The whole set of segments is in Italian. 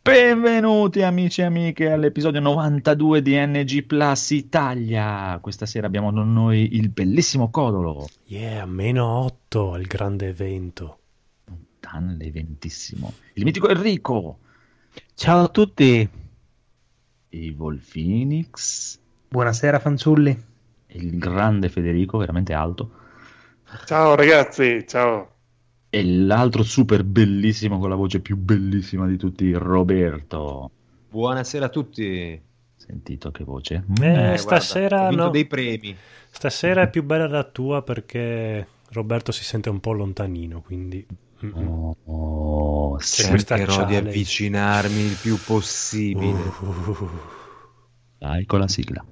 Benvenuti amici e amiche all'episodio 92 di NG Plus Italia. Questa sera abbiamo con noi il bellissimo Codolo. Yeah, meno 8 al grande evento. Dan l'eventissimo. Il mitico Enrico. Ciao a tutti. Evil Phoenix. Buonasera fanciulli. Il grande Federico, veramente alto. Ciao ragazzi, ciao. E l'altro super bellissimo con la voce più bellissima di tutti, Roberto. Buonasera a tutti. Sentito che voce? Eh, stasera guarda, no. dei premi. Stasera è più bella la tua perché Roberto si sente un po' lontanino, quindi Oh, oh, Cercherò di avvicinarmi il più possibile. Uh, Dai con la sigla.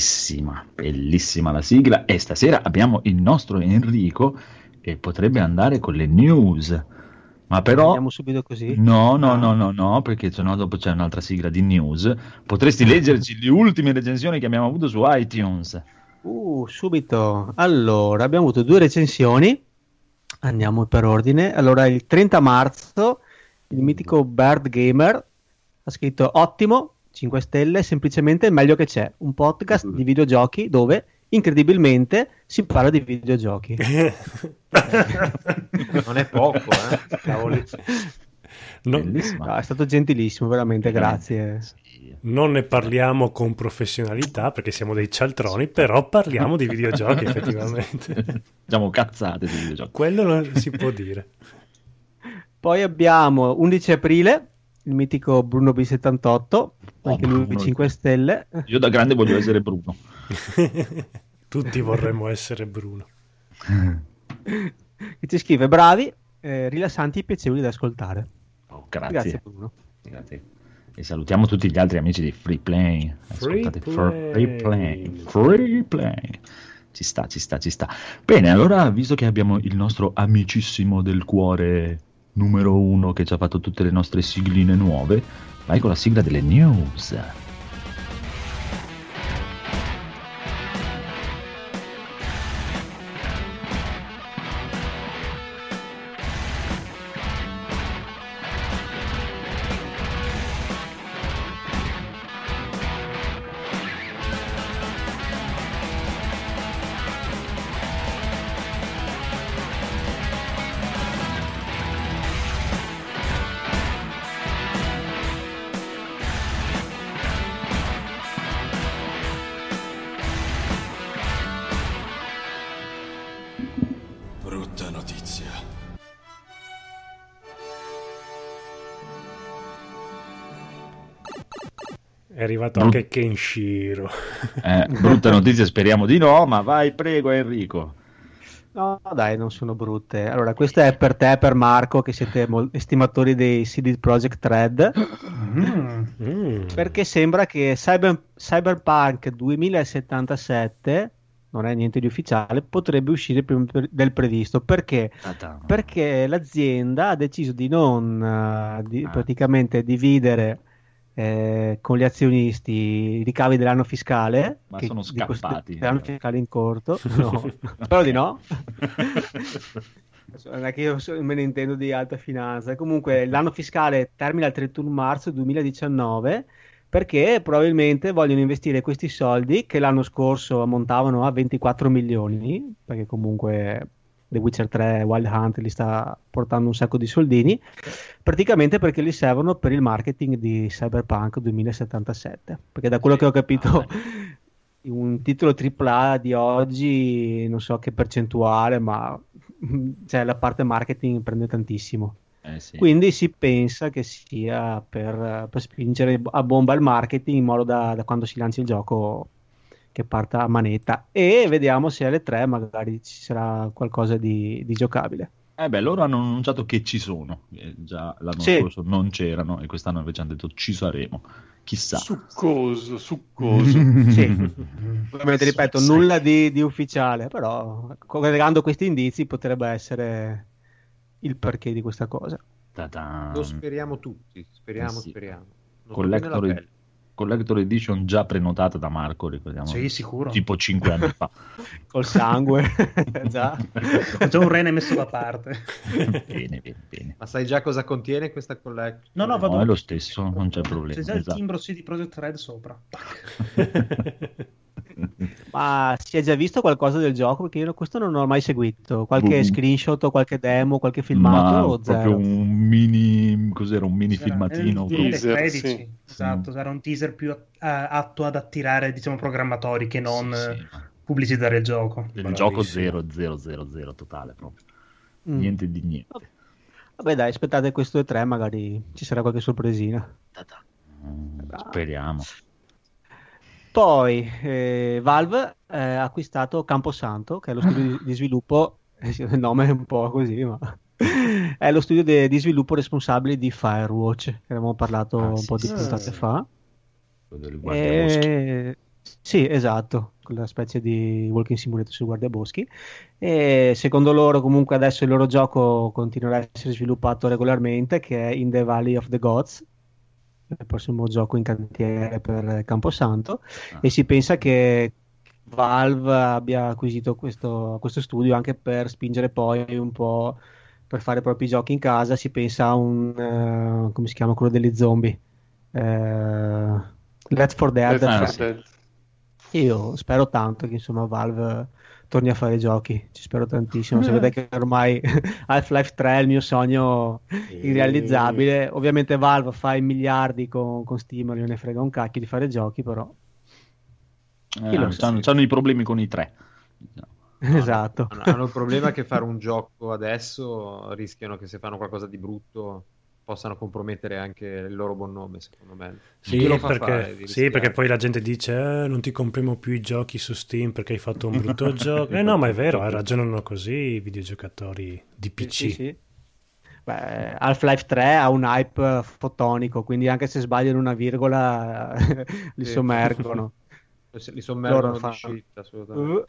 Bellissima, bellissima la sigla. E stasera abbiamo il nostro Enrico che potrebbe andare con le news. Ma però Andiamo subito così. No, no, no, no, no, perché sennò dopo c'è un'altra sigla di news. Potresti leggerci le ultime recensioni che abbiamo avuto su iTunes. Uh, subito. Allora, abbiamo avuto due recensioni. Andiamo per ordine. Allora, il 30 marzo, il mitico Bird Gamer ha scritto ottimo, 5 stelle, semplicemente il meglio che c'è. Un podcast di videogiochi dove, incredibilmente, si parla di videogiochi. Non è poco, eh. cavoli. No-. No, è stato gentilissimo, veramente, grazie. Sì. non ne parliamo con professionalità perché siamo dei cialtroni, però parliamo di videogiochi effettivamente. Diciamo cazzate di videogiochi. Quello non si può dire. Poi abbiamo 11 aprile, il mitico Bruno B78, anche lui Bruno. 5 stelle. Io da grande voglio essere Bruno. Tutti vorremmo essere Bruno. che ci scrive bravi, eh, rilassanti e piacevoli da ascoltare. Oh, grazie. Grazie Bruno. Grazie. E salutiamo tutti gli altri amici di Free Play. Free Ascoltate Play. Free Play. Free Play. Ci sta, ci sta, ci sta. Bene, allora, visto che abbiamo il nostro amicissimo del cuore numero uno che ci ha fatto tutte le nostre sigline nuove, vai con la sigla delle news. Arrivato No. anche Kenshiro. Eh, brutta notizia, speriamo di no, ma vai, prego, Enrico. No, dai, non sono brutte. Allora, questo è per te, per Marco, che siete mol- estimatori dei CD Projekt Red, Mm. perché sembra che Cyber- Cyberpunk 2077, non è niente di ufficiale, potrebbe uscire prima per- del previsto. Perché? Perché l'azienda ha deciso di non eh, di- Ah. praticamente dividere eh, con gli azionisti i ricavi dell'anno fiscale. Ma che- sono scappati. Dell'anno fiscale in corto. No, spero di no. Non è che io me ne intendo di alta finanza. Comunque, l'anno fiscale termina il 31 marzo 2019 perché probabilmente vogliono investire questi soldi che l'anno scorso ammontavano a 24 milioni, perché comunque The Witcher 3 Wild Hunt li sta portando un sacco di soldini, praticamente perché li servono per il marketing di Cyberpunk 2077. Perché da quello che ho capito, un titolo AAA di oggi, non so che percentuale, ma cioè, la parte marketing prende tantissimo. Eh, sì. Quindi si pensa che sia per, per spingere a bomba il marketing in modo da, da quando si lancia il gioco che parta a manetta e vediamo se alle 3 magari ci sarà qualcosa di, di giocabile. Eh beh, loro hanno annunciato che ci sono, eh, già l'anno Sì. scorso non c'erano e quest'anno invece hanno detto ci saremo, chissà. Succoso, succoso. Sì. Ovviamente, ripeto, Sai. nulla di, di ufficiale, però collegando questi indizi potrebbe essere il perché di questa cosa. Ta-ta. Lo speriamo tutti, speriamo, Eh sì. speriamo. Collector. Collector Edition già prenotata da Marco, ricordiamo. Sì, sicuro. Tipo 5 anni fa. Col sangue, già. Ho già un rene messo da parte. bene, bene, bene. Ma sai già cosa contiene questa collection? No, no, vado No, è lo stesso, non c'è problema. C'è già il esatto. timbro CD Projekt Red sopra. Ma si è già visto qualcosa del gioco? Perché io questo non ho mai seguito. Qualche Boh. screenshot o qualche demo, qualche filmato Ma o proprio zero? un mini, cos'era, un mini Era- filmatino. il Teaser, 13, sì. esatto, era un teaser più a- atto ad attirare, diciamo, programmatori che non Sì, eh, sì, ma pubblicizzare il gioco. il Bravissimo. gioco 0 0 0 0 totale proprio. Mm. Niente di niente. Vabbè, dai, aspettate questo e tre, magari ci sarà qualche sorpresina. Mm, speriamo. Poi eh, Valve eh, ha acquistato Camposanto, che è lo studio di, di sviluppo, eh il nome è un po' così, ma è lo studio de- di sviluppo responsabile di Firewatch, che avevamo parlato Ah, un sì, po' di sì, puntate sì. fa. Guardiaboschi. Eh, sì, esatto, quella specie di walking simulator sul guardiaboschi. E secondo loro, comunque, adesso il loro gioco continuerà a essere sviluppato regolarmente, che è In the Valley of the Gods, il prossimo gioco in cantiere per Camposanto. Ah. E si pensa che Valve abbia acquisito questo, questo studio anche per spingere poi un po' per fare i propri giochi in casa. Si pensa a un eh, come si chiama quello degli zombie? Eh, Let's for Dead. Let's for. Dead. Io spero tanto che insomma Valve torni a fare giochi, ci spero tantissimo. Sapete che ormai Half-Life 3 è il mio sogno irrealizzabile. Ovviamente Valve fa i miliardi con, con Steam, non ne frega un cacchio di fare giochi, però Eh, c'hanno i problemi con i tre. esatto. Hanno, hanno il problema che fare un gioco adesso rischiano che se fanno qualcosa di brutto possano compromettere anche il loro buon nome, secondo me. Sì, Chi lo fa perché, fare di sì, perché poi la gente dice "Eh, non ti compriamo più i giochi su Steam perché hai fatto un brutto gioco. Eh no, ma è vero, eh, ragionano così i videogiocatori di PC. Sì, sì. Beh, Half-Life 3 ha un hype fotonico, quindi anche se sbagliano una virgola li Sì. sommergono. Li sommergono Loro di fanno- shit, assolutamente. Uh,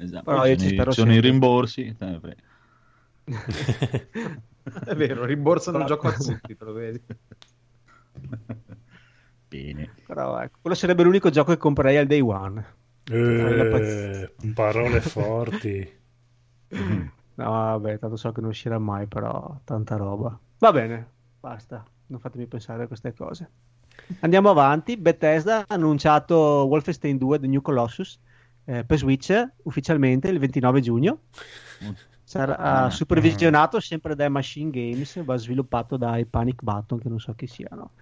Esatto. Però Poi io ci ci sono, i- spero sono i sempre. rimborsi. te ne frega. È vero, rimborsano il gioco a tutti, te lo vedi. Bene. però ecco, quello sarebbe l'unico gioco che comprerei al day one. Eh, parole forti. No, vabbè, tanto so che non uscirà mai, però tanta roba. Va bene, basta, non fatemi pensare a queste cose. Andiamo avanti. Bethesda ha annunciato Wolfenstein 2 The New Colossus eh, per Switch ufficialmente il 29 giugno. Sarà Ah, supervisionato sempre da Machine Games, va sviluppato dai Panic Button, che non so chi siano.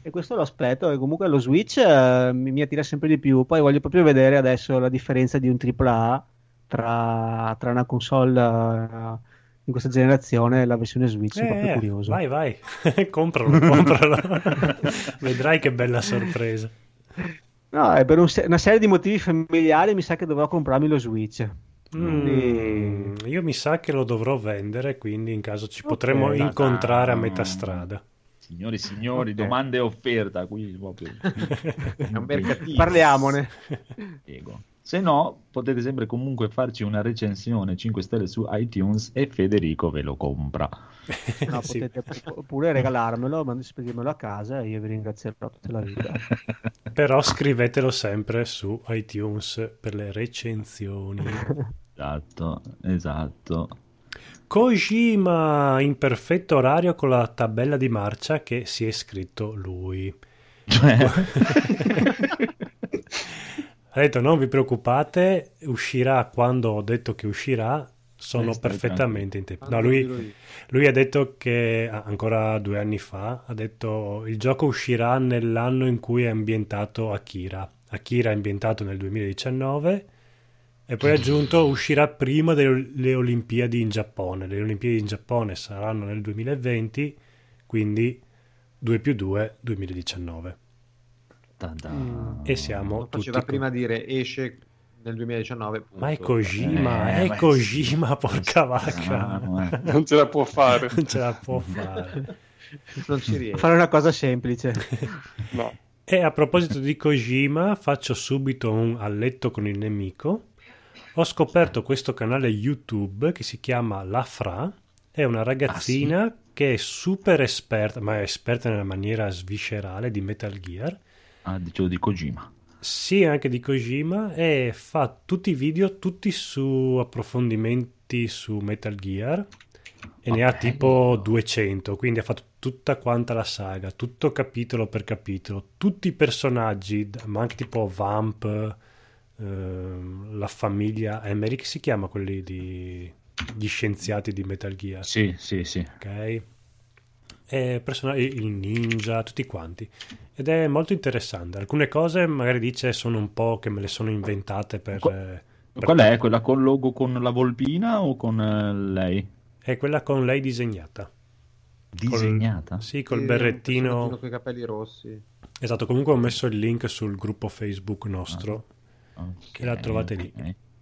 E questo lo aspetto, e comunque lo Switch eh, mi, mi attira sempre di più. Poi voglio proprio vedere adesso la differenza di un AAA tra, tra una console eh, di questa generazione e la versione Switch. Sono proprio Eh, curioso. vai, vai, compralo, compralo. Vedrai che bella sorpresa. No, è per un una serie di motivi familiari mi sa che dovrò comprarmi lo Switch. Mm, io mi sa che lo dovrò vendere, quindi in caso ci potremo dai. incontrare a metà strada. Signori e signori, Ok. domanda e offerta. Qui proprio. Parliamone. Prego. Se no, potete sempre comunque farci una recensione 5 stelle su iTunes e Federico ve lo compra. No, Sì. potete pu- pure regalarmelo, ma spedirmelo a casa e io vi ringrazierò tutta la vita. Però scrivetelo sempre su iTunes per le recensioni. esatto, esatto. Kojima in perfetto orario con la tabella di marcia che si è scritto lui. Cioè, Ha detto non vi preoccupate, uscirà quando ho detto che uscirà, sono Eh, perfettamente in tempo. No, lui, lui ha detto che ancora due anni fa, ha detto il gioco uscirà nell'anno in cui è ambientato Akira. Akira è ambientato nel 2019 e poi ha aggiunto uscirà prima delle Olimpiadi in Giappone. Le Olimpiadi in Giappone saranno nel 2020, quindi 2 più 2, 2019. ta-da. E siamo Lo tutti faceva con- prima dire esce nel 2019. punto. Ma è Kojima, Eh, è ma- Kojima, porca Ah, vacca. eh. Non ce la può fare. Non ce la può fare. Non ci riesce. Fare una cosa semplice. No. E a proposito di Kojima, faccio subito un a letto con il nemico. Ho scoperto questo canale YouTube che si chiama La Fra. È una ragazzina che è super esperta, ma è esperta nella maniera sviscerale di Metal Gear. Ah, dicevo di Kojima. Sì, anche di Kojima. E fa tutti i video, tutti su approfondimenti su Metal Gear. E ne ha tipo 200, quindi ha fatto tutta quanta la saga, tutto capitolo per capitolo, tutti i personaggi, ma anche tipo Vamp, la famiglia Emmerich si chiama quelli di gli scienziati di Metal Gear, Sì, sì, sì. ok? E person- il ninja, tutti quanti. Ed è molto interessante. Alcune cose magari dice sono un po' che me le sono inventate per... Qu- eh, per- Qual è? Quella con logo con la volpina o con eh, lei? È quella con lei disegnata. Disegnata? Sì, col Sì, berrettino. con i capelli rossi. Esatto, comunque ho messo il link sul gruppo Facebook nostro. Ok, Che la trovate lì.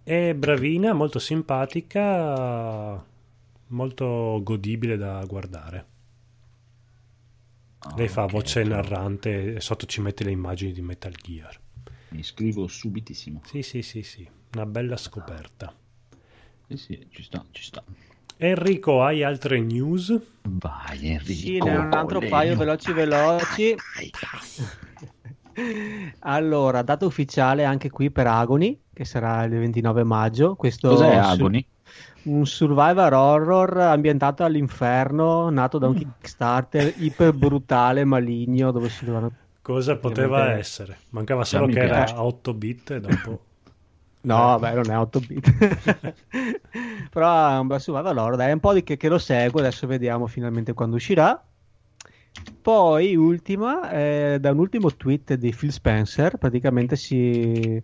È bravina, molto simpatica, molto godibile da guardare. Ah, Lei fa ok, voce narrante e sotto ci mette le immagini di Metal Gear. Mi scrivo subitissimo. Sì, sì, sì, sì, una bella scoperta. Sì, sì, ci sta, ci sta. Enrico, hai altre news? Vai Enrico. Sì, ne ho un altro paio veloci veloci. Vai, Allora, data ufficiale anche qui per Agony, che sarà il 29 maggio. Questo Cos'è su- Agony? un survivor horror ambientato all'inferno, nato da un Kickstarter iper brutale, maligno, dove si dovevano... Cosa poteva Ovviamente- essere? Mancava solo che era piace. a 8 bit e dopo... No, beh, non è 8 bit. Però è un bel survival horror, dai, è un po' di che, che lo segue, adesso vediamo finalmente quando uscirà. Poi, ultima, eh, da un ultimo tweet di Phil Spencer, praticamente si,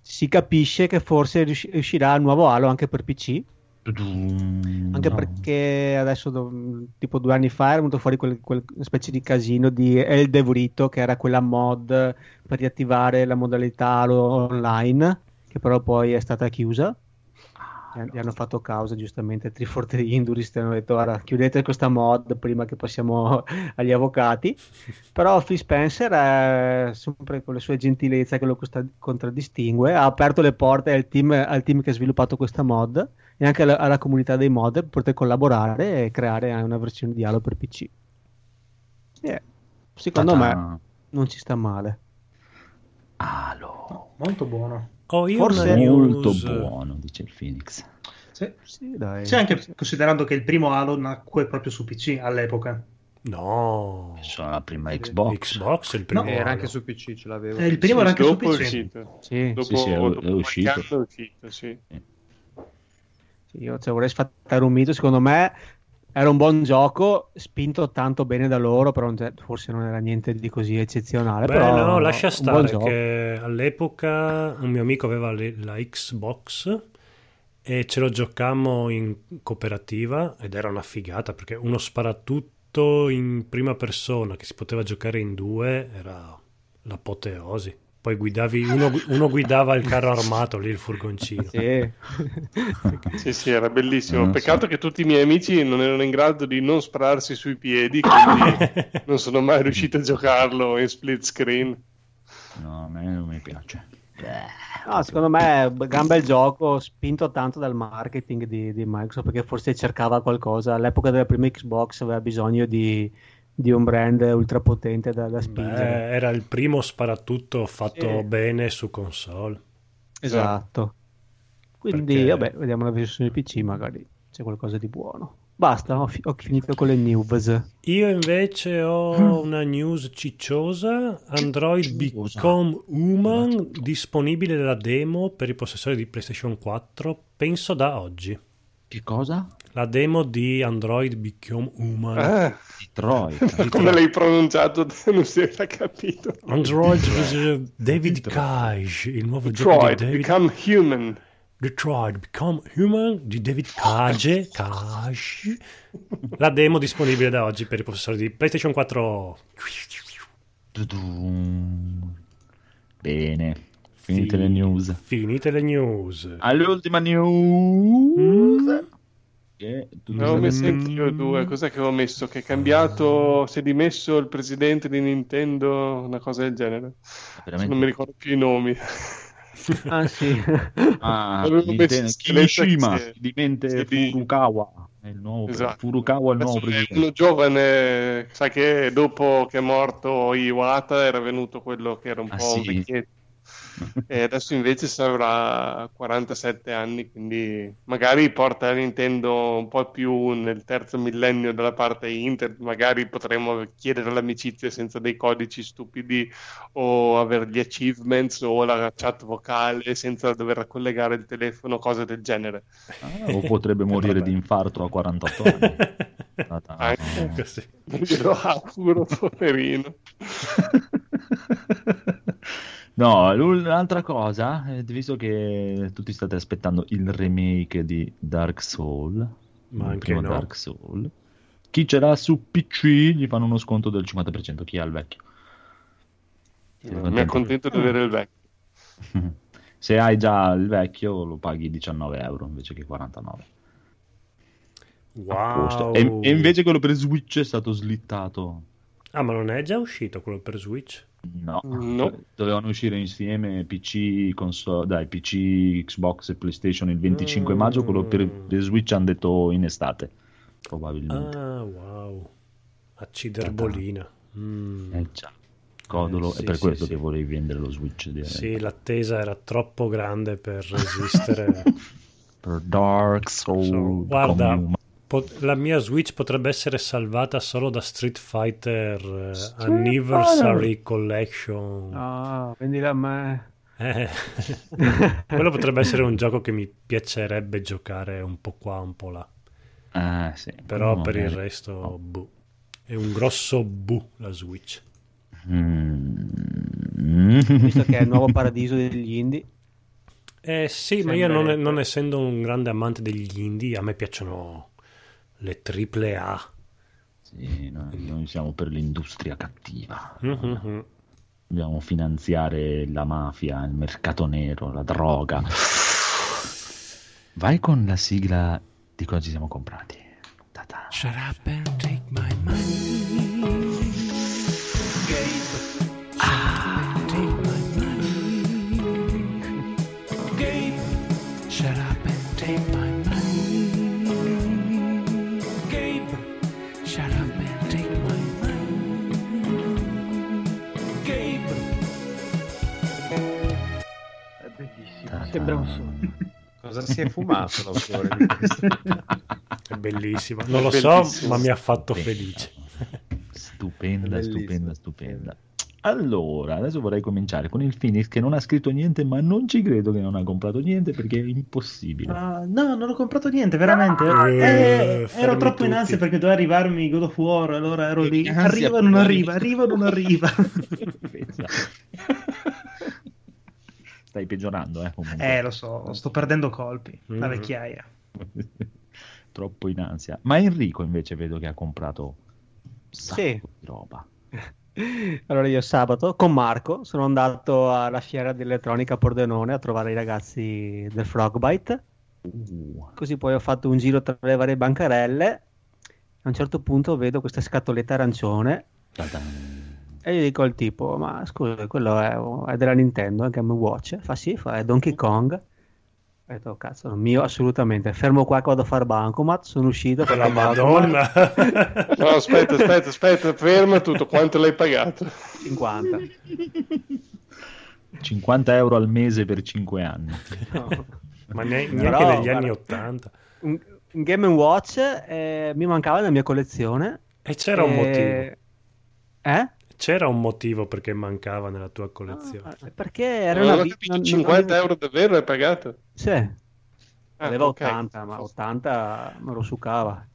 si capisce che forse riusci- uscirà il nuovo Halo anche per PC. Anche No. perché adesso, do- tipo due anni fa, era venuto fuori quel, quel specie di casino di El Devorito, che era quella mod per riattivare la modalità Halo online, che però poi è stata chiusa. Gli han- Gli hanno fatto causa giustamente 343 Indurist hanno detto ora chiudete questa mod prima che passiamo agli avvocati però Phil Spencer è sempre con le sue gentilezze che lo costa- contraddistingue ha aperto le porte al team, al team che ha sviluppato questa mod e anche alla, alla comunità dei mod per poter collaborare e creare una versione di Halo per PC Eh, secondo me non ci sta male Halo. Molto buono. Ho io Forse Molto news. buono, dice il Phoenix. Sì. sì, dai. Sì, anche considerando che il primo Halo nacque proprio su PC all'epoca. No. Sono la prima Xbox. Xbox è il primo No, era anche su PC, ce l'avevo. Eh, il primo era anche su PC. uscito. Sì, Dopo, Sì, sì, è- dopo è uscito. è uscito, sì. Sì, io cioè, vorrei sfatare un mito, secondo me era un buon gioco, spinto tanto bene da loro, però forse non era niente di così eccezionale. Beh, però no, lascia stare che all'epoca un mio amico aveva le- la Xbox e ce lo giocammo in cooperativa ed era una figata perché uno sparatutto in prima persona che si poteva giocare in due era l'apoteosi. Poi guidavi, uno, uno guidava il carro armato lì, il furgoncino. Sì. Sì, sì, era bellissimo. Non Peccato so. che tutti i miei amici non erano in grado di non spararsi sui piedi, quindi non sono mai riuscito a giocarlo in split screen. No, a me non mi piace. No, secondo me è un gran bel gioco, spinto tanto dal marketing di, di Microsoft, perché forse cercava qualcosa. All'epoca della prima Xbox aveva bisogno di, di un brand ultra potente da, da Beh, spingere. era il primo sparatutto fatto Sì. bene su console. Esatto. Quindi, Perché- vabbè, vediamo la versione PC, magari c'è qualcosa di buono. Basta, ho, fi- ho finito con le news. Io invece ho una news cicciosa. Android Cicciosa. Become Human disponibile la demo per i possessori di PlayStation 4, penso da oggi. Che cosa? La demo di Android Become Human. Ah, Detroit. come l'hai pronunciato non si era capito. Android David Cage, il nuovo gioco di Detroit, David become human. Detroit Become Human di David Cage. Cage. La demo disponibile da oggi per i possessori di PlayStation 4. Tudum. Bene. Finite Fi- le news. Finite le news. All'ultima news. Che tutti Ne avevo messo anch'io due. Cos'è che avevo messo? Che è cambiato, si è dimesso il presidente di Nintendo, una cosa del genere. veramente- Non mi ricordo più i nomi. Ah sì. Ah, Avevo Nintendo- messo che si- Furukawa. È il nuovo Esatto. Furukawa è il nuovo presidente. uno giovane, sa che dopo che è morto Iwata era venuto quello che era un Ah, po' un sì? vecchietto. E adesso invece avrà 47 anni, quindi magari porta la Nintendo un po' più nel terzo millennio dalla parte internet, magari potremmo chiedere l'amicizia senza dei codici stupidi o avere gli achievements o la chat vocale senza dover collegare il telefono, cose del genere. Ah, o potrebbe morire di infarto a 48 anni. Anche. Così. Glielo auguro, poverino. No, l'altra cosa, eh, visto che tutti state aspettando il remake di Dark Soul, Ma il anche primo no. Dark Soul, chi ce l'ha su PC gli fanno uno sconto del 50%, chi ha il vecchio. Siete Mi accontento di avere il vecchio. Se hai già il vecchio lo paghi 19 euro invece che 49. A posto. Wow. E, e invece quello per Switch è stato slittato. Ah, ma non è già uscito quello per Switch? No, No. dovevano uscire insieme PC, console, dai, PC, Xbox e PlayStation il 25 maggio. Quello per, per Switch hanno detto in estate, probabilmente. Ah, wow. Acciderbolina. Mm. Eh già, codolo, Eh, sì, è per sì, questo sì. che volevi vendere lo Switch. direi. Sì, l'attesa era troppo grande per resistere. Per Dark Soul. So, guarda, come un- pot- la mia Switch potrebbe essere salvata solo da Street Fighter eh, Street Anniversary Collection. Ah, vendila a me. Eh, quello potrebbe essere un gioco che mi piacerebbe giocare un po' qua, un po' là. Ah, sì. Però No, per il resto, boh. È un grosso bu la Switch. Mm. Visto che è il nuovo paradiso degli indie. Eh sì, ma Sembra- io non, non essendo un grande amante degli indie, a me piacciono le triple A. Sì, noi, noi siamo per l'industria cattiva. Mhm. Dobbiamo finanziare la mafia, il mercato nero, la droga. Vai con la sigla di cosa ci siamo comprati. Ta-ta. Shut up and take my money. Sembra un sogno. Cosa si è fumato l'autore di questo? È bellissima. Non lo so, bellissimo. ma mi ha fatto felice. Stupenda, Bellissimo. stupenda, stupenda. Allora, adesso vorrei cominciare con il Phoenix che non ha scritto niente, ma non ci credo che non ha comprato niente perché è impossibile. Ah, no, non ho comprato niente, veramente. Eh, Eh, fermi ero troppo in tutti. ansia perché doveva arrivarmi God of War, allora ero lì. Ansia Arriva o non arriva, arriva o non arriva. Stai peggiorando, eh? comunque. eh, lo so, sto perdendo colpi. La Mhm. vecchiaia. Troppo in ansia. Ma Enrico invece vedo che ha comprato un sacco Sì. di roba. Allora io sabato con Marco sono andato alla fiera dell'elettronica a Pordenone a trovare i ragazzi del Frogbite. Uh, Così poi ho fatto un giro tra le varie bancarelle. A un certo punto vedo questa scatoletta arancione ta-da. E gli dico al tipo: Ma scusa, quello è, è della Nintendo, è Game Watch? Fa sì, fa, è Donkey Kong. Ho detto, "Oh, cazzo, non mio assolutamente. Fermo qua che vado a fare bancomat. Sono uscito per La Madonna. No, aspetta, aspetta, aspetta, ferma tutto. Quanto l'hai pagato? 50. 50 euro al mese per 5 anni. No. ma ne- neanche Però, negli guarda, anni 80. un, un Game Watch eh, mi mancava nella mia collezione. E c'era un Eh, motivo. Eh? C'era un motivo perché mancava nella tua collezione. Ah, perché era Non una vi- capito, non- non 50 avevo- euro davvero hai pagato? Sì, Ah, aveva ok. 80, ma 80 me lo succava.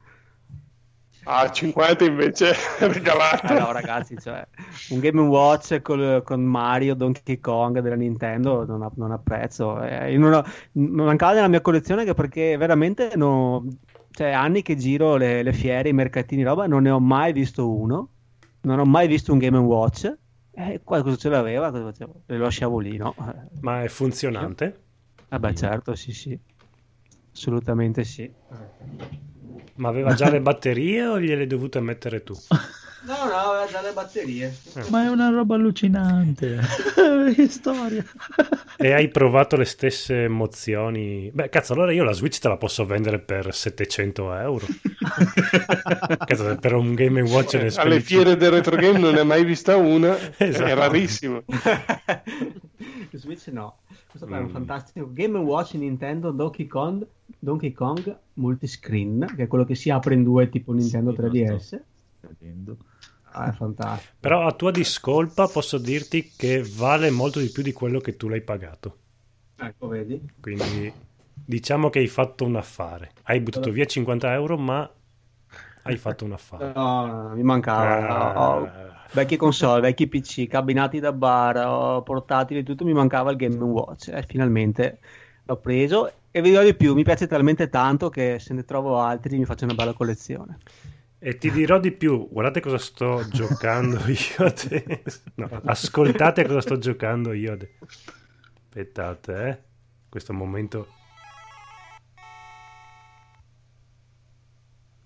Ah, 50 invece regalato. Eh no, ragazzi, cioè, un Game Watch col- con Mario, Donkey Kong della Nintendo non ha, non ha prezzo. Eh, non ho- non mancava nella mia collezione che perché veramente no, cioè, anni che giro le, le fiere, i mercatini, roba, non ne ho mai visto uno. Non ho mai visto un Game Watch. Eh, qualcosa ce l'aveva, cosa facevo? Le lasciavo lì, no? Ma è funzionante? Vabbè, certo, sì, sì. Assolutamente sì. Ma aveva già le batterie o gliele dovute mettere tu? No, no, aveva già le batterie. Ma è una roba allucinante. che storia. E hai provato le stesse emozioni? Beh, cazzo, allora io la Switch te la posso vendere per 700 euro. cazzo, per un Game Watch ne Alle fiere del retro game non ne hai mai vista una, Esatto. è rarissimo. Switch no. Questo qua è un Mm. fantastico Game Watch Nintendo Donkey Kong, Donkey Kong Multiscreen, che è quello che si apre in due tipo Nintendo Sì, lo 3DS. Vedendo. Ah, è fantastico. Però a tua discolpa posso dirti che vale molto di più di quello che tu l'hai pagato. Ecco, vedi? Quindi diciamo che hai fatto un affare. Hai buttato via 50 euro, ma hai fatto un affare. No, mi mancava. Ah. Ho vecchie console, vecchi PC, cabinati da bar, ho portatili, tutto mi mancava il Game Watch. E finalmente l'ho preso e vi dirò di più, mi piace talmente tanto che se ne trovo altri mi faccio una bella collezione. E ti dirò di più, guardate cosa sto giocando io adesso. No, ascoltate cosa sto giocando io adesso. Aspettate, eh. Questo momento.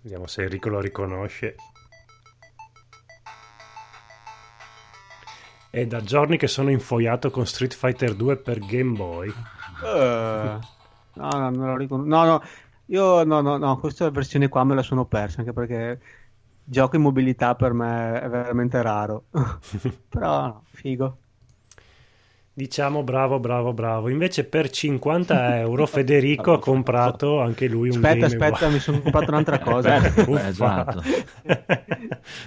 Vediamo se Enrico lo riconosce. È da giorni che sono infoiato con Street Fighter 2 per Game Boy. Eh, no, no, non lo ricon- no, no, io no, no, no, questa versione qua me la sono persa anche perché gioco in mobilità per me è veramente raro. Però no, figo. Diciamo bravo, bravo, bravo. Invece per 50 euro Federico ha comprato anche lui un Aspetta, Game aspetta, mi sono comprato un'altra cosa. Uffa. esatto.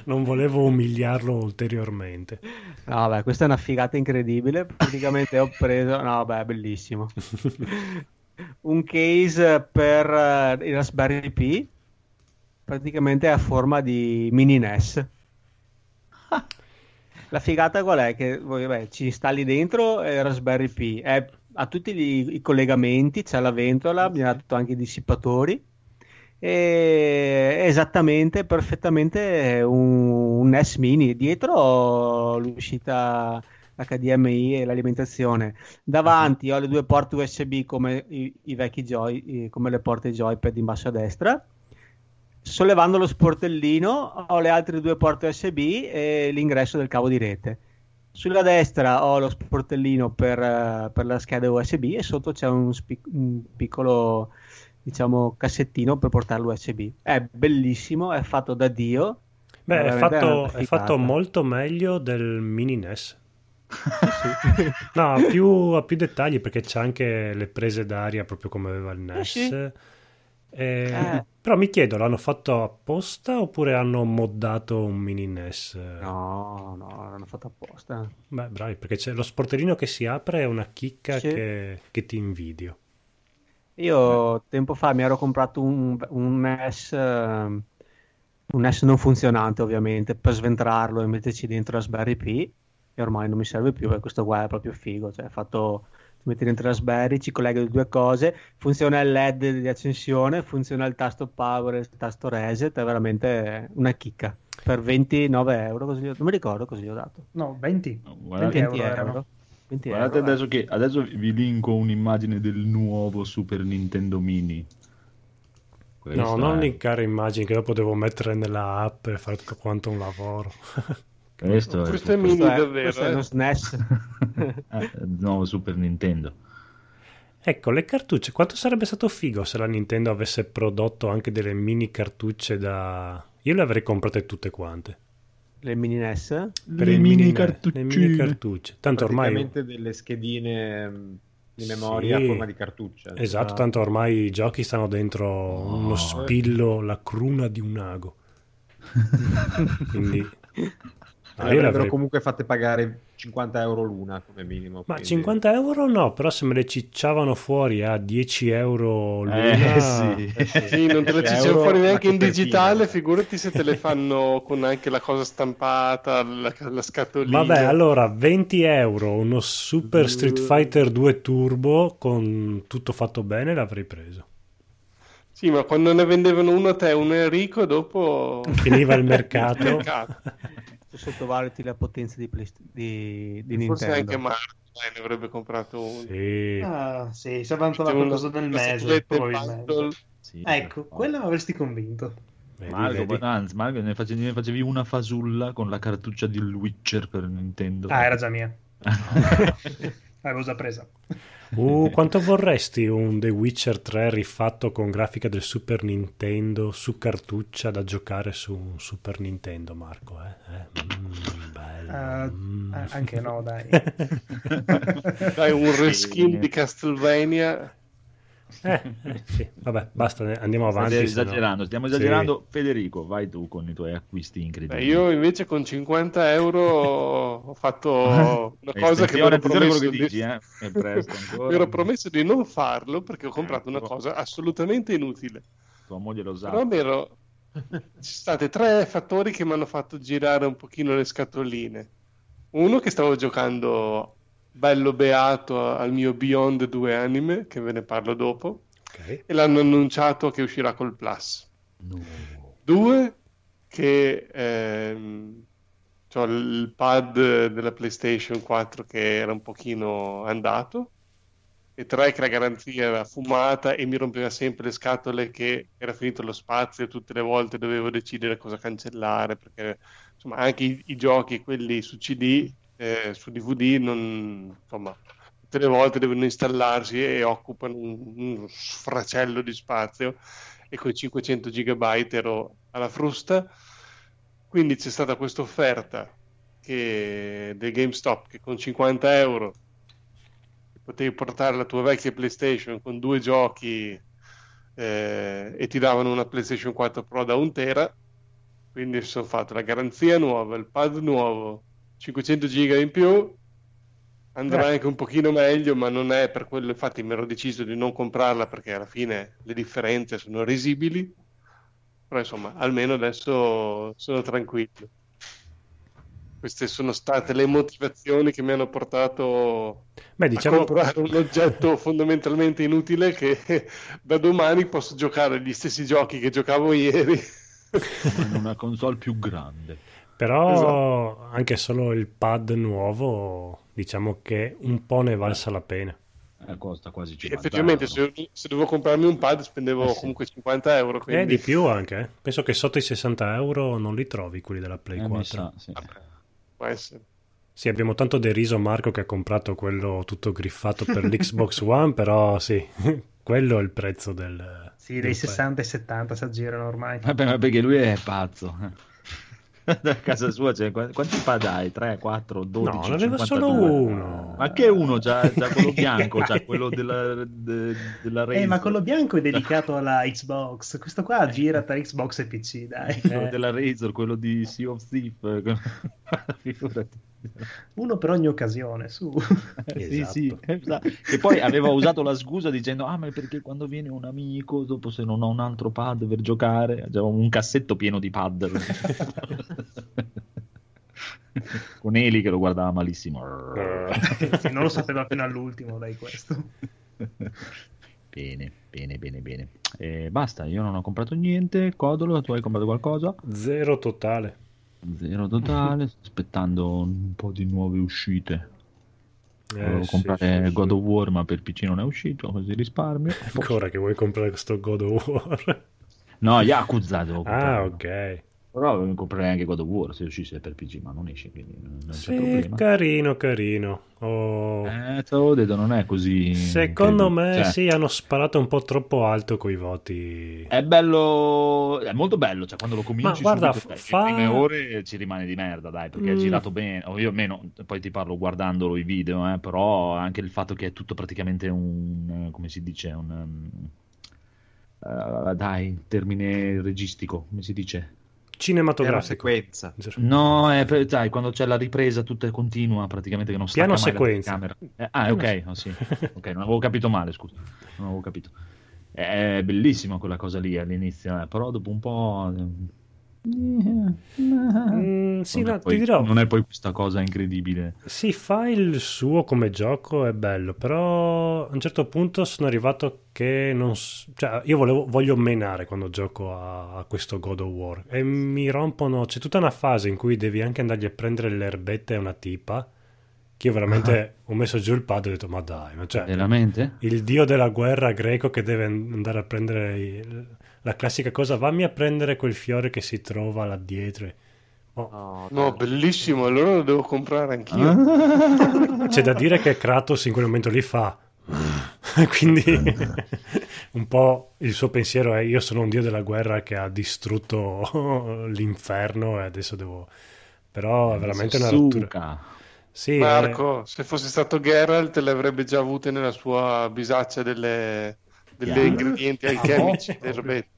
non volevo umiliarlo ulteriormente. No, vabbè, questa è una figata incredibile. Praticamente ho preso, no, vabbè, bellissimo. Un case per eh, il Raspberry Pi, praticamente a forma di mini NES. La figata qual è? Che vabbè, ci installi dentro il Raspberry Pi, è- ha tutti gli- i collegamenti, c'è la ventola, mi ha dato anche i dissipatori. E esattamente, perfettamente un, un NES mini. Dietro l'uscita HDMI e l'alimentazione. Davanti ho le due porte USB come i, i vecchi Joy, come le porte joypad in basso a destra. Sollevando lo sportellino ho le altre due porte USB e l'ingresso del cavo di rete. Sulla destra ho lo sportellino per, per la scheda USB e sotto c'è un, spi- un piccolo diciamo cassettino per portare l'USB. È bellissimo, è fatto da Dio. Beh, è fatto, è fatto molto meglio del mini NES. No, ha più, ha più dettagli perché c'ha anche le prese d'aria proprio come aveva il NES. sì. E- Eh. Però mi chiedo, l'hanno fatto apposta oppure hanno moddato un mini NES? No, no, l'hanno fatto apposta. Beh, bravi, perché c'è lo sportellino che si apre è una chicca Sì. che, che ti invidio. Io tempo fa mi ero comprato un, un NES, ehm, un NES non funzionante ovviamente, per sventrarlo e metterci dentro Raspberry Pi e ormai non mi serve più perché questo qua è proprio figo, cioè è fatto, ti metti dentro Raspberry, ci collega le due cose, funziona il LED di accensione, funziona il tasto power e il tasto reset, è veramente una chicca. Per 29 euro, così, non mi ricordo così ho dato. No, 20. Guardate, 20 euro euro. erano. 20 guardate euro, eh. adesso che adesso vi linko un'immagine del nuovo Super Nintendo Mini. Questa No, non è- linkare immagini che dopo devo mettere nella app e fare tutto quanto un lavoro. Questo è, Questo è Super- mini Questo è, davvero, questo è eh. uno SNES. Eh, il nuovo Super Nintendo. Ecco, le cartucce, quanto sarebbe stato figo se la Nintendo avesse prodotto anche delle mini cartucce da... Io le avrei comprate tutte quante. Le mini NES? Per le il mini mini- cartuccine. Le mini cartucce. Tanto ormai... Praticamente delle schedine mh, di memoria Sì. a forma di cartuccia. Esatto, Ah. tanto ormai i giochi stanno dentro uno spillo, la cruna di un ago. Quindi... Ah, avrebbero comunque fatte pagare 50 euro l'una come minimo. Ma quindi- 50 euro no, però se me le cicciavano fuori a 10 euro l'una... Eh, sì. Eh sì, Sì, non te le 10 ci euro fuori neanche in digitale, figurati se te le fanno con anche la cosa stampata, la, la scatolina. Vabbè, allora 20 euro, uno Super Street Fighter 2 Turbo con tutto fatto bene l'avrei preso. Sì, ma quando ne vendevano uno a te e uno a Enrico, dopo... Finiva il mercato. mercato. Sottovaluti la potenza di, Play- di, di Forse Nintendo. anche Marco ne avrebbe comprato uno. Sì. Ah, sì, si C'è qualcosa del mese. Sì, Ecco, oh. quella mi avresti convinto. Vedi, Marco, vedi? anzi, Marco, ne facevi, ne facevi una fasulla con la cartuccia di Witcher per Nintendo. Ah, era già mia. L'avevo già presa. Uh, quanto vorresti un The Witcher 3 rifatto con grafica del Super Nintendo su cartuccia da giocare su un Super Nintendo, Marco? Eh? Eh, mm, bello. Ah, mm. ah, anche no, dai. Dai, un reskin di Castlevania. Eh, eh, sì, vabbè, basta, andiamo avanti. no- esagerando, stiamo Sì. esagerando. Federico, vai tu con i tuoi acquisti incredibili. Beh, io invece con 50 euro ho fatto una Eh, cosa che mi ero promesso che di... dici, eh. È presto ancora. mi ero promesso di non farlo perché ho comprato una Ecco. cosa assolutamente inutile. Tua moglie lo sa. Però mi ero... ci sono stati tre fattori che mi hanno fatto girare un pochino le scatoline. Uno che stavo giocando bello beato al mio Beyond 2 anime, che ve ne parlo dopo, Ok. e l'hanno annunciato che uscirà col Plus. No. Due, che ehm, c'ho il pad della PlayStation 4 che era un pochino andato. E tre, che la garanzia era fumata e mi rompeva sempre le scatole che era finito lo spazio e tutte le volte dovevo decidere cosa cancellare perché insomma anche i, i giochi, quelli su CD, eh, su DVD, non, insomma, tutte le volte devono installarsi e occupano un, un sfracello di spazio e con i 500 gigabyte ero alla frusta. Quindi c'è stata questa offerta che, del GameStop che con 50 euro potevi portare la tua vecchia PlayStation con due giochi eh, e ti davano una PlayStation 4 Pro da un tera. Quindi sono fatto la garanzia nuova, il pad nuovo, 500 giga in più. Andrà Eh. anche un pochino meglio, ma non è per quello. Infatti, mi ero deciso di non comprarla perché alla fine le differenze sono risibili. Però insomma, almeno adesso sono tranquillo. Queste sono state le motivazioni che mi hanno portato Beh, a diciamo, comprare un oggetto fondamentalmente inutile che da domani posso giocare gli stessi giochi che giocavo ieri. in una console più grande. Però Esatto. anche solo il pad nuovo, diciamo che un po' ne valsa la pena. Eh, costa quasi 50 Effettivamente, euro. se, se dovevo comprarmi un pad spendevo Eh sì. comunque 50 euro. E Quindi... di più anche. eh. Penso che sotto i 60 euro non li trovi quelli della Play Eh, mi 4. sa, sì. Può essere. Sì, abbiamo tanto deriso Marco che ha comprato quello tutto griffato per l'Xbox One, però sì, quello è il prezzo del... Sì, del dei pad. 60 e 70 si aggirano ormai. Vabbè, ma perché lui è pazzo. Da casa sua qu- quanti pad hai? 3, 4, 12? No, ne aveva 52? solo uno. Ma che uno? C'ha, c'ha quello bianco, c'ha quello della, de- della Eh, ma Razer. quello bianco è dedicato alla Xbox. Questo qua gira tra Xbox e PC, dai. Quello Eh. della Razer, quello di Sea of Thief. Figurati. Uno per ogni occasione, su. Sì, Esatto. sì, esatto. E poi aveva usato la scusa dicendo: Ah, ma è perché quando viene un amico, dopo se non ho un altro pad per giocare, aveva un cassetto pieno di pad. Con Eli che lo guardava malissimo. Sì, non lo sapeva fino all'ultimo, dai, questo. Bene, bene, bene, bene. E basta, io non ho comprato niente. Codolo, tu hai comprato qualcosa? Zero totale. Zero totale, sto aspettando un po' di nuove uscite. Eh, Volevo sì, comprare sì. God of War, ma per PC non è uscito, così risparmio. Ancora che vuoi comprare questo God of War? No, Yakuza devo ah, comprare. ok. Però comprerei anche God of War se uscisse per PC, ma non esce, quindi non c'è Sì, problema. carino, carino. Oh. Eh, te l'avevo detto, non è così... Secondo me cioè, sì, hanno sparato un po' troppo alto coi voti. È bello, è molto bello, cioè quando lo cominci Ma guarda, subito, fa- le prime ore ci rimane di merda, dai, perché è Mm. girato bene, o io almeno, poi ti parlo guardandolo i video, eh, però anche il fatto che è tutto praticamente un, eh, come si dice, un, um, eh, dai, termine registico, come si dice? Piano Cinematografico. sequenza. No, è per- sai, quando c'è la ripresa tutta continua, praticamente che non stacca Piano mai la sequenza. Eh, ah, ok, oh, sì. ok, non avevo capito male, scusa, non avevo capito. È bellissima quella cosa lì all'inizio, eh, però dopo un po'... Mm, sì, non, no, è poi, ti dirò. non è poi questa cosa incredibile. Sì, fa il suo come gioco, è bello, però a un certo punto sono arrivato che non... Cioè, io volevo- voglio menare quando gioco a, a questo God of War e mi rompono... C'è tutta una fase in cui devi anche andargli a prendere le erbette a una tipa che io veramente ho messo giù il pad e ho detto ma dai, ma cioè... Veramente? Il dio della guerra greco che deve andare a prendere il- la classica cosa, vammi a prendere quel fiore che si trova là dietro. Oh, No, No, bellissimo, allora lo devo comprare anch'io. Ah. C'è da dire che Kratos in quel momento lì fa. Quindi un po' il suo pensiero è io sono un dio della guerra che ha distrutto l'inferno e adesso devo... Però è veramente una rottura. Sì, eh, Marco, se fosse stato Geralt le avrebbe già avute nella sua bisaccia delle, delle ingredienti alchemici del Rebecca.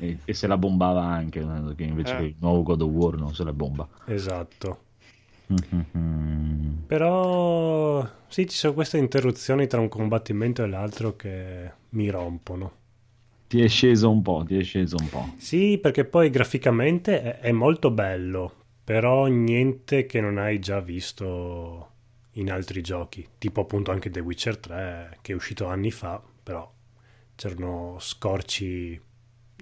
E, e se la bombava anche, eh, che invece Eh. che il nuovo God of War non se la bomba. esatto. Però sì, ci sono queste interruzioni tra un combattimento e l'altro che mi rompono. Ti è sceso un po', ti è sceso un po'. Sì, perché poi graficamente è, è molto bello, però niente che non hai già visto in altri giochi, tipo appunto anche The Witcher 3 che è uscito anni fa, però c'erano scorci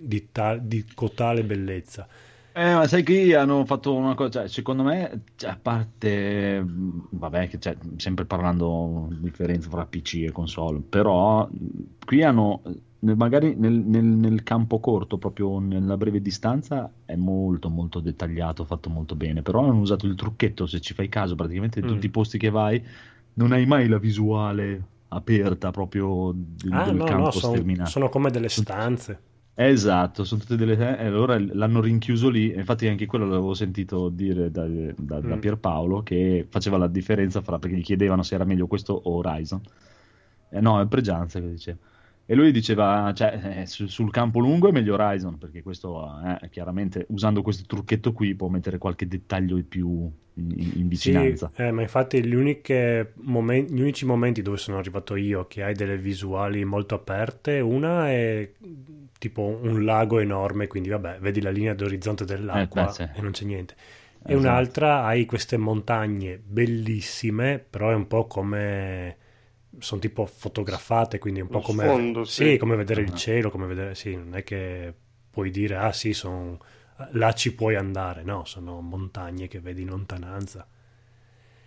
di, tal- di cotale bellezza. Eh, ma sai qui hanno fatto una cosa, cioè, secondo me, cioè, a parte, vabbè, che cioè, sempre parlando di differenza tra PC e console, però qui hanno, nel- magari nel, nel- nel campo corto, proprio nella breve distanza, è molto molto dettagliato, fatto molto bene, però hanno usato il trucchetto, se ci fai caso, praticamente in Mm. tutti i posti che vai, non hai mai la visuale aperta proprio del, Ah del no, campo no, son- sterminato. sono come delle stanze. Esatto, sono tutte delle... E allora l'hanno rinchiuso lì, infatti anche quello l'avevo sentito dire da, da- da Mm. Pierpaolo, che faceva la differenza fra, perché gli chiedevano se era meglio questo o Horizon. Eh, no, è Pregianza che diceva. E lui diceva, cioè, eh, su- sul campo lungo è meglio Horizon, perché questo, eh, chiaramente, usando questo trucchetto qui, può mettere qualche dettaglio in più in, in- in vicinanza. Sì, eh, ma infatti gli, uniche momen- gli unici momenti dove sono arrivato io che hai delle visuali molto aperte, una è tipo un lago enorme, quindi vabbè, vedi la linea d'orizzonte dell'acqua Eh, e non c'è niente. E Esatto. un'altra hai queste montagne bellissime, però è un po' come sono tipo fotografate, quindi è un po' come sfondo, sì, sì. come vedere il Ah. cielo, come vedere sì, non è che puoi dire ah sì, son- là ci puoi andare, no, sono montagne che vedi in lontananza.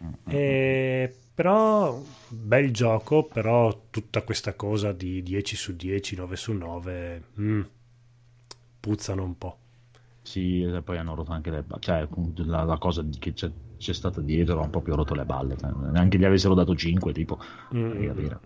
Mm, Eh, però bel gioco, però tutta questa cosa di 10 su 10, 9 su 9 mm, puzzano un po'. Sì, e poi hanno rotto anche le cioè la, la cosa di- che c'è, c'è stata dietro ha proprio rotto le balle, cioè, neanche gli avessero dato 5 tipo, Mm, devi capire.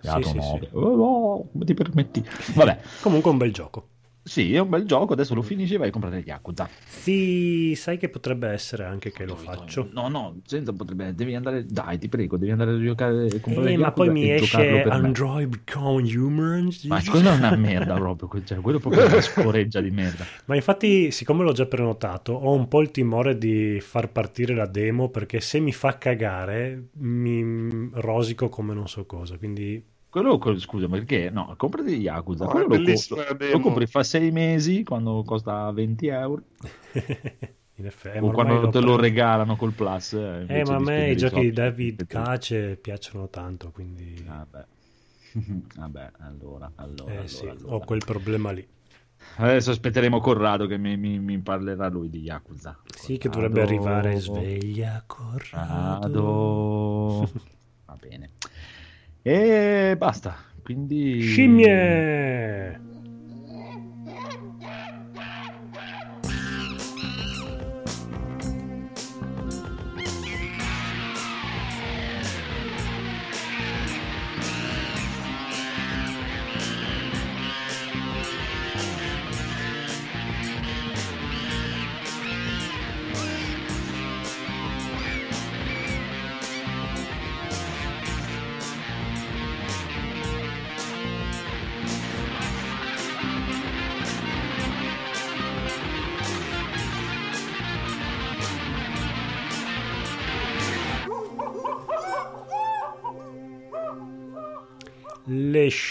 Sì, dato sì, 9. sì. Oh, no, come ti permetti? Vabbè, Comunque un bel gioco. Sì, è un bel gioco, adesso lo finisci e vai a comprare gli Yakuza. Sì, sai che potrebbe essere anche che lo faccio. No, no, senza potrebbe, devi andare, dai, ti prego, devi andare a giocare e comprare Eh, gli ma Yakuza poi mi esce per me. Android con Humans. Ma quella è una merda proprio, cioè, quello è proprio una scoreggia di merda. Ma infatti, siccome l'ho già prenotato, ho un po' il timore di far partire la demo perché se mi fa cagare mi rosico come non so cosa. Quindi Quello, quello- scusa, perché? No, comprati Yakuza, No, quello lo, demo. lo compri fa sei mesi quando costa 20 euro. in effetti, o quando te lo preso. regalano col plus. Eh, Eh, ma a me i giochi di David Cage Cace piacciono tanto, quindi Vabbè. Vabbè, allora, allora, eh, allora, sì, allora. ho quel problema lì. Adesso aspetteremo Corrado che mi, mi- mi parlerà lui di Yakuza. Sì, che Corrado. dovrebbe arrivare sveglia, Corrado. Corrado. Va bene. E basta. Quindi... Scimmie!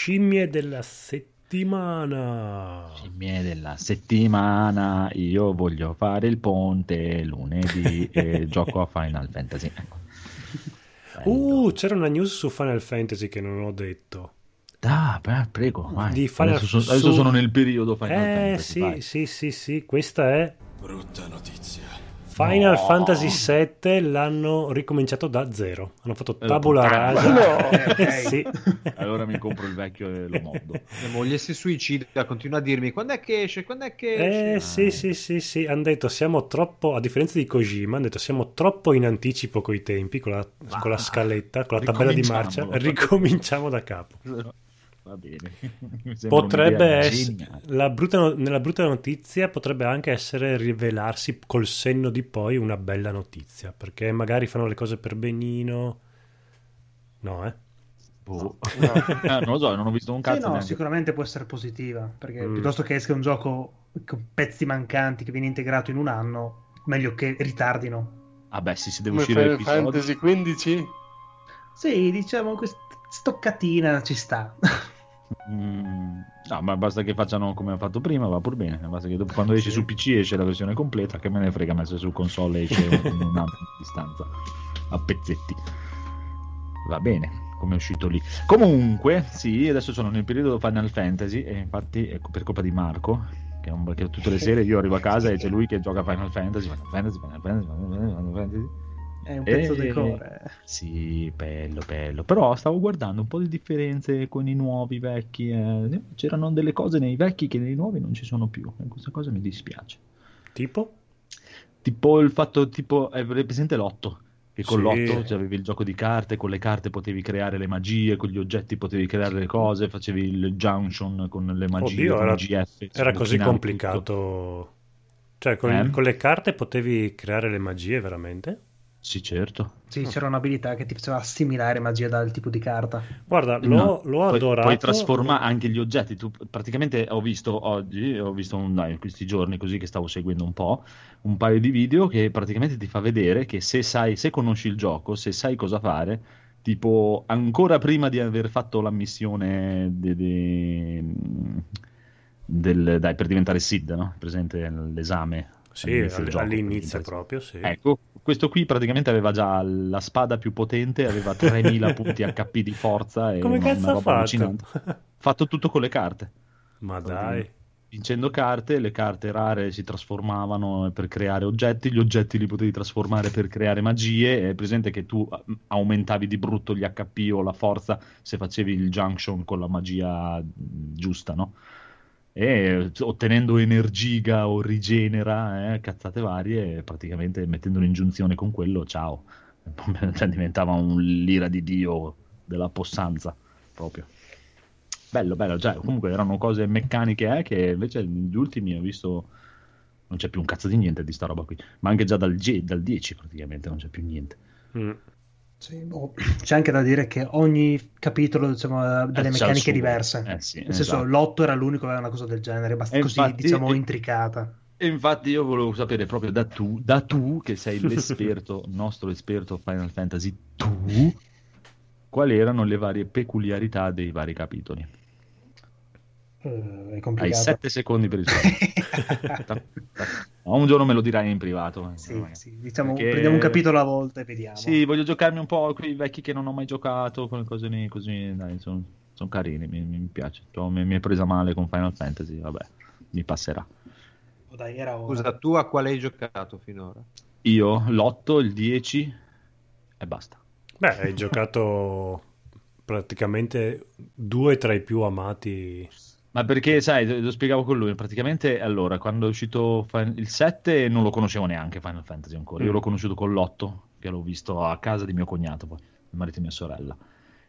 Scimmie della settimana. Scimmie della settimana, io voglio fare il ponte lunedì e gioco a Final Fantasy. Ecco. Uh, c'era una news su Final Fantasy che non ho detto. Ah, beh, prego, vai. Di Final- adesso, sono, adesso su- sono nel periodo Final eh, Fantasy. sì, vai. sì, sì, sì, questa è Brutta notizia. Final No. Fantasy VII l'hanno ricominciato da zero. Hanno fatto Eh, tabula rasa. No. Ok. sì. Allora mi compro il vecchio e lo mondo. Mia moglie si suicida, continua a dirmi quando è che esce, quando è che esce. Eh sì, sì, sì, sì, hanno detto siamo troppo, a differenza di Kojima, hanno detto siamo troppo in anticipo coi tempi, con la, con la scaletta, con la tabella di marcia, ricominciamo da capo. Va bene. Potrebbe essere, la brutta no- nella brutta notizia potrebbe anche essere rivelarsi col senno di poi una bella notizia, perché magari fanno le cose per benino. No, eh? Boh. Ah, non lo so, non ho visto un Sì, cazzo. no, neanche. sicuramente può essere positiva, perché Mm. piuttosto che esca un gioco con pezzi mancanti che viene integrato in un anno, meglio che ritardino. Ah beh, sì, si deve Come uscire Final l'episodio. Fantasy 15? Sì, diciamo questa stoccatina ci sta. Mm, no, ma basta che facciano come ha fatto prima, va pur bene. Basta che dopo, quando esce su PC esce la versione completa, che me ne frega, ma se su console esce in un anno di distanza a pezzetti. Va bene, come è uscito lì. Comunque, sì, adesso sono nel periodo Final Fantasy e infatti ecco, per colpa di Marco, che, è un- che tutte le sere io arrivo a casa e c'è lui che gioca Final Fantasy, Final Fantasy, Final Fantasy, Final Fantasy, Final Fantasy. È un pezzo Eh, di cuore. Sì, bello, bello. Però stavo guardando un po' di differenze con i nuovi, vecchi. eh. C'erano delle cose nei vecchi che nei nuovi non ci sono più. E questa cosa mi dispiace. Tipo? Tipo il fatto, tipo, è presente l'otto? Che con Sì. l'otto cioè, avevi il gioco di carte, con le carte potevi creare le magie, con gli oggetti potevi creare le cose, facevi il junction con le magie, Oddio, con era, GF. era così sbloccinavi tutto. complicato. Cioè, con, Eh? con le carte potevi creare le magie veramente? Sì, certo. Sì, c'era un'abilità che ti faceva assimilare magia dal tipo di carta. Guarda, l'ho, No, l'ho puoi- adorato. Puoi trasformare anche gli oggetti. Tu, praticamente ho visto oggi, ho visto un, dai, in questi giorni così che stavo seguendo un po', un paio di video che praticamente ti fa vedere che se sai, se conosci il gioco, se sai cosa fare, tipo ancora prima di aver fatto la missione de- de- del, dai, per diventare SID, no? Presente l'esame. Sì, all'inizio gioco, all'inizio diventare proprio, sì. Ecco, questo qui praticamente aveva già la spada più potente, aveva 3000 punti HP di forza e Come una, cazzo una roba fatto? allucinante. Fatto tutto con le carte. Ma dai. Vincendo carte, le carte rare si trasformavano per creare oggetti, gli oggetti li potevi trasformare per creare magie. È presente che tu eh, aumentavi di brutto gli HP o la forza se facevi il junction con la magia giusta, no? E ottenendo energiga o rigenera, eh, cazzate varie, praticamente mettendo un'ingiunzione con quello, ciao. Cioè, diventava un l'ira di Dio della possanza proprio. Bello, bello, già, comunque erano cose meccaniche eh, che invece negli ultimi ho visto non c'è più un cazzo di niente di sta roba qui, ma anche già dal, G- dal 10 praticamente non c'è più niente. Mm. Sì, boh. C'è anche da dire che ogni capitolo diciamo, ha delle Eh, c'ha il meccaniche diverse. Eh sì, Nel senso, esatto. l'otto era l'unico che aveva una cosa del genere, basta E così, infatti- diciamo, e- intricata. E infatti io volevo sapere proprio da tu, da tu che sei l'esperto, nostro esperto Final Fantasy, tu, quali erano le varie peculiarità dei vari capitoli? Eh, è Hai complicato. 7 secondi per rispondere. No, un giorno me lo dirai in privato. eh, Sì, sì, diciamo, Perché- prendiamo un capitolo alla volta e vediamo. Sì, voglio giocarmi un po' con i vecchi che non ho mai giocato, con le cose lì, così, dai, sono, sono carini, mi, mi piace. Cioè, mi, mi è presa male con Final Fantasy, vabbè, mi passerà. Oh, dai. Scusa, tu a quale hai giocato finora? Io l'8, il 10 e basta. Beh, hai giocato praticamente due tra i più amati. Ma perché, sai, lo spiegavo con lui, praticamente, allora, quando è uscito il 7 non lo conoscevo neanche Final Fantasy ancora, io Mm. l'ho conosciuto con l'8, che l'ho visto a casa di mio cognato, poi, il marito di mia sorella.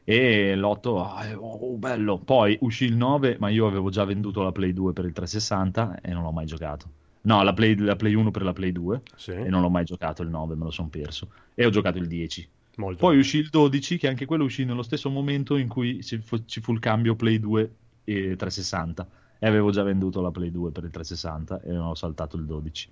E l'8, ah, oh, bello. Poi uscì il 9, ma io avevo già venduto la Play 2 per il 360 e non l'ho mai giocato. No, la Play, la Play 1 per la Play 2 Sì, e non l'ho mai giocato il 9, me lo sono perso. E ho giocato il 10. molto. Poi uscì il 12, che anche quello uscì nello stesso momento in cui ci fu, ci fu il cambio Play 2 e 360. E avevo già venduto la Play 2 per il 360 e non ho saltato il 12.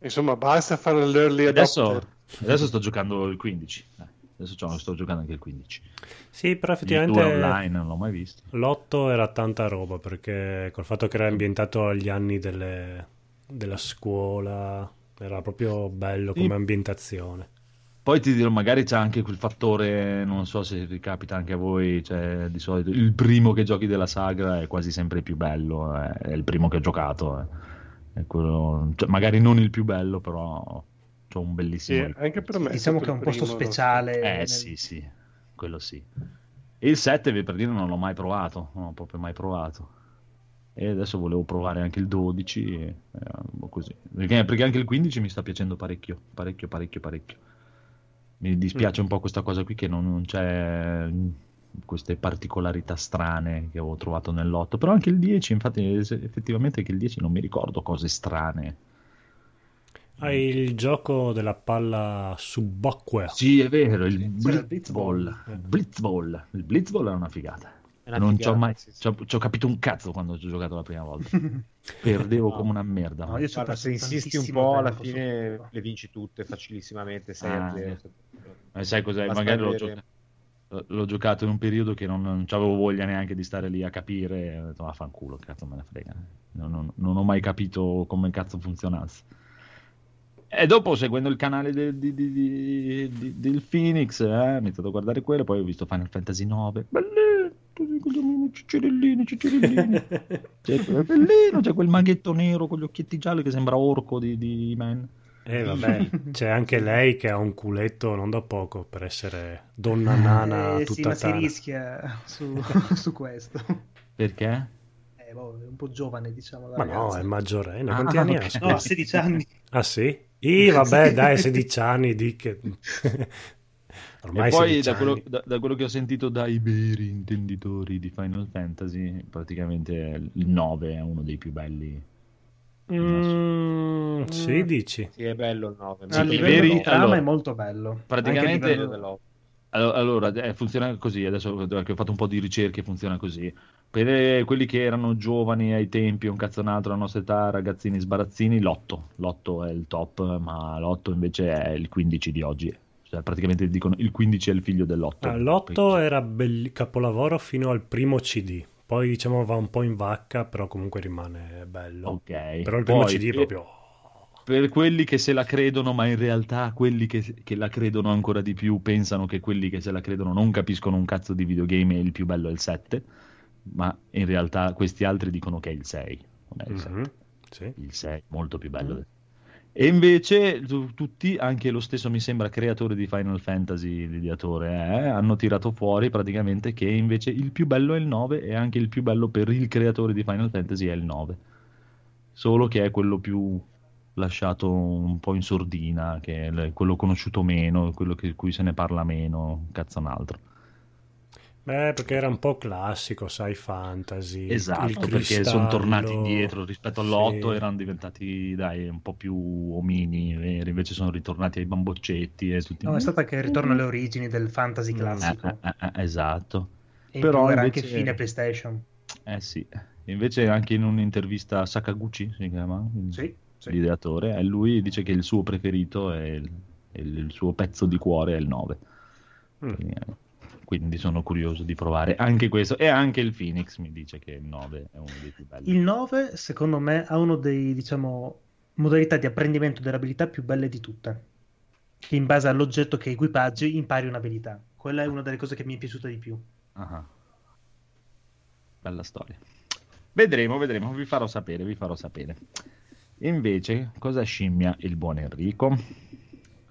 Insomma, basta fare l'early Adesso, adopter. adesso sto giocando il 15. eh. Adesso c'ho- sto giocando anche il 15. Sì, però Il 2 effettivamente online non l'ho mai visto. l'8 era tanta roba perché col fatto che era ambientato agli anni delle- della scuola era proprio bello Sì. come ambientazione. Poi ti dirò, magari c'è anche quel fattore, non so se vi capita anche a voi, cioè di solito il primo che giochi della saga è quasi sempre il più bello, eh, è il primo che ho giocato, eh. È quello- cioè, magari non il più bello, però c'ho un Sì, bellissimo... anche per me. Diciamo che è un posto speciale. Eh nel- sì, sì, quello sì. E il 7, vi- per dire, non l'ho mai provato, non l'ho proprio mai provato. E adesso volevo provare anche il 12, e, eh, così. Perché, perché anche il 15 mi sta piacendo parecchio, parecchio, parecchio, parecchio. Mi dispiace un po' questa cosa qui che non, non c'è mm, queste particolarità strane che avevo trovato nell'8, però anche il 10, infatti effettivamente anche il 10 non mi ricordo cose strane. Hai il gioco della palla subacquea. Sì, è vero, il Blitzball. Eh. Blitzball. Il Blitzball è una figata. È una non ci ho mai sì, sì. ci ho, ci ho capito un cazzo quando ci ho giocato la prima volta. Perdevo No. come una merda. No, io ho Guarda, se insisti un po', alla fine le vinci tutte facilissimamente. 6 Ah, a 0. Eh, sai cos'è? Basta Magari l'ho, gioca- l'ho giocato in un periodo che non, non avevo voglia neanche di stare lì a capire. Ho detto, vaffanculo, cazzo me ne frega. Non, non- non ho mai capito come cazzo funzionasse. E dopo, seguendo il canale de- di- di- di- del Phoenix, eh, ho iniziato a guardare quello, poi ho visto Final Fantasy 9. Bellino, tutti così, cicirellini, cicirellini. C'è, è bellino, c'è quel maghetto nero con gli occhietti gialli che sembra orco di, di Man. E Eh, vabbè, c'è anche lei che ha un culetto non da poco per essere donna Ah, nana Eh, sì, tutta ma si tana. rischia su, su questo. Perché? Eh, boh, è un po' giovane, diciamo. la Ma no, ragazza. è maggiorenne. Ah, Quanti anni ok. ha? No, 16 anni. Ah sì? Ih, vabbè, dai, 16 anni, di che... Ormai e poi 16 da quello, da- da quello che ho sentito dai veri intenditori di Final Fantasy, praticamente il 9 è uno dei più belli. Mm, sì, Mm. dici. Sì, è bello il 9. Sì, a livello veri- di trama allora, è molto bello. praticamente- Anche livello- Allora, eh, funziona così, adesso che ho fatto un po' di ricerche funziona così. Per eh, quelli che erano giovani ai tempi, un cazzo un altro, alla nostra età, ragazzini sbarazzini, l'8. L'8 è il top, ma l'8 invece è il 15 di oggi. Cioè, praticamente dicono il 15 è il figlio dell'8. Ah, L'8 era bel- capolavoro fino al primo CD. Poi diciamo va un po' in vacca, però comunque rimane bello. Ok. Però il primo Poi, CD è per- proprio... Per quelli che se la credono, ma in realtà quelli che, che la credono ancora di più pensano che quelli che se la credono non capiscono un cazzo di videogame e il più bello è il 7, ma in realtà questi altri dicono che è il 6. Non è il 7. Mhm, sì. Il 6 molto più bello. E invece tu- tutti, anche lo stesso mi sembra creatore di Final Fantasy, l'ideatore, eh, hanno tirato fuori praticamente che invece il più bello è il 9 e anche il più bello per il creatore di Final Fantasy è il 9. Solo che è quello più lasciato un po' in sordina, che è quello conosciuto meno, quello che, cui se ne parla meno, cazzo un altro. Beh, perché era un po' classico, sai, fantasy. Esatto, perché sono tornati indietro rispetto all'8, Sì. erano diventati dai, un po' più omini, veri, invece sono ritornati ai bamboccetti e tutti. No, è stata che ritorno alle origini del fantasy Mm. classico. Eh, eh, eh, esatto. E però era invece- anche fine PlayStation. Eh sì. Invece anche in un'intervista a Sakaguchi, si chiama? Sì, sì. L'ideatore, e lui dice che il suo preferito è il, il- il suo pezzo di cuore è il 9. Mm. Quindi, sono curioso di provare anche questo. E anche il Phoenix mi dice che il 9 è uno dei più belli. Il 9, secondo me, ha uno dei, diciamo, modalità di apprendimento dell'abilità più belle di tutte. Che in base all'oggetto che equipaggi impari un'abilità. Quella è una delle cose che mi è piaciuta di più. Ah. Bella storia. Vedremo, vedremo, vi farò sapere, vi farò sapere. Invece, cosa scimmia il buon Enrico?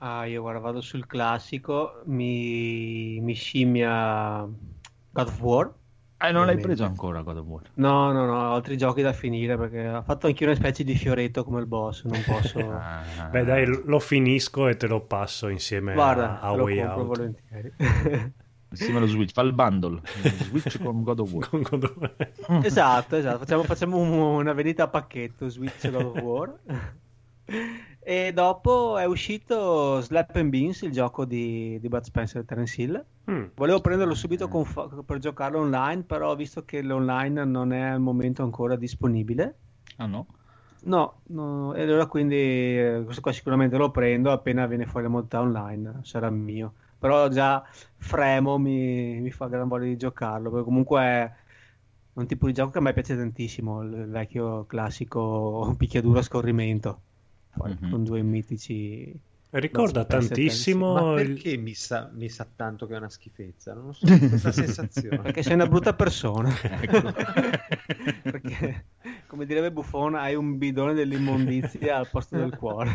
Ah, io guarda, vado sul classico, mi, mi scimmia God of War. Eh, non l'hai preso ancora God of War? No, no, no, ho altri giochi da finire perché ho fatto anche una specie di fioretto come il boss, non posso... Ah. Beh, dai, lo finisco e te lo passo insieme Guarda, a, a Way compro Out. volentieri. Insieme allo Switch, fa il bundle. Switch con God of War. Con God of War. esatto, esatto, facciamo, facciamo un- una vendita a pacchetto Switch God of War. E dopo è uscito Slap and Beans, il gioco di, di Bud Spencer e Terence Hill. Mm. Volevo prenderlo subito con fa- per giocarlo online, però ho visto che l'online non è al momento ancora disponibile. Ah no? No, no, e allora quindi eh, questo qua sicuramente lo prendo appena viene fuori la modalità online, sarà mio. però già Fremo mi, mi fa gran voglia di giocarlo, perché comunque è un tipo di gioco che a me piace tantissimo, il il vecchio classico picchiaduro a scorrimento, poi Mhm. con due mitici... Ricorda Non tantissimo Ma il- perché mi sa, mi sa tanto che è una schifezza? Non lo so, questa sensazione. Perché sei una brutta persona. Ecco. Perché, come direbbe Buffon, hai un bidone dell'immondizia al posto del cuore.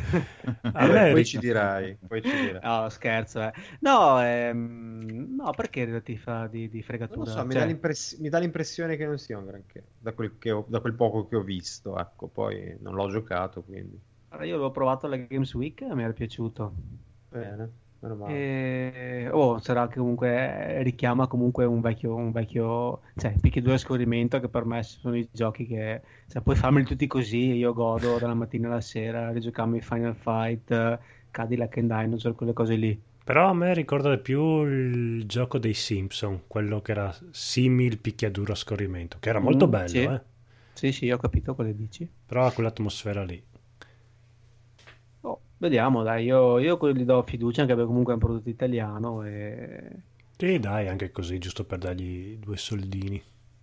A me poi ci dirai, poi ci dirai. No, scherzo, eh. No, ehm, no, perché ti fa di, di Non fregatura? lo so, mi, Cioè, dà l'impress- mi dà l'impressione che non sia un granché, da quel, che ho- da quel poco che ho visto, ecco, poi non l'ho giocato, quindi io l'ho provato alla Games Week e mi era piaciuto. bene, meno male. E... Oh, sarà che comunque richiama comunque un vecchio, un vecchio, cioè, picchiaduro a scorrimento che per me sono i giochi che, cioè, puoi farmeli tutti così, io godo dalla mattina alla sera, rigiocarmi Final Fight, Cadillac and Dinosaur, quelle cose lì. Però a me ricorda di più il gioco dei Simpson, quello che era simil picchiaduro a scorrimento, che era molto Mm, bello, sì. eh? Sì, sì, ho capito quelle dici. però ha quell'atmosfera lì. Vediamo, dai, io, io gli do fiducia anche perché comunque è un prodotto italiano e... Sì, dai, anche così, giusto per dargli due soldini.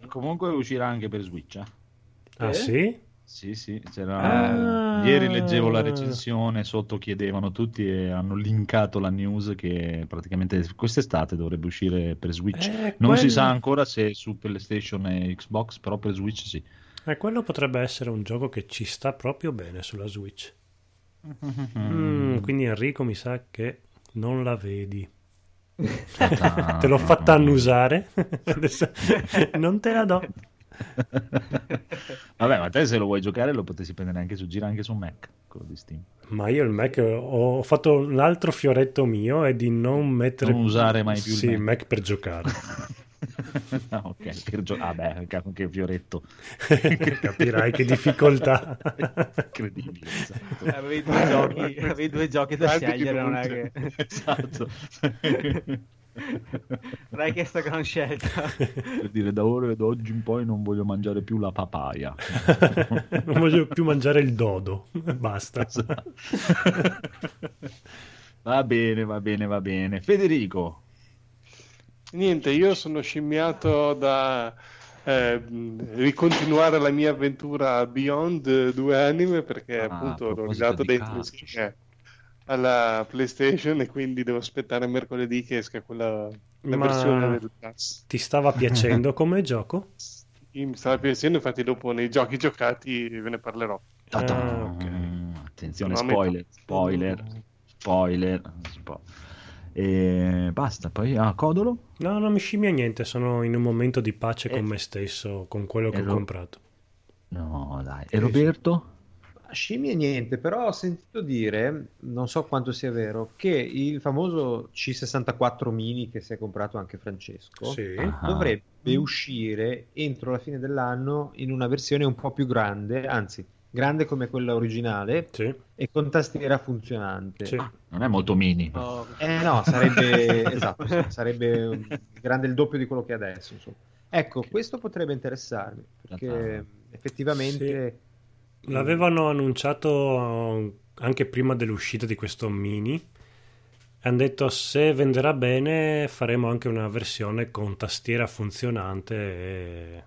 Comunque uscirà anche per Switch. eh? Ah, Sì? sì? Sì, sì, c'era... Ah. ieri leggevo la recensione, sotto chiedevano tutti e hanno linkato la news che praticamente quest'estate dovrebbe uscire per Switch. Eh, Non si quello- sa ancora se su PlayStation e Xbox, però per Switch sì. E quello potrebbe essere un gioco che ci sta proprio bene sulla Switch. Mm, quindi Enrico mi sa che non la vedi. Ah. Te l'ho fatta annusare. Adesso non te la do. Vabbè, ma te se lo vuoi giocare lo potessi prendere anche su, gira anche su Mac, quello di Steam. Ma io il Mac ho fatto un altro fioretto mio è di non mettere Non usare mai più il sì, Mac. Mac per giocare. Ah, ok, per gio- ah beh, che- che fioretto. Capirai che difficoltà. Incredibile, esatto. Avevi due giochi, avevi due giochi da Tanti scegliere, non è che... Esatto. Non è che è sta gran scelta. per dire da ora da oggi in poi non voglio mangiare più la papaya. non voglio più mangiare il dodo. Basta. Esatto. va bene, va bene, va bene. Federico. Niente, io sono scimmiato da eh, ricontinuare la mia avventura a Beyond eh, due anime perché Ah, appunto l'ho ridato dentro insieme alla PlayStation e quindi devo aspettare mercoledì che esca quella la Ma- versione del Plus. Ti stava piacendo come gioco? Io mi stava piacendo, infatti dopo nei giochi giocati ve ne parlerò. Ah, ok. Attenzione, spoiler, metà. spoiler, spoiler. E basta, poi ah, Codolo? No, non mi scimmia niente, sono in un momento di pace con Eh. me stesso, con quello che Eh, ho Ro- comprato. No, dai. E Roberto? Scimmie niente, però ho sentito dire, non so quanto sia vero, che il famoso C64 mini che si è comprato anche Francesco Sì. Ah. dovrebbe uscire entro la fine dell'anno in una versione un po' più grande, anzi, grande come quella originale Sì. e con tastiera funzionante. Sì. Non è molto mini. Oh, Eh no, sarebbe esatto, sì, sarebbe grande il doppio di quello che è adesso. insomma. Ecco, questo potrebbe interessarmi perché effettivamente L'avevano annunciato anche prima dell'uscita di questo mini. Hanno detto se venderà bene faremo anche una versione con tastiera funzionante e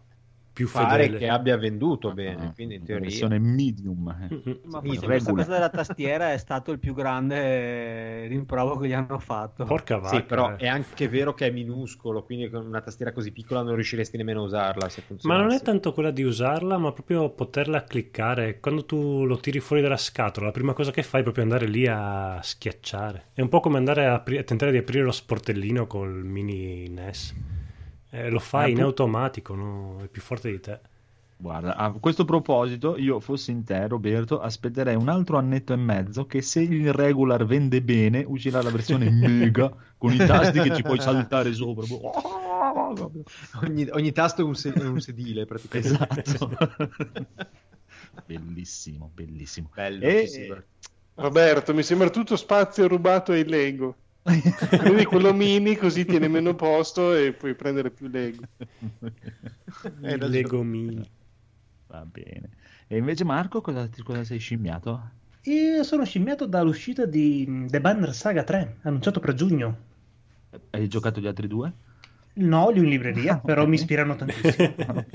più pare fedele. che abbia venduto bene, Ah, quindi in teoria versione medium. eh. Ma Sì, forse questa cosa della tastiera è stato il più grande rimprovero che gli hanno fatto. Porca vacca. Sì, però eh. è anche vero che è minuscolo, quindi con una tastiera così piccola non riusciresti nemmeno a usarla se Ma non è tanto quella di usarla, ma proprio poterla cliccare. Quando tu lo tiri fuori dalla scatola, la prima cosa che fai è proprio andare lì a schiacciare. È un po' come andare a, apri- a tentare di aprire lo sportellino col mini NES. Eh, lo fai Ah, in automatico, no? È più forte di te. Guarda, a questo proposito, io fossi in te, Roberto, aspetterei un altro annetto e mezzo che se il regular vende bene, uscirà la versione mega con i tasti che ci puoi saltare sopra. Ogni, ogni tasto è un, se- un sedile praticamente. Esatto. bellissimo, bellissimo. Bello, E-. Roberto, mi sembra tutto spazio rubato ai Lego. Quindi quello mini così tiene meno posto e puoi prendere più Lego. Ragione. Lego Mini. Va bene. E invece Marco, cosa, cosa sei scimmiato? E sono scimmiato dall'uscita di The Banner Saga 3, annunciato per giugno. Hai giocato gli altri due? No, li ho in libreria, però mi ispirano tantissimo.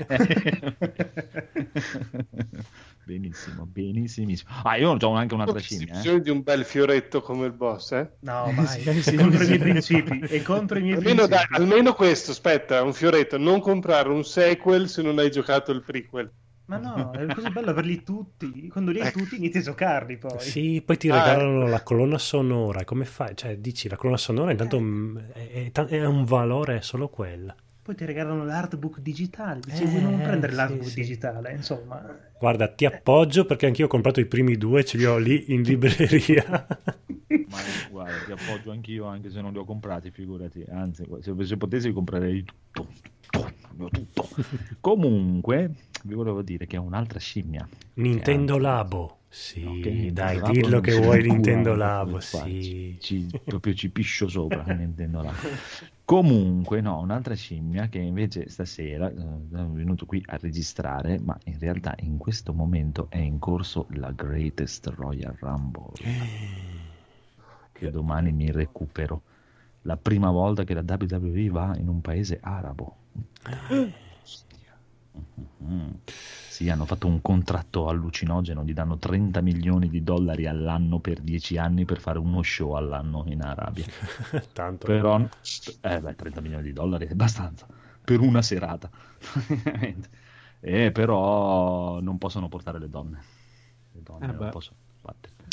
benissimo, benissimissimo. Ah, io ho anche un'altra Ho scimmia. Eh? bisogno di un bel fioretto come il boss, eh? No, vai, Sì, sì, è contro i miei principi. È contro i miei Almeno, principi. dai, almeno questo, aspetta, un fioretto. Non comprare un sequel se non hai giocato il prequel. Ma no, è così bello averli tutti. Quando li hai Ecco. tutti inizi a giocarli poi. Sì, poi ti Ah, regalano la colonna sonora. Come fai? Cioè, dici la colonna sonora intanto mm, è, è è un valore solo quella. Poi ti regalano l'artbook digitale. Dici, Eh, vuoi non prendere sì, l'artbook sì. digitale? Insomma, Guarda, ti appoggio perché anch'io ho comprato i primi due, ce li ho lì in libreria. Ma guarda, ti appoggio anch'io, anche se non li ho comprati, figurati. Anzi, se, se potessi comprerei tutto, tutto, tutto. Comunque, vi volevo dire che è un'altra scimmia. Nintendo Labo. Sì, che dai, Labo dillo che vuoi Nintendo Labo, sì. Ci- proprio ci piscio sopra Nintendo Labo. Comunque, no, un'altra scimmia che invece stasera eh, è venuto qui a registrare, ma in realtà in questo momento è in corso la Greatest Royal Rumble, che domani mi recupero. La prima volta che la WWE va in un paese arabo. Mm. Sì, hanno fatto un contratto allucinogeno, gli danno 30 milioni di dollari all'anno per 10 anni per fare uno show all'anno in Arabia. Tanto. Però, eh beh, 30 milioni di dollari è abbastanza per una serata. e però non possono portare le donne. Le donne Eh non beh. possono.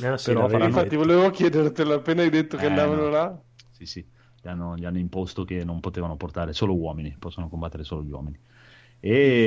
Ah, sì, Però faranno- Infatti, volevo chiedertelo appena hai detto che Eh, andavano no. là. Sì, sì, gli hanno, gli hanno imposto che non potevano portare solo uomini, possono combattere solo gli uomini.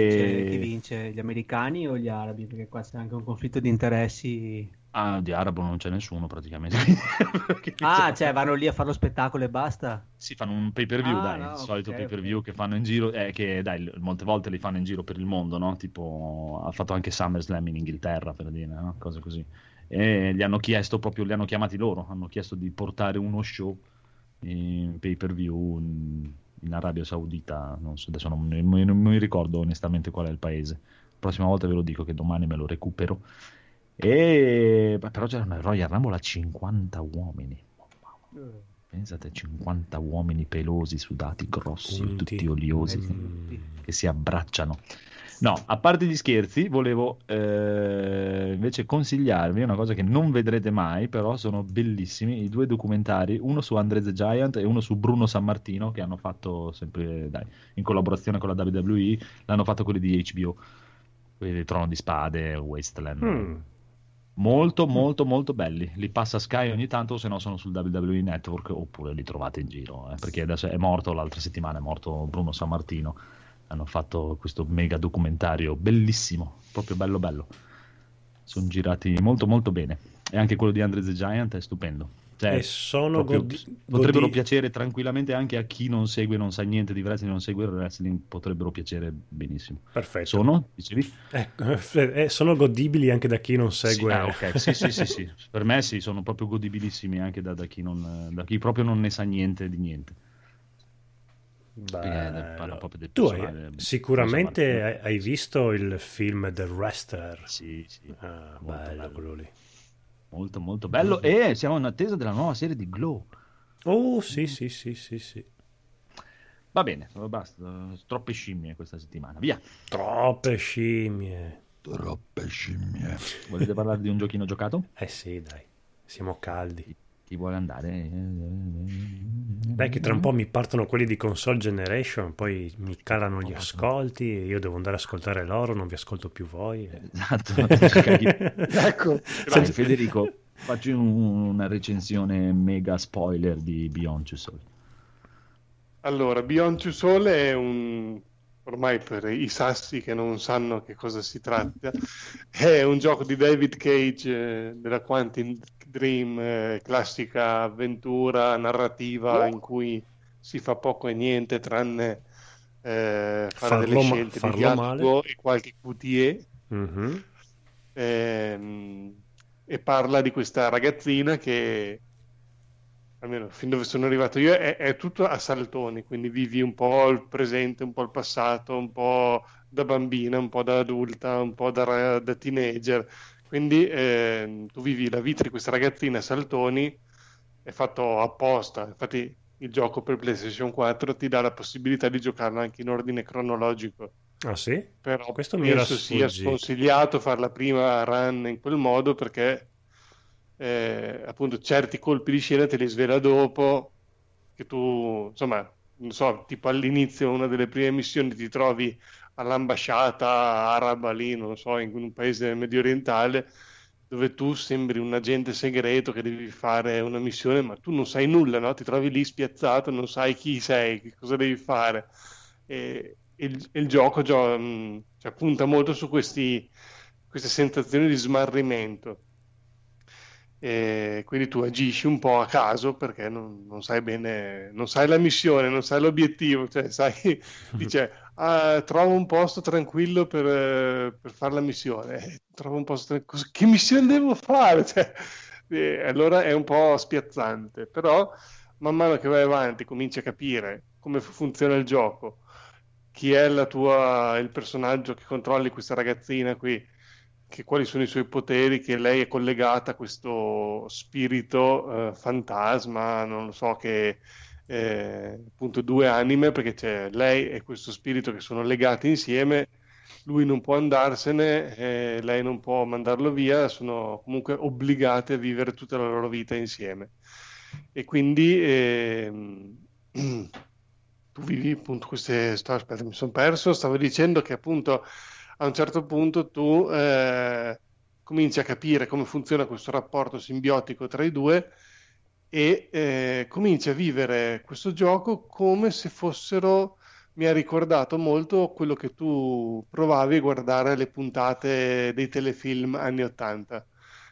Cioè, chi E vince, gli americani o gli arabi? Perché qua c'è anche un conflitto di interessi. ah, di arabo non c'è nessuno praticamente. Ah, cioè vanno lì a fare lo spettacolo e basta. si fanno un pay per view, Ah, dai, no, il solito ok, pay per view che fanno in giro, eh, che dai, molte volte li fanno in giro per il mondo, no? Tipo, ha fatto anche SummerSlam in Inghilterra, per dire, no? Cose così. E gli hanno chiesto proprio, li hanno chiamati loro, hanno chiesto di portare uno show in pay per view in, Arabia Saudita, non so, adesso non, mi- non mi ricordo onestamente qual è il paese. La prossima volta ve lo dico che domani me lo recupero. E però c'era una Royal Rumble a 50 uomini. Pensate, 50 uomini pelosi, sudati, grossi, Punti. tutti oliosi, Mm. che si abbracciano. No, a parte gli scherzi, volevo eh, invece consigliarvi una cosa che non vedrete mai, però sono bellissimi, i due documentari, uno su Andre the Giant e uno su Bruno San Martino, che hanno fatto sempre, dai, in collaborazione con la WWE, l'hanno fatto quelli di HBO, quelli di Trono di Spade, Wasteland. Mm. Molto, molto, molto belli. Li passa Sky ogni tanto, se no sono sul WWE Network oppure li trovate in giro. eh, perché adesso è morto, l'altra settimana è morto Bruno San Martino. Hanno fatto questo mega documentario bellissimo, proprio bello, bello. Sono girati molto, molto bene. E anche quello di Andre the Giant è stupendo. Cioè, E godi- potrebbero godi- piacere tranquillamente anche a chi non segue, non sa niente di wrestling, non segue il wrestling, potrebbero piacere benissimo. Perfetto. Sono? Dicevi? Ecco, eh, sono godibili anche da chi non segue. Sì, ah, ok. sì, sì, sì, sì. Per me sì, sono proprio godibilissimi anche da, da chi non, da chi proprio non ne sa niente di niente. Parla proprio del Tu hai- sicuramente hai, hai visto il film The Wrestler. Sì, sì. Ah, Molto bello, bello. quello lì. Molto, molto bello. E siamo in attesa della nuova serie di Glow. Oh, sì, sì, sì, sì, sì. Va bene, basta. Troppe scimmie questa settimana. Via. Troppe scimmie. Troppe scimmie. Volete parlare di un giochino giocato? Eh sì, dai, siamo caldi. Chi vuole andare? Dai che tra un po' mi partono quelli di console generation, poi mi calano gli ascolti e io devo andare a ascoltare loro, non vi ascolto più voi. Esatto. Ecco, Dai, Federico, facci un- una recensione mega spoiler di Beyond Two Souls. Allora, Beyond Two Soul è un ormai per i sassi che non sanno che cosa si tratta, è un gioco di David Cage eh, della Quantum Dream, eh, classica avventura narrativa in cui si fa poco e niente tranne eh, fare Farlo delle ma- scelte di farlo dialogo e qualche QTE. Mhm. Ehm, e parla di questa ragazzina che almeno fin dove sono arrivato io è, è tutto a saltoni quindi vivi un po' il presente un po' il passato un po' da bambina un po' da adulta un po' da, da teenager quindi ehm, tu vivi la vita di questa ragazzina a saltoni è fatto apposta infatti il gioco per PlayStation 4 ti dà la possibilità di giocarlo anche in ordine cronologico. Ah sì? Però Questo mi penso sia sconsigliato fare la prima run in quel modo perché eh, appunto certi colpi di scena te li svela dopo che tu insomma non so tipo all'inizio una delle prime missioni ti trovi all'ambasciata araba lì non so in un paese medio orientale dove tu sembri un agente segreto che devi fare una missione ma tu non sai nulla no? ti trovi lì spiazzato non sai chi sei che cosa devi fare e, e il, e il gioco gio- cioè, punta molto su questi, queste sensazioni di smarrimento. E quindi tu agisci un po' a caso perché non, non sai bene, non sai la missione, non sai l'obiettivo, cioè sai, dice, ah, trovo un posto tranquillo per, eh, per fare la missione, Eh, trovo un posto tranquillo, che missione devo fare? Cioè, e allora è un po' spiazzante, però man mano che vai avanti cominci a capire come fu- funziona il gioco, chi è la tua, il personaggio che controlli questa ragazzina qui, che quali sono i suoi poteri, che lei è collegata a questo spirito eh, fantasma, non lo so, che eh, appunto due anime, perché c'è lei e questo spirito che sono legati insieme, lui non può andarsene, eh, lei non può mandarlo via, sono comunque obbligate a vivere tutta la loro vita insieme. E quindi ehm, tu vivi appunto queste storie, aspetta, mi sono perso, stavo dicendo che appunto a un certo punto tu eh, cominci a capire come funziona questo rapporto simbiotico tra i due e eh, cominci a vivere questo gioco come se fossero, mi ha ricordato molto quello che tu provavi a guardare le puntate dei telefilm anni 80,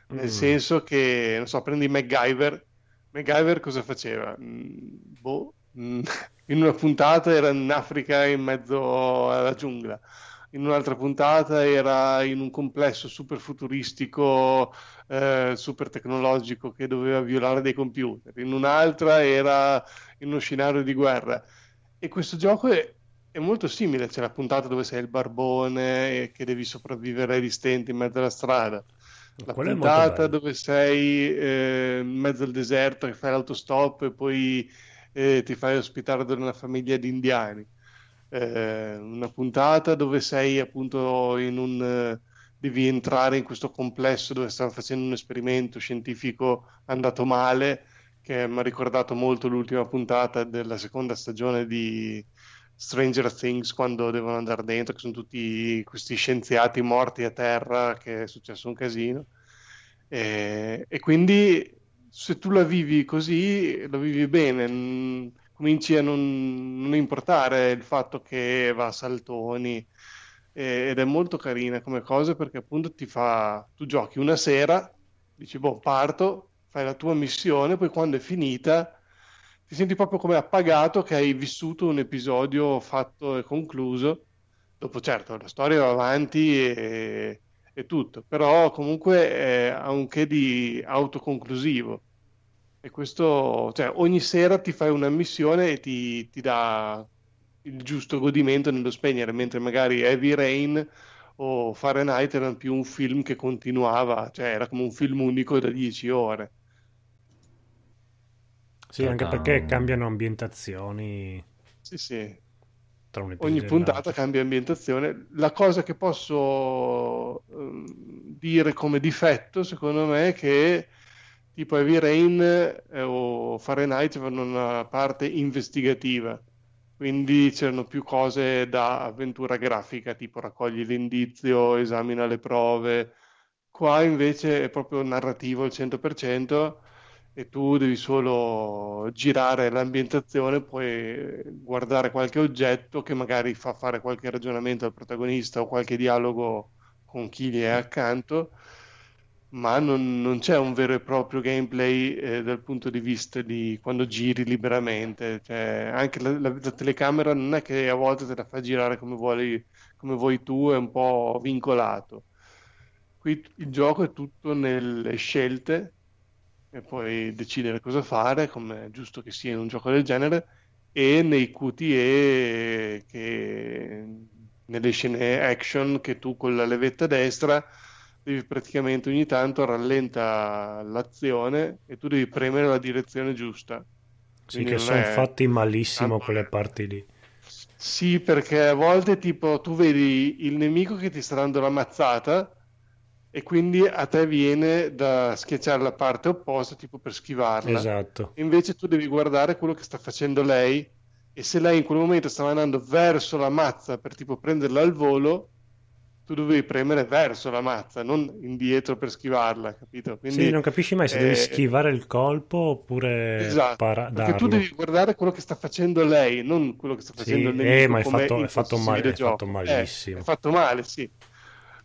nel Mm. senso che, non so, prendi MacGyver, MacGyver cosa faceva? Mm, boh, mm, in una puntata era in Africa in mezzo alla giungla, in un'altra puntata era in un complesso super futuristico, eh, super tecnologico che doveva violare dei computer, in un'altra era in uno scenario di guerra. E questo gioco è, è molto simile, c'è la puntata dove sei il barbone e che devi sopravvivere ai stenti in mezzo alla strada. La Quello puntata dove sei eh, in mezzo al deserto e fai l'autostop e poi eh, ti fai ospitare da una famiglia di indiani. Eh, una puntata dove sei appunto in un... eh, devi entrare in questo complesso dove stanno facendo un esperimento scientifico andato male, che mi ha ricordato molto l'ultima puntata della seconda stagione di Stranger Things, quando devono andare dentro, che sono tutti questi scienziati morti a terra, che è successo un casino. E, e quindi se tu la vivi così, la vivi bene, mm, cominci a non, non importare il fatto che va a saltoni e- ed è molto carina come cosa perché appunto ti fa, tu giochi una sera, dici boh, parto, fai la tua missione, poi quando è finita ti senti proprio come appagato che hai vissuto un episodio fatto e concluso. Dopo, certo, la storia va avanti e, e tutto, però comunque eh, ha un che di autoconclusivo. E questo, cioè, ogni sera ti fai una missione e ti, ti dà il giusto godimento nello spegnere, mentre magari Heavy Rain o Fahrenheit erano più un film che continuava, cioè era come un film unico da 10 ore. Sì, anche perché cambiano ambientazioni Sì, sì. Ogni puntata cambia ambientazione. La cosa che posso ehm, dire come difetto, secondo me, è che tipo Heavy Rain eh, o Fahrenheit avevano una parte investigativa, quindi c'erano più cose da avventura grafica, tipo raccogli l'indizio, esamina le prove. Qua invece è proprio narrativo al 100% e tu devi solo girare l'ambientazione, puoi guardare qualche oggetto che magari fa fare qualche ragionamento al protagonista o qualche dialogo con chi gli è accanto, ma non, non c'è un vero e proprio gameplay eh, dal punto di vista di quando giri liberamente. Cioè, anche la, la- la telecamera non è che a volte te la fa girare come vuoi, come vuoi tu, è un po' vincolato. Qui il gioco è tutto nelle scelte e puoi decidere cosa fare, come è giusto che sia in un gioco del genere, e nei QTE, che, nelle scene action, che tu con la levetta destra devi praticamente ogni tanto rallenta l'azione e tu devi premere la direzione giusta. Sì, Quindi che sono è fatti malissimo tanto- quelle parti lì. Sì, perché a volte tipo tu vedi il nemico che ti sta dando la mazzata e quindi a te viene da schiacciare la parte opposta tipo per schivarla. Esatto. Invece tu devi guardare quello che sta facendo lei e se lei in quel momento stava andando verso la mazza per tipo prenderla al volo, tu dovevi premere verso la mazza, non indietro per schivarla, capito? Quindi Sì, non capisci mai se eh, devi schivare il colpo oppure Esatto, para- perché tu devi guardare quello che sta facendo lei, non quello che sta Sì, facendo il eh, nemico ma è fatto- è fatto male- è fatto malissimo. Eh, è fatto male, sì.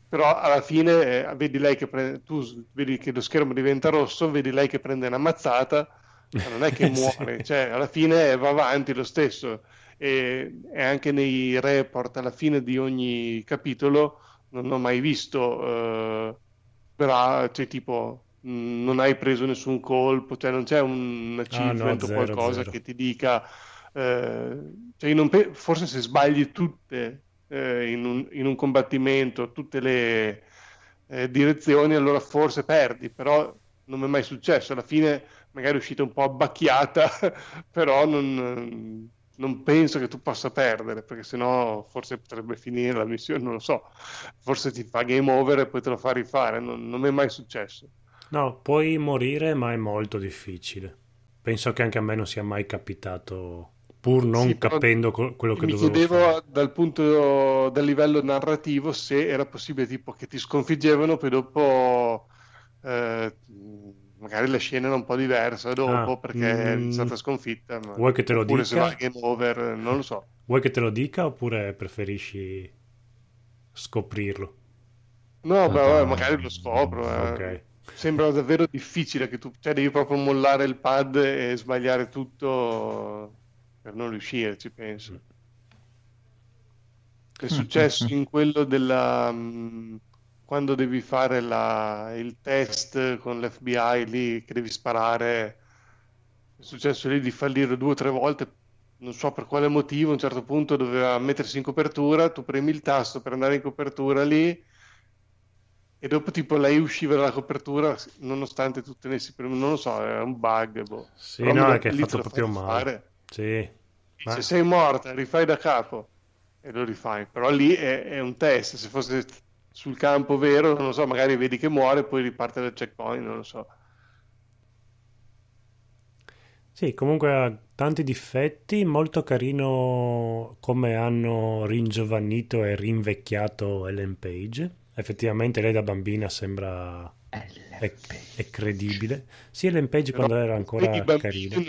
Però alla fine eh, vedi lei che prende, tu vedi che lo schermo diventa rosso, vedi lei che prende una mazzata, ma non è che Sì. muore, cioè alla fine va avanti lo stesso. E, e anche nei report alla fine di ogni capitolo non ho mai visto eh, bra- cioè tipo mh, non hai preso nessun colpo, cioè non c'è un achievement o Ah, zero, qualcosa zero. che ti dica eh, cioè pe- forse se sbagli tutte eh, in un, in un combattimento, tutte le eh, direzioni, allora forse perdi, però non mi è mai successo. Alla fine magari è uscita un po' abbacchiata, però non, non penso che tu possa perdere, perché sennò forse potrebbe finire la missione, non lo so. Forse ti fa game over e poi te lo fa rifare, non, non mi è mai successo. No, puoi morire, ma è molto difficile. Penso che anche a me non sia mai capitato, pur non Sì, capendo quello che Mi dovevo chiedevo fare. dal punto, dal livello narrativo se era possibile tipo che ti sconfiggevano, poi dopo eh, magari la scena era un po' diversa dopo Ah, perché è mm, stata sconfitta, ma- vuoi che te lo oppure se dica? va a game over, non lo so. Vuoi che te lo dica oppure preferisci scoprirlo? No, beh, Ah, vabbè, magari lo scopro. eh. Ok. Sembra davvero difficile che tu, cioè devi proprio mollare il pad e sbagliare tutto per non riuscire, ci penso. È successo in quello della mh, quando devi fare la- il test con l'FBI lì che devi sparare. È successo lì di fallire due o tre volte, non so per quale motivo. A un certo punto doveva mettersi in copertura, tu premi il tasto per andare in copertura lì. E dopo tipo lei usciva dalla copertura nonostante tu tenessi per... non lo so, era un bug. Boh. Sì, Però no, è che è fatto proprio male. Sì. Ma- sei morta, rifai da capo e lo rifai. Però lì è, è un test, se fosse sul campo vero, non so, magari vedi che muore, poi riparte dal checkpoint, non lo so. Sì, comunque ha tanti difetti, molto carino come hanno ringiovanito e rinvecchiato Ellen Page. Effettivamente lei da bambina sembra è, è credibile. Sì, Ellen Page Però quando era ancora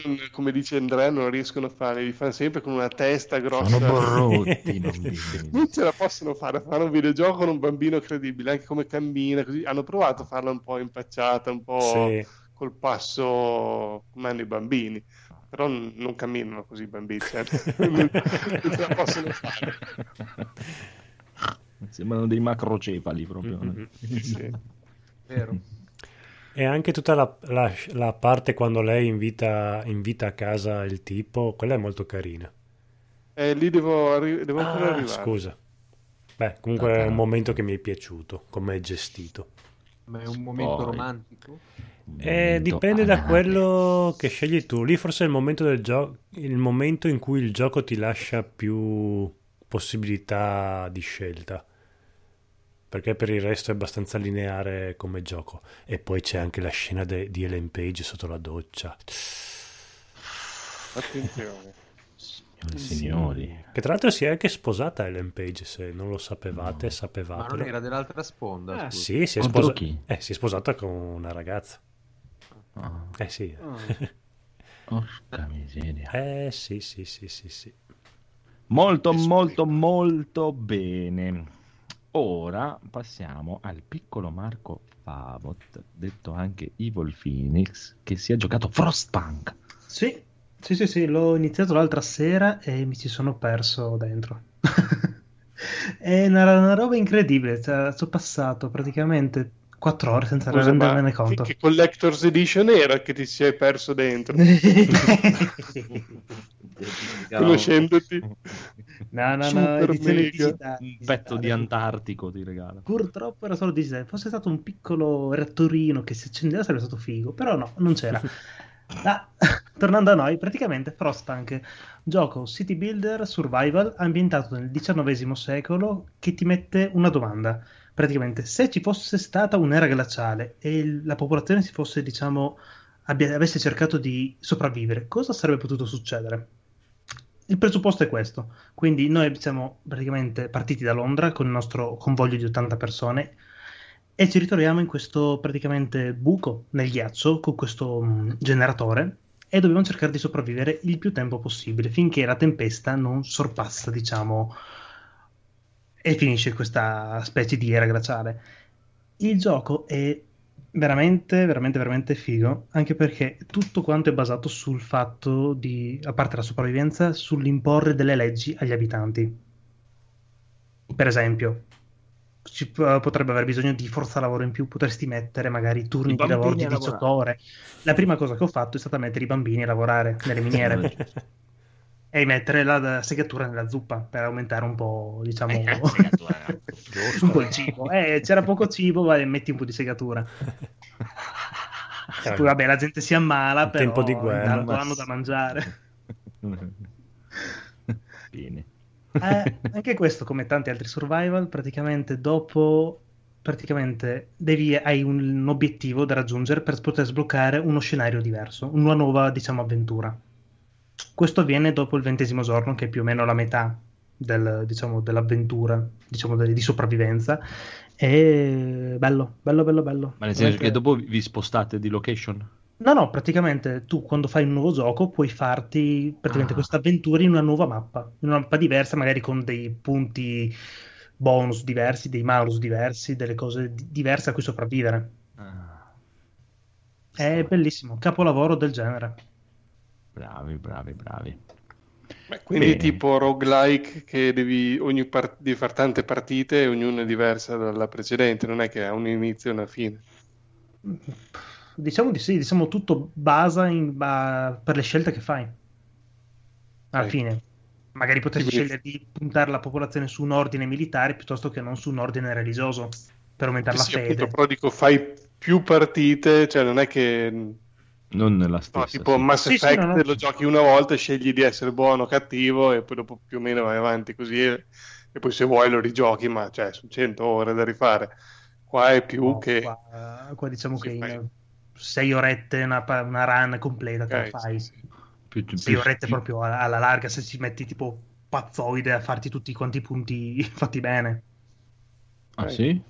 non- come dice Andrea, non riescono a fare, li fanno sempre con una testa grossa. Sono brutti bambini. Non ce la possono fare a fare un videogioco con un bambino credibile, anche come cammina, così. Hanno provato a farla un po' impacciata, un po' Sì. col passo come hanno i bambini, però non camminano così i bambini, cioè, non, non ce la possono fare. Sembrano dei macrocefali proprio. Mm-mm. Sì. Vero. E anche tutta la, la- la parte quando lei invita, invita a casa il tipo, quella è molto carina. Eh, lì devo, arri- devo ancora Ah, arrivare. scusa. Beh, comunque è un momento che mi è piaciuto, come è gestito. Ma è un momento Poi. romantico? Eh, dipende da quello che scegli tu. Lì forse è il momento del gioco, il momento in cui il gioco ti lascia più possibilità di scelta. Perché per il resto è abbastanza lineare come gioco. E poi c'è anche la scena de- di Ellen Page sotto la doccia. Attenzione. Signori. Che tra l'altro si è anche sposata Ellen Page, se non lo sapevate, Ma sapevatelo. non era dell'altra sponda? Scusa. sì, si è, sposa- chi? eh, si è sposata con una ragazza. Ah, Eh sì. porca miseria. Eh sì, sì, sì, sì, sì. Molto, molto, molto bene. Ora passiamo al piccolo Marco Favot, detto anche Evil Phoenix, che si è giocato Frostpunk. Sì, sì, sì, sì, l'ho iniziato l'altra sera e mi ci sono perso dentro. È una, una roba incredibile, cioè, sono passato praticamente quattro ore senza Scusa, rendermene che, conto. che Collector's Edition era che ti sei perso dentro? Conoscendoti. No, no, no. Un pezzo di. Antartico ti regala. Purtroppo era solo digitale. Fosse stato un piccolo reattorino che si accendeva sarebbe stato figo, però no, non c'era. Ah, tornando a noi, praticamente Frostpunk, gioco city builder survival ambientato nel XIX secolo che ti mette una domanda. Praticamente, se ci fosse stata un'era glaciale e la popolazione si fosse, diciamo, abbia- avesse cercato di sopravvivere, cosa sarebbe potuto succedere? Il presupposto è questo. Quindi noi siamo praticamente partiti da Londra con il nostro convoglio di 80 persone e ci ritroviamo in questo praticamente buco nel ghiaccio con questo mh, generatore e dobbiamo cercare di sopravvivere il più tempo possibile finché la tempesta non sorpassa, diciamo, e finisce questa specie di era glaciale. Il gioco è veramente, veramente, veramente figo, anche perché tutto quanto è basato sul fatto di, a parte la sopravvivenza, sull'imporre delle leggi agli abitanti. Per esempio, ci potrebbe aver bisogno di forza lavoro in più, potresti mettere magari turni di lavoro di a 18 lavorare. ore. La prima cosa che ho fatto è stata mettere i bambini a lavorare nelle miniere e mettere la, la segatura nella zuppa per aumentare un po', diciamo, un po' il cibo. Eh, c'era poco cibo, vai, metti un po' di segatura. Poi vabbè, la gente si ammala, In però tempo di guerra. intanto hanno da mangiare. Bene. Eh, anche questo, come tanti altri survival, praticamente dopo praticamente devi, hai un, un obiettivo da raggiungere per poter sbloccare uno scenario diverso, una nuova, diciamo, avventura. Questo avviene dopo il ventesimo giorno, che è più o meno la metà del, diciamo, dell'avventura, diciamo, de- di sopravvivenza. E bello, bello, bello, bello. Ma nel senso Veramente- che dopo vi spostate di location? No, no, praticamente tu quando fai un nuovo gioco puoi farti praticamente Ah. questa avventura in una nuova mappa, in una mappa diversa, magari con dei punti bonus diversi, dei malus diversi, delle cose di- diverse a cui sopravvivere. Ah, È bellissimo, capolavoro del genere. Bravi, bravi, bravi. Beh, quindi Bene. tipo roguelike che devi, ogni par- devi fare tante partite e ognuna è diversa dalla precedente, non è che ha un inizio e una fine. Diciamo di sì, diciamo tutto basa in- ba- per le scelte che fai. Alla Ok. fine, magari potresti Quindi- scegliere di puntare la popolazione su un ordine militare piuttosto che non su un ordine religioso per aumentare la Sì, fede. appunto, però dico, fai più partite, cioè non è che... Non nella no, stessa. tipo sì. Mass Sì, sì, Effect no, no. lo giochi una volta e scegli di essere buono o cattivo e poi dopo più o meno vai avanti così e, e poi se vuoi lo rigiochi, ma cioè sono 100 ore da rifare. Qua è più No, che... qua, qua diciamo che in fai- sei orette una, una run completa te Ok, la fai. sì, sì. Più- più- Sei più- orette più- proprio alla, alla larga se ci metti tipo pazzoide a farti tutti quanti i punti fatti bene. Ah, sì?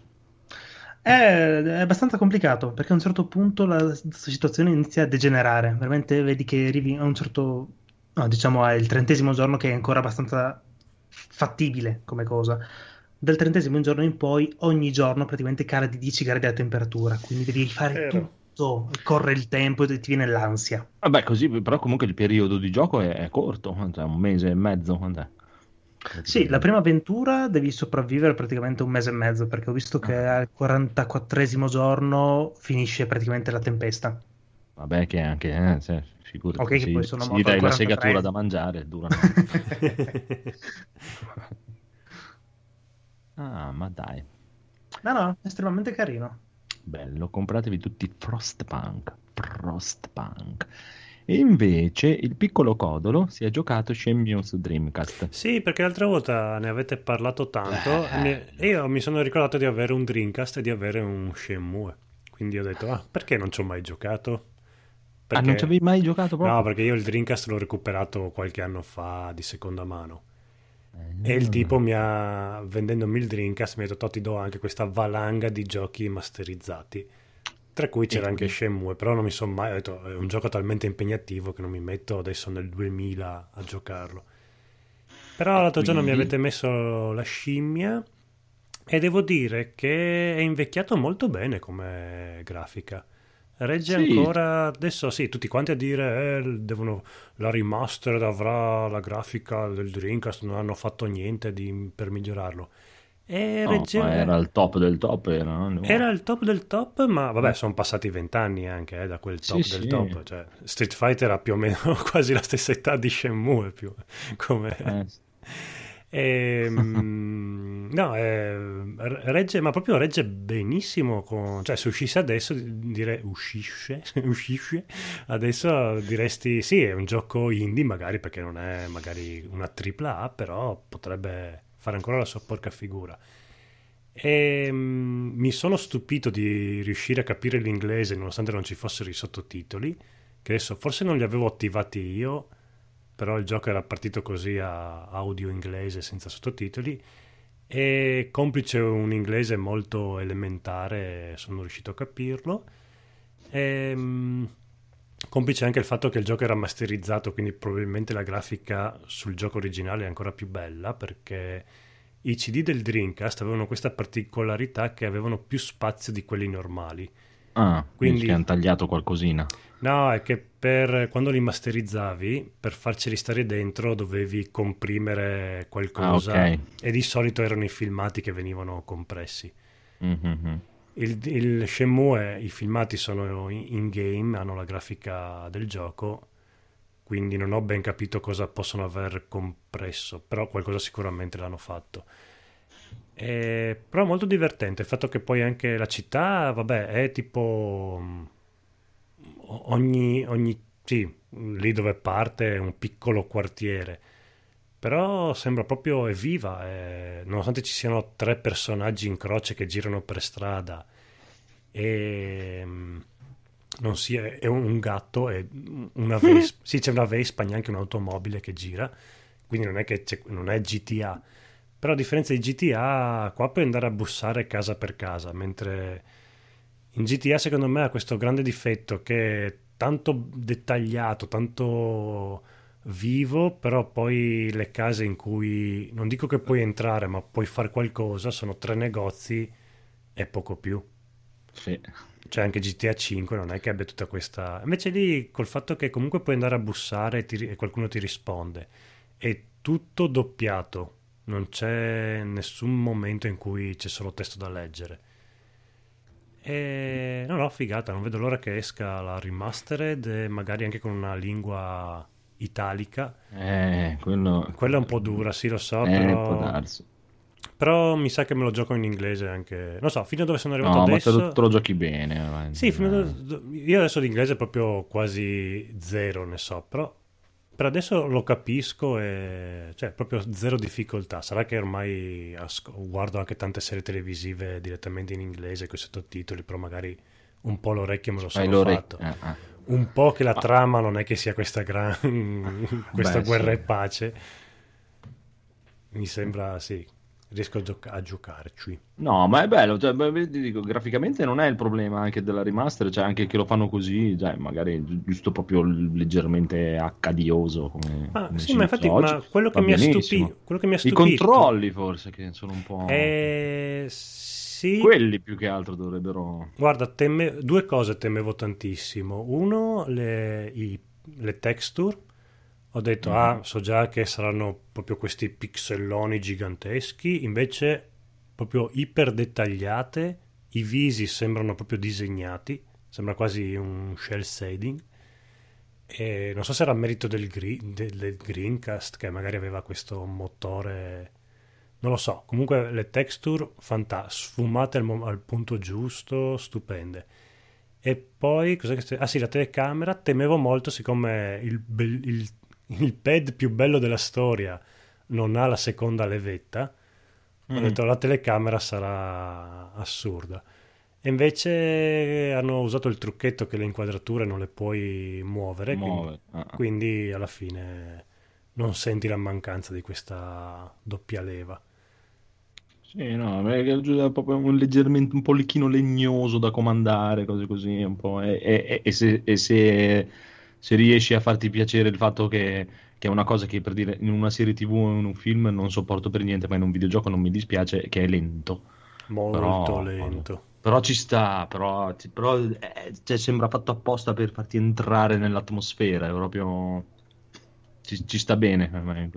È, è abbastanza complicato perché a un certo punto la situazione inizia a degenerare. Veramente vedi che arrivi a un certo, no, diciamo, al trentesimo giorno che è ancora abbastanza fattibile come cosa. Dal trentesimo giorno in poi, ogni giorno praticamente cala di 10 gradi la temperatura. Quindi devi fare Vero. tutto, corre il tempo e ti viene l'ansia. Vabbè, così, però comunque il periodo di gioco è, è corto, cioè un mese e mezzo, quant'è? Sì, la prima avventura devi sopravvivere praticamente un mese e mezzo perché ho visto che al 44esimo giorno finisce praticamente la tempesta. Vabbè, che anche, eh, se, figurati, Ok, che se- poi sono se morto dai la 43. segatura da mangiare, durano. ah, ma dai, No, no, è estremamente carino. bello, compratevi tutti Frostpunk, Frostpunk. E invece il piccolo Codolo si è giocato Shenmue su Dreamcast. Sì, perché l'altra volta ne avete parlato tanto e mi- e io mi sono ricordato di avere un Dreamcast e di avere un Shenmue. Quindi ho detto, ah, perché non ci ho mai giocato? Ah, Perché- non ci avevi mai giocato proprio? No, perché io il Dreamcast l'ho recuperato qualche anno fa di seconda mano. E Eh, il tipo mi ha, vendendomi il Dreamcast, mi ha detto, "Toh, ti do anche questa valanga di giochi masterizzati. Tra cui c'era anche quindi- Shenmue, però non mi sono mai, detto, è un gioco talmente impegnativo che non mi metto adesso nel 2000 a giocarlo. Però l'altro giorno mi quindi? avete messo la scimmia e devo dire che è invecchiato molto bene come grafica. Regge Sì. ancora adesso sì, tutti quanti a dire eh, devono, la remastered avrà la grafica del Dreamcast, non hanno fatto niente di- per migliorarlo. E No, regge- ma era il top del top, era, no? era il top del top, ma vabbè, sono passati vent'anni anche eh, da quel top Sì, del sì. top. Cioè, Street Fighter ha più o meno quasi la stessa età di Shenmue, più come... Eh, Ehm, no, eh, regge, ma proprio regge benissimo. Con, cioè, se uscisse adesso, direi uscisce, uscisce, adesso diresti sì, è un gioco indie, magari perché non è magari una tripla A, però potrebbe fare ancora la sua porca figura. E mm, mi sono stupito di riuscire a capire l'inglese nonostante non ci fossero i sottotitoli, che adesso forse non li avevo attivati io, però il gioco era partito così a audio inglese senza sottotitoli e complice un inglese molto elementare sono riuscito a capirlo e, mm, complice anche il fatto che il gioco era masterizzato quindi probabilmente la grafica sul gioco originale è ancora più bella perché i CD del Dreamcast avevano questa particolarità che avevano più spazio di quelli normali Ah, quindi hanno tagliato qualcosina. No, è che per quando li masterizzavi, per farceli stare dentro, dovevi comprimere qualcosa. Ah, ok. E di solito erano i filmati che venivano compressi. Mhm. Il, il Shenmue, i filmati sono in game, hanno la grafica del gioco, quindi non ho ben capito cosa possono aver compresso, però qualcosa sicuramente l'hanno fatto. Eh, però molto divertente il fatto che poi anche la città, vabbè, è tipo mm, ogni, ogni sì, lì dove parte è un piccolo quartiere, però sembra proprio è viva, è- nonostante ci siano tre personaggi in croce che girano per strada e mm, non sia, è un, un gatto e una Vespa, sì c'è una Vespa, neanche un'automobile che gira, quindi non è che non è GTA, però a differenza di GTA qua puoi andare a bussare casa per casa, mentre in GTA secondo me ha questo grande difetto che è tanto dettagliato, tanto vivo, però poi le case in cui non dico che puoi entrare, ma puoi fare qualcosa, sono tre negozi e poco più. Sì. Cioè anche GTA 5 non è che abbia tutta questa... Invece lì col fatto che comunque puoi andare a bussare e, ti- e qualcuno ti risponde, è tutto doppiato, non c'è nessun momento in cui c'è solo testo da leggere. E no, no, figata, non vedo l'ora che esca la remastered e magari anche con una lingua italica. Eh, quello... Quella è un po' dura, sì, lo so, Eh, però... però mi sa che me lo gioco in inglese anche. Non so, fino a dove sono arrivato No, ma te adesso. lo, te lo giochi bene. Sì, fino a io adesso l'inglese proprio quasi zero ne so, però per adesso lo capisco e cioè proprio zero difficoltà. Sarà che ormai asco- guardo anche tante serie televisive direttamente in inglese con i sottotitoli, però magari un po' l'orecchio me lo sono fatto. Eh, eh. Un po' che la trama non è che sia questa gran questa Beh, guerra sì. e pace. Mi sembra sì, riesco a, gioca- a giocarci. No, ma è bello, cioè, beh, ti dico, graficamente non è il problema anche della remaster, cioè anche che lo fanno così, cioè, magari gi- giusto proprio leggermente accadioso. Come, Ma come sì, ma infatti ma quello, che mi stupi- quello che mi ha I stupito controlli forse che sono un po'... Eh, sì. Quelli più che altro dovrebbero... Guarda, teme- due cose temevo tantissimo. Uno, le, i- le texture. Ho detto, Mhm. ah, so già che saranno proprio questi pixelloni giganteschi. Invece, proprio iper dettagliate. I visi sembrano proprio disegnati. Sembra quasi un shell shading. E non so se era merito del, gre- del, Greencast, che magari aveva questo motore non lo so, comunque le texture fanta- sfumate al, mo- al punto giusto, stupende. E poi, cos'è che st- Ah sì, la telecamera, temevo molto siccome il, il- il pad più bello della storia non ha la seconda levetta, ho Mm. detto la telecamera sarà assurda. E invece hanno usato il trucchetto che le inquadrature non le puoi muovere, quindi- Muove. Ah, ah. quindi alla fine non senti la mancanza di questa doppia leva. Sì, no, è proprio un leggermente un policchino legnoso da comandare, cose così, un po'. E, e- e se, e se- se riesci a farti piacere il fatto che, che è una cosa che per dire in una serie TV o in un film non sopporto per niente, ma in un videogioco non mi dispiace, che è lento. Molto Però- lento. Però ci sta, però, però, eh, cioè, sembra fatto apposta per farti entrare nell'atmosfera, è proprio... Ci, ci sta bene. me.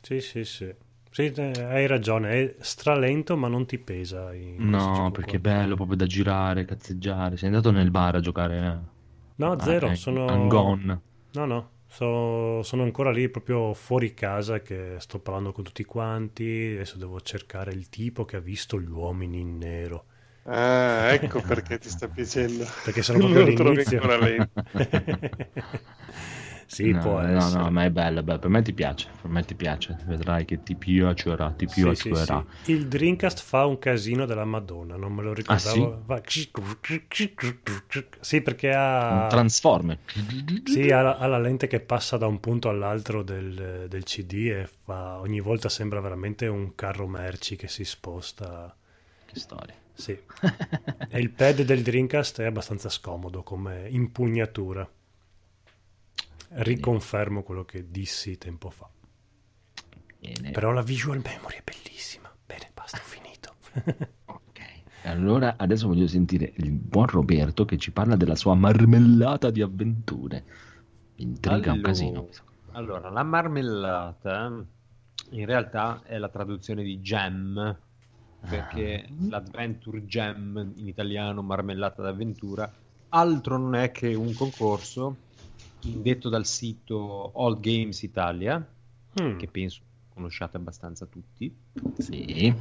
Sì, sì, sì. Sì, eh, hai ragione, è stralento ma non ti pesa. No, perché è qua. bello proprio da girare, cazzeggiare. Sei andato nel bar a giocare? eh? No, Ah, zero, ecco, sono... I'm gone. No, no, So- sono ancora lì proprio fuori casa che sto parlando con tutti quanti. Adesso devo cercare il tipo che ha visto gli uomini in nero. Ah, ecco perché ti sta piacendo. Perché sono Non proprio all'inizio. sì, no, può no, no, ma è bello, bello, per me ti piace, per me ti piace, vedrai che ti piacerà, ti Sì, sì, piacerà. sì. Il Dreamcast fa un casino della Madonna, non me lo ricordavo. Va- Sì, perché ha... Un Transformer. Sì, ha, ha la lente che passa da un punto all'altro del, del CD e fa- ogni volta sembra veramente un carro merci che si sposta. Che storia. Sì. E il pad del Dreamcast è abbastanza scomodo come impugnatura. Riconfermo quello che dissi tempo fa. Bene. Però la visual memory è bellissima. Bene, basta, ho finito. Ok. Allora adesso voglio sentire il buon Roberto che ci parla della sua marmellata di avventure. Mi intriga un Allora- casino. Allora, la marmellata in realtà è la traduzione di gem, perché Ah. l'Adventure Gem in italiano, marmellata d'avventura, altro non è che un concorso indetto dal sito All Games Italia, Mm. che penso conosciate abbastanza tutti, Sì.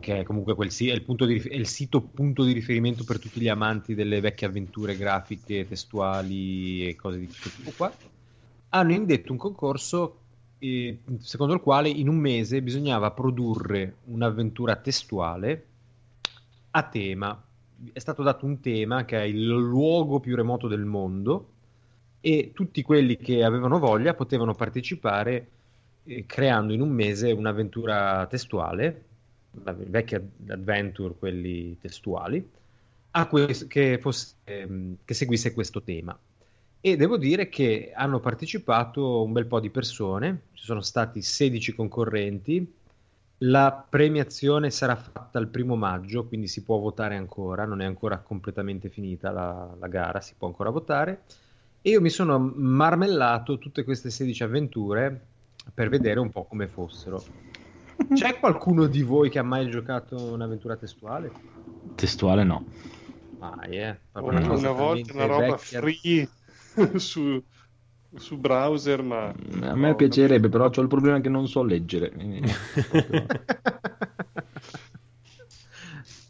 che è comunque quel è il, punto di è il sito punto di riferimento per tutti gli amanti delle vecchie avventure grafiche, testuali e cose di questo tipo qua. Hanno indetto un concorso eh, secondo il quale in un mese bisognava produrre un'avventura testuale a tema. È stato dato un tema che è il luogo più remoto del mondo e tutti quelli che avevano voglia potevano partecipare eh, creando in un mese un'avventura testuale, la vecchia adventure, quelli testuali, que- che, fosse, ehm, che seguisse questo tema. E devo dire che hanno partecipato un bel po' di persone, ci sono stati 16 concorrenti, la premiazione sarà fatta il primo maggio, quindi si può votare ancora, non è ancora completamente finita la, la gara, si può ancora votare. E io mi sono marmellato tutte queste 16 avventure per vedere un po' come fossero. C'è qualcuno di voi che ha mai giocato un'avventura testuale? Testuale no. Mai, eh. Una, Una volta una roba vecchia. free su, su browser, ma A me piacerebbe, però ho il problema che non so leggere.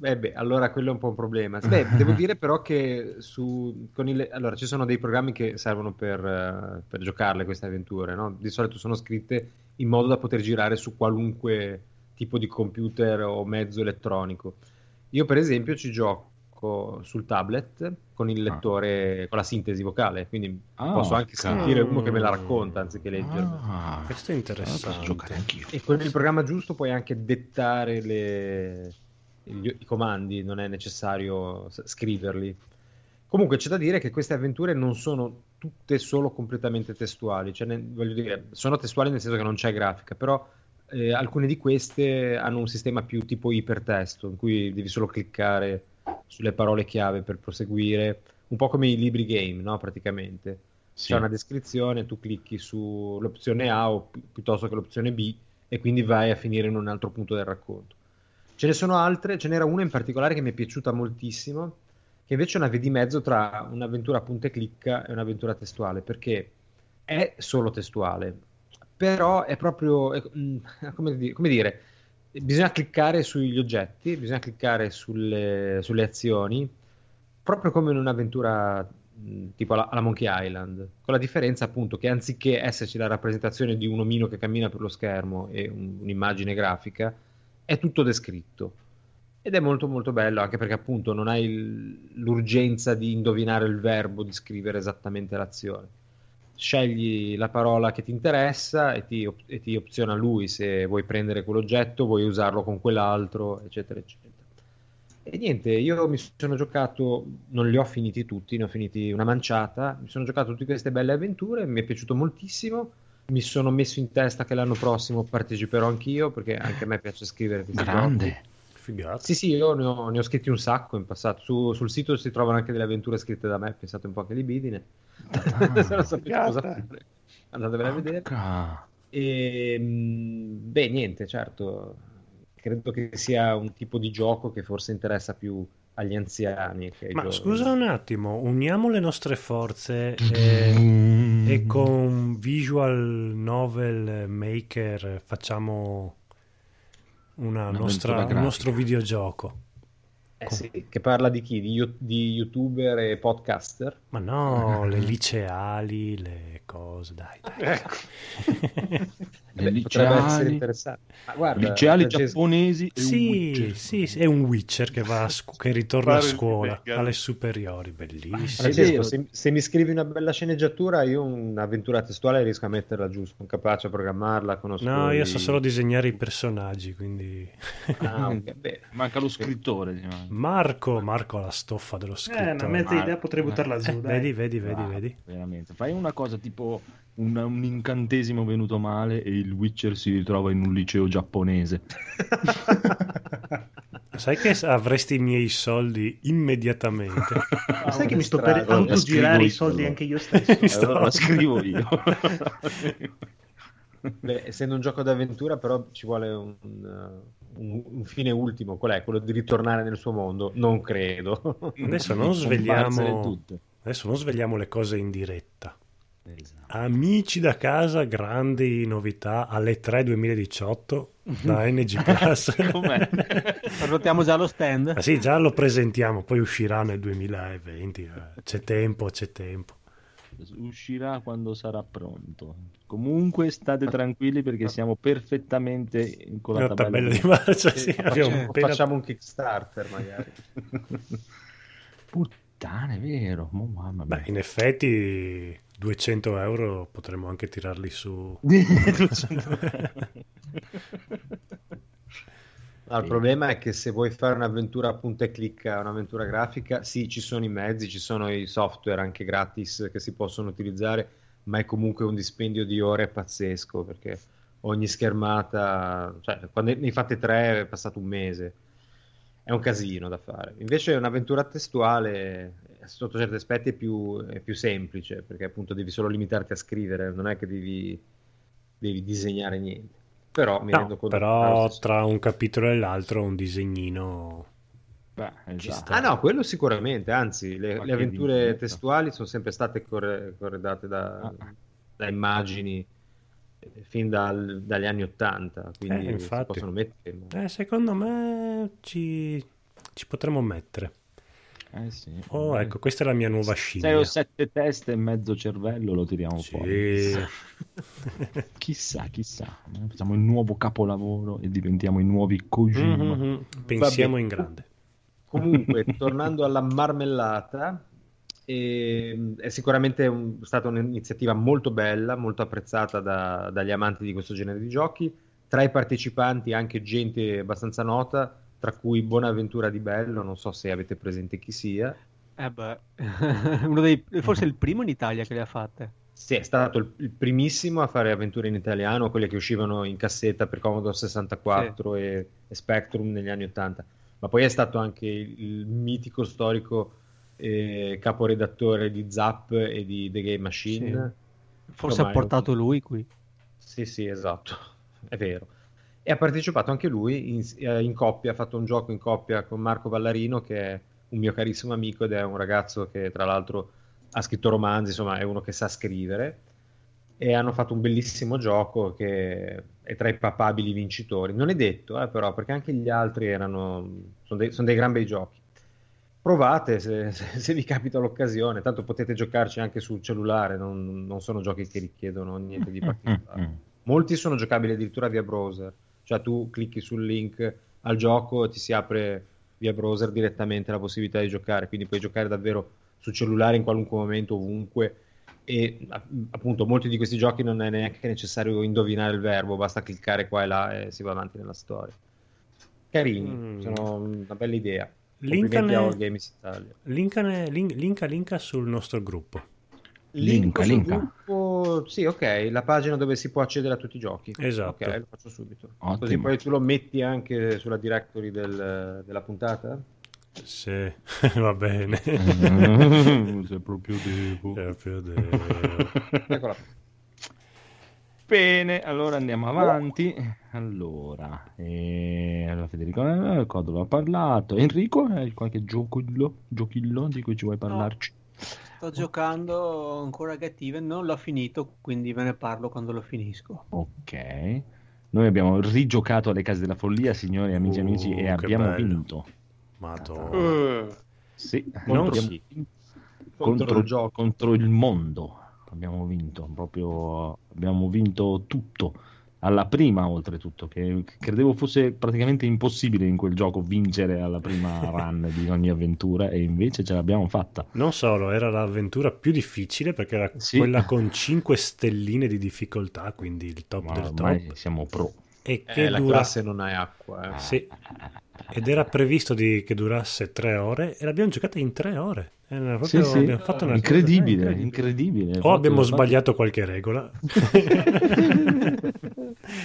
Beh, beh, allora quello è un po' un problema. Beh, devo dire però che su, con il, allora, ci sono dei programmi che servono per, eh, per giocarle queste avventure, no? Di solito sono scritte in modo da poter girare su qualunque tipo di computer o mezzo elettronico. Io, per esempio, ci gioco sul tablet con il lettore, con la sintesi vocale, quindi Ah, posso anche ok. sentire uno che me la racconta anziché leggerla. Ah, Questo è interessante. Posso giocare anch'io. E con il programma giusto puoi anche dettare le- gli- i comandi, non è necessario scriverli. Comunque c'è da dire che queste avventure non sono tutte solo completamente testuali, cioè, ne- voglio dire, sono testuali nel senso che non c'è grafica, però eh, alcune di queste hanno un sistema più tipo ipertesto, in cui devi solo cliccare sulle parole chiave per proseguire, un po' come i libri game, no? Praticamente Sì. c'è una descrizione, tu clicchi sull'opzione A o pi- piuttosto che l'opzione B e quindi vai a finire in un altro punto del racconto. Ce ne sono altre, ce n'era una in particolare che mi è piaciuta moltissimo, che invece è una via di mezzo tra un'avventura punta e clicca e un'avventura testuale, perché è solo testuale, però è proprio, è- mm, come, come dire, bisogna cliccare sugli oggetti, bisogna cliccare sulle, sulle azioni, proprio come in un'avventura mh, tipo alla, alla Monkey Island, con la differenza appunto che anziché esserci la rappresentazione di un omino che cammina per lo schermo e un- un'immagine grafica, è tutto descritto. Ed è molto molto bello anche perché appunto non hai l'urgenza di indovinare il verbo, di scrivere esattamente l'azione. Scegli la parola che ti interessa e ti, op- e ti opziona lui se vuoi prendere quell'oggetto, vuoi usarlo con quell'altro, eccetera, eccetera. E niente, io mi sono giocato, non li ho finiti tutti, ne ho finiti una manciata, mi sono giocato tutte queste belle avventure, mi è piaciuto moltissimo, mi sono messo in testa che l'anno prossimo parteciperò anch'io, perché anche a me piace scrivere questi. Grande. Figata. Sì, sì, io ne ho, ne ho scritti un sacco in passato. Su- sul sito si trovano anche delle avventure scritte da me. Pensate un po' che libidine. Se non sapete cosa fare, andatevela a vedere. E, mh, beh, niente, certo. Credo che sia un tipo di gioco che forse interessa più agli anziani. Ma giovani. scusa un attimo, uniamo le nostre forze e, e con Visual Novel Maker facciamo una Una nostra- un nostro videogioco. Eh sì, che parla di chi? Di, you- di youtuber e podcaster? Ma no, le liceali, le cose, dai. dai. Ecco. Le Beh, essere liceali, interessante. Ma guarda, liceali Francesco, giapponesi e un Sì, Witcher. sì, sì, è un Witcher che, va a scu- che ritorna a scuola, alle superiori, bellissimo. Francesco, se, se mi scrivi una bella sceneggiatura, io un'avventura testuale riesco a metterla giù. Sono capace a programmarla. Conosco No, io so solo disegnare i personaggi, quindi... Ah, ok, bene. Manca lo scrittore. Marco, Marco ha la stoffa dello Eh, scrittore. una mezza idea potrei buttarla giù, dai. Vedi, vedi, vedi, Bravo, vedi. Veramente. Fai una cosa tipo un, un incantesimo venuto male e il Witcher si ritrova in un liceo giapponese. Sai che avresti i miei soldi immediatamente? Sai che mi sto per autogirare i soldi io, anche io stesso. Allora la scrivo io. Beh, essendo un gioco d'avventura, però ci vuole un, un- un fine ultimo. Qual è? Quello di ritornare nel suo mondo? Non credo. Adesso non svegliamo, adesso non svegliamo le cose in diretta. Esatto. Amici da casa, grandi novità alle 3 2018 da NG Plus. Com'è? Prenotiamo già lo stand. Ma sì, già lo presentiamo, poi uscirà nel 2020. eh, C'è tempo, c'è tempo. Uscirà quando sarà pronto. Comunque state tranquilli perché siamo perfettamente con la Una tabella di marcia. sì, facciamo, appena- facciamo un Kickstarter magari. Puttana, è vero. Mamma mia. Beh, in effetti 200 euro potremmo anche tirarli su. No, il problema è che se vuoi fare un'avventura a punta e clicca, un'avventura grafica, sì, ci sono i mezzi, ci sono i software anche gratis che si possono utilizzare, ma è comunque un dispendio di ore pazzesco perché ogni schermata, cioè quando ne hai fatte tre è passato un mese, è un casino da fare. Invece un'avventura testuale, sotto certi aspetti, è più, è più semplice perché appunto devi solo limitarti a scrivere, non è che devi, devi disegnare niente. Però mi No, rendo conto però tra un capitolo e l'altro un disegnino. Beh, Ci esatto. sta. Ah no, quello sicuramente, anzi le, le avventure testuali sono sempre state corre- corredate da, Ah. da immagini eh, fin dal- dagli anni Ottanta, quindi Eh, si infatti. possono mettere. ma- Eh, secondo me ci, ci potremmo mettere. Eh sì. Oh, ecco, questa è la mia nuova scimmia. Sei o sette teste e mezzo cervello lo tiriamo fuori. Sì. Chissà, chissà. Facciamo il nuovo capolavoro e diventiamo i nuovi Kojima. Mhm, Pensiamo Vabbè. in grande. Comunque, tornando alla marmellata, ehm, è sicuramente un- stata un'iniziativa molto bella, molto apprezzata da- dagli amanti di questo genere di giochi. Tra i partecipanti anche gente abbastanza nota, tra cui Bonaventura di Bello, non so se avete presente chi sia. Eh beh, uno dei, forse il primo in Italia che le ha fatte. Sì, è stato il, il primissimo a fare avventure in italiano, quelle che uscivano in cassetta per Commodore 64 e, e Spectrum negli anni 80. Ma poi è stato anche il, il mitico storico eh, caporedattore di Zap e di The Game Machine. Forse Ormai ha portato lui qui. Sì, sì, esatto, è vero. E ha partecipato anche lui in, eh, in coppia, ha fatto un gioco in coppia con Marco Ballarino, che è un mio carissimo amico ed è un ragazzo che tra l'altro ha scritto romanzi, insomma è uno che sa scrivere. E hanno fatto un bellissimo gioco che è tra i papabili vincitori. Non è detto, eh, però, perché anche gli altri erano, sono dei, sono dei gran bei giochi. Provate se, se- se vi capita l'occasione, tanto potete giocarci anche sul cellulare, non, non sono giochi che richiedono niente di particolare. Molti sono giocabili addirittura via browser, cioè tu clicchi sul link al gioco e ti si apre via browser direttamente la possibilità di giocare, quindi puoi giocare davvero sul cellulare in qualunque momento, ovunque. E appunto, molti di questi giochi non è neanche necessario indovinare il verbo, basta cliccare qua e là e si va avanti nella storia. Carini, Mm. sono una bella idea. Linkane-. Linkane- link- linka, linka sul nostro gruppo. Linka, sul linka. gruppo- sì, ok, la pagina dove si può accedere a tutti i giochi. Esatto. Ok, lo faccio subito. Ottimo. Così poi tu lo metti anche sulla directory del- della puntata? Sì, va bene. Se proprio devo. Eh, proprio devo. Eccola. Bene, allora andiamo avanti. Allora, eh, allora Federico eh, Codolo ha parlato. Enrico, hai qualche giochillo, giochillo di cui ci vuoi parlarci? Sto giocando ancora Even, non l'ho finito, quindi ve ne parlo quando lo finisco. Ok. Noi abbiamo rigiocato alle case della follia, signori, amici e Uh, amici, e che abbiamo bello. vinto. Madonna. Eh, Sì, Non abbiamo sì. Contro contro, il gioco. contro il mondo. Abbiamo vinto, proprio abbiamo vinto tutto. Alla prima, oltretutto, che credevo fosse praticamente impossibile in quel gioco vincere alla prima run di ogni avventura, e invece ce l'abbiamo fatta. Non solo, era l'avventura più difficile perché era Sì. quella con 5 stelline di difficoltà, quindi il top Ma del ormai top. siamo pro. E che Eh, la dura... classe non ha acqua. eh. Sì. Ed era previsto di- che durasse 3 ore e l'abbiamo giocata in 3 ore. Era proprio- Sì, sì. Abbiamo fatto una Incredibile, incredibile. incredibile. O abbiamo sbagliato qualche regola.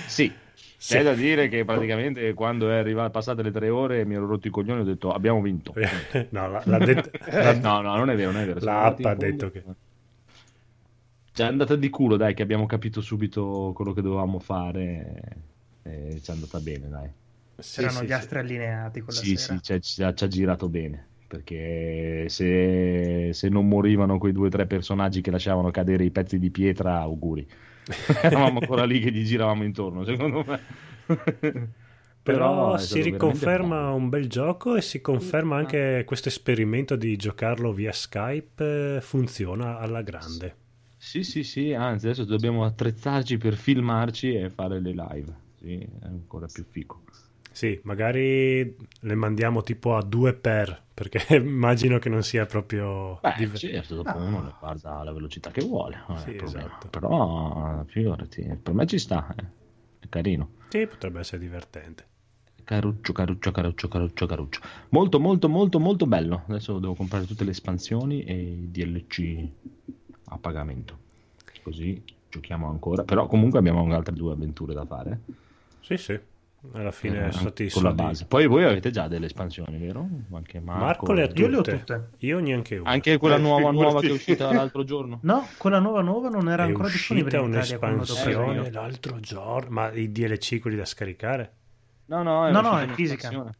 Sì. Sì. C'è da dire che praticamente quando è arrivato, passate le tre ore mi ero rotto i coglioni e ho detto abbiamo vinto. no, la- l'ha detto- l'ha- no, no, non è vero, non è vero. Siamo La andati app in ha detto che... Ci è andata di culo, dai, che abbiamo capito subito quello che dovevamo fare. E ci è andata bene, dai. Sì, C'erano sì, gli sì. astri allineati quella Sì, sera. sì, ha, ci ha girato bene. Perché se, se non morivano quei due o tre personaggi che lasciavano cadere i pezzi di pietra, auguri. Eravamo ancora lì che gli giravamo intorno, secondo me. Però si riconferma un bel gioco e si conferma anche questo esperimento di giocarlo via Skype eh, funziona alla grande. Sì, sì, sì, anzi adesso dobbiamo attrezzarci per filmarci e fare le live. Sì, è ancora più fico. Sì, magari le mandiamo tipo a due per, perché immagino che non sia proprio... Beh, div- certo, dopo uno le guarda alla velocità che vuole, Sì, esatto. Però, figurati, per me ci sta, eh. è carino. Sì, potrebbe essere divertente. Caruccio, caruccio, caruccio, caruccio, caruccio. Molto, molto, molto, molto bello. Adesso devo comprare tutte le espansioni e i DLC a pagamento. Così giochiamo ancora. Però comunque abbiamo altre due avventure da fare. Sì, sì. Alla fine Eh, stati con la base. Poi voi avete già delle espansioni, vero? Anche Marco. Marco le ha Io le ho tutte. tutte. Io neanche una. Anche quella Eh, nuova, nuova che è uscita l'altro giorno. No, quella nuova nuova non era È ancora disponibile uscita in Italia un'espansione io. l'altro giorno, ma i DLC quelli da scaricare? No, no, è No, no, è fisica. No,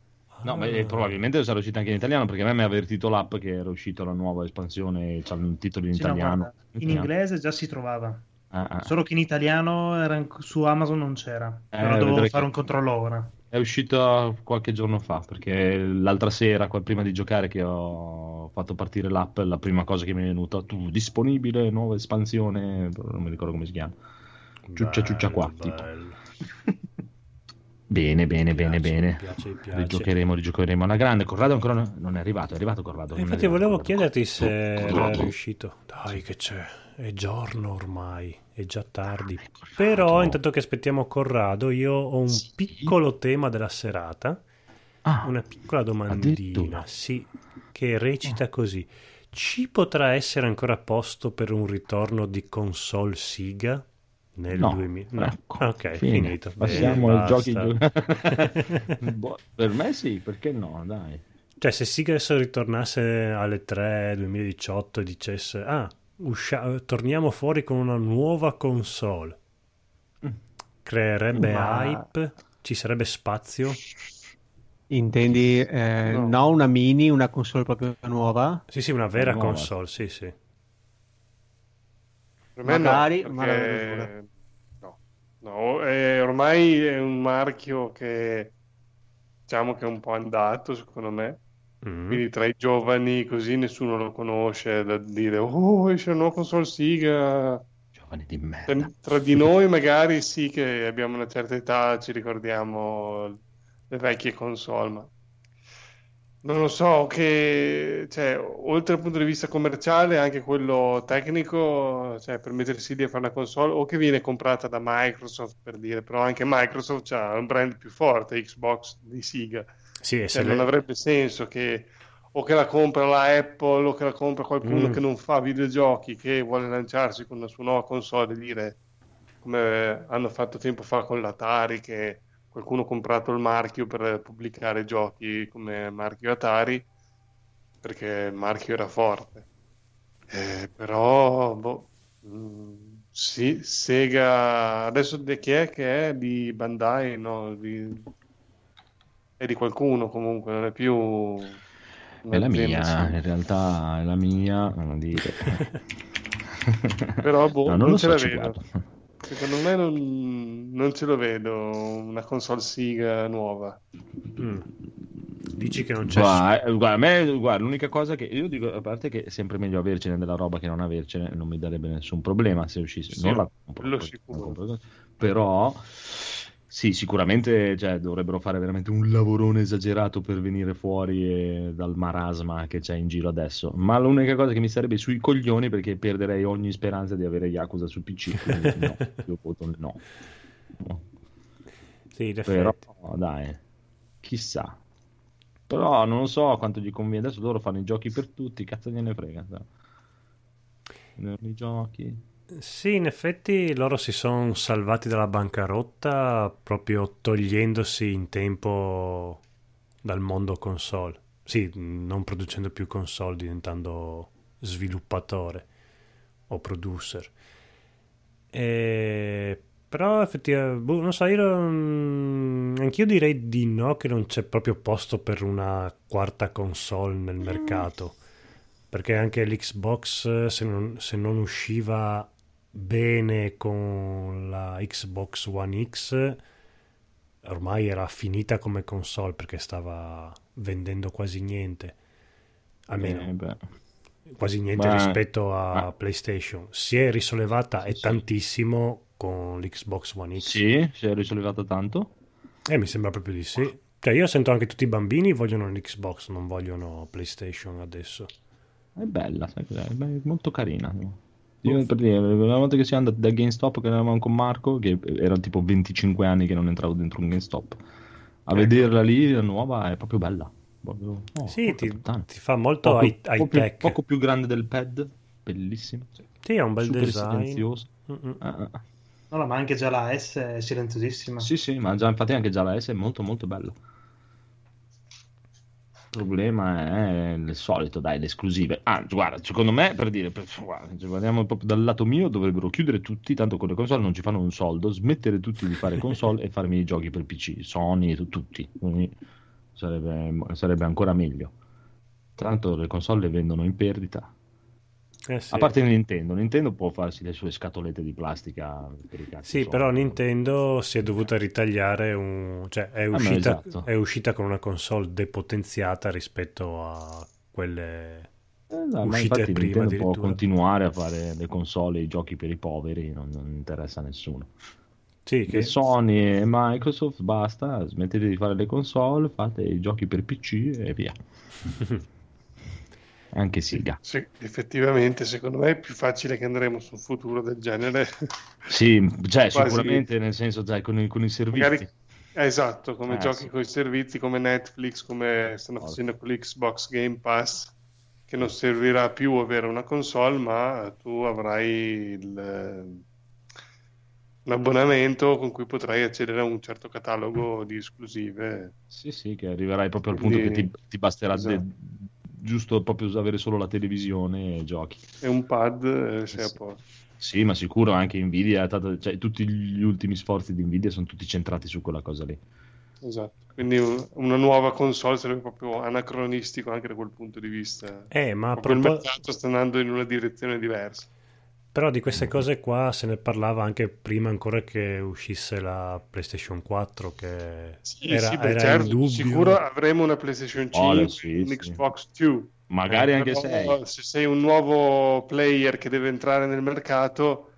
Ah. ma eh, probabilmente sarà uscita anche in italiano perché a me mi ha avvertito l'app che era uscita la nuova espansione, c'ha un titolo in Sì, no, italiano. guarda, in inglese già si trovava. Ah, ah. Solo che in italiano era in- su Amazon non c'era. Eh, Però dovevo fare che- un controllo ora. È uscita qualche giorno fa perché l'altra sera, prima di giocare, che ho fatto partire l'app, la prima cosa che mi è venuta, tu, disponibile, nuova espansione, non mi ricordo come si chiama. Ciuccia, ciuccia qua, Bello, tipo. bello. Bene, bene, Mi bene, piace, bene. mi piace, mi piace. Rigiocheremo, rigiocheremo alla grande. Corrado ancora no- non è arrivato, è arrivato Corrado. Eh, è Infatti arrivato, volevo chiederti se era Corrado. riuscito. Dai, che c'è. È giorno ormai, è già tardi. Corrado. Però intanto che aspettiamo Corrado, io ho un Sì. piccolo tema della serata, Ah, una piccola domandina, sì, che recita così. Ci potrà essere ancora posto per un ritorno di console Siga nel No, 2000? No. ecco, ok, fine. finito. Passiamo ai giochi. Boh, per me sì, perché no? Dai. Cioè, se Siga adesso ritornasse alle 3 2018 e dicesse: Ah, uscia- torniamo fuori con una nuova console, Mm. creerebbe Ma- hype? Ci sarebbe spazio? Intendi eh, No. no, una mini, una console proprio nuova? Sì, sì, una vera Nuova. console, sì, sì. Per me Magari, no, ma perché- no, no, eh, ormai è un marchio che diciamo che è un po' andato, secondo me. Mm. Quindi tra i giovani così nessuno lo conosce da dire oh, esce una nuova console Siga. Giovani di merda. Tra, tra di noi magari sì che abbiamo una certa età, ci ricordiamo le vecchie console, ma non lo so, che cioè, oltre dal punto di vista commerciale, anche quello tecnico, cioè per mettersi lì a fare una console, o che viene comprata da Microsoft per dire, però anche Microsoft ha un brand più forte, Xbox di Sega. Sì, Cioè, le- non avrebbe senso che o che la compra la Apple o che la compra qualcuno Mm. che non fa videogiochi, che vuole lanciarsi con una sua nuova console e dire come hanno fatto tempo fa con l'Atari, che qualcuno ha comprato il marchio per pubblicare giochi come marchio Atari, perché il marchio era forte. Eh, però, boh, mm, Sì, Sega, adesso di chi è che è? Di Bandai? No, di- è di qualcuno comunque, non è più È la mia, in realtà è la mia, non dire. Però, boh, No, non lo ce so, la vedo. guardo. Secondo me non, non ce lo vedo una console Sega nuova. Mm. Dici che non c'è... Guarda, eh, guarda, a me, guarda, l'unica cosa che io dico, a parte che è sempre meglio avercene della roba che non avercene, non mi darebbe nessun problema se uscisse. Sì, non la non compro, però sì, sicuramente cioè, dovrebbero fare veramente un lavorone esagerato per venire fuori eh, dal marasma che c'è in giro adesso. Ma l'unica cosa che mi sarebbe sui coglioni perché perderei ogni speranza di avere Yakuza su PC. no, io voto no. No. Sì, in Però dai, chissà. Però non so quanto gli conviene. Adesso loro fanno i giochi per tutti, cazzo gliene frega. sai. I giochi. Sì, in effetti loro si sono salvati dalla bancarotta proprio togliendosi in tempo dal mondo console. Sì, non producendo più console, diventando sviluppatore o producer. E... Però effettivamente, boh, non so, io non- anch'io direi di no, che non c'è proprio posto per una quarta console nel mercato. Perché anche l'Xbox, se non, se non usciva bene con la Xbox One X, ormai era finita come console perché stava vendendo quasi niente. Almeno Eh, quasi niente Ma- rispetto a ma- PlayStation. Si è risollevata Sì, e sì. tantissimo con l'Xbox One X. Sì, si è risollevato tanto. Eh, mi sembra proprio di sì. Cioè, io sento anche tutti i bambini vogliono l'Xbox, non vogliono PlayStation adesso. È bella? È molto carina. Io per dire, una volta che siamo andati da GameStop che eravamo con Marco, che erano tipo 25 anni che non entravo dentro un GameStop, a Ecco. vederla lì, la nuova, è proprio bella. Proprio- oh, sì, ti, ti fa molto Poco, high, poco più, tech. poco più grande del pad, bellissimo. Sì, ha un bel super design. silenzioso. Mm-mm. Ah, ah. No, no, ma anche già la S è silenziosissima. Sì, sì, ma già, infatti anche già la S è molto molto bella. Problema è il solito, dai, le esclusive. Ah, guarda, secondo me, per dire, per- guarda, guardiamo proprio dal lato mio, dovrebbero chiudere tutti, tanto con le console non ci fanno un soldo, smettere tutti di fare console e farmi i giochi per PC, Sony, e tu- tutti. Quindi sarebbe, sarebbe ancora meglio. Tanto le console le vendono in perdita. Eh sì. A parte Nintendo, Nintendo può farsi le sue scatolette di plastica per i cazzi Sì, suoi. però Nintendo si è dovuta ritagliare un... cioè è ma uscita, esatto. è uscita con una console depotenziata rispetto a quelle Eh, no, ma uscite infatti prima Nintendo può continuare a fare le console e i giochi per i poveri, non, non interessa a nessuno. Sì, che... Sony e Microsoft basta, smettete di fare le console, fate i giochi per PC e via. Anche Sega. Sì, effettivamente, secondo me è più facile che andremo su un futuro del genere. Sì, cioè Quasi. sicuramente nel senso, dai, con, i- con i servizi. Magari, esatto, come Eh, giochi sì. con i servizi come Netflix, come stanno facendo con l'Xbox Game Pass, che non servirà più avere una console, ma tu avrai il- un abbonamento con cui potrai accedere a un certo catalogo di esclusive. Sì, sì, che arriverai proprio al punto Quindi- che ti, ti basterà esatto. de- giusto proprio avere solo la televisione e giochi. E un pad, eh, sei a Sì. posto. Sì, ma sicuro anche Nvidia, tanto- cioè, tutti gli ultimi sforzi di Nvidia sono tutti centrati su quella cosa lì. Esatto. Quindi un- una nuova console sarebbe proprio anacronistico anche da quel punto di vista. Eh, ma a Proprio il mercato sta andando in una direzione diversa. Però di queste cose qua se ne parlava anche prima ancora che uscisse la PlayStation 4, che Sì, era, sì, beh, era certo, in dubbio. sicuro avremo una PlayStation 5, Oh, sì, un. Xbox 2. Magari Eh, anche però 6. Se sei un nuovo player che deve entrare nel mercato,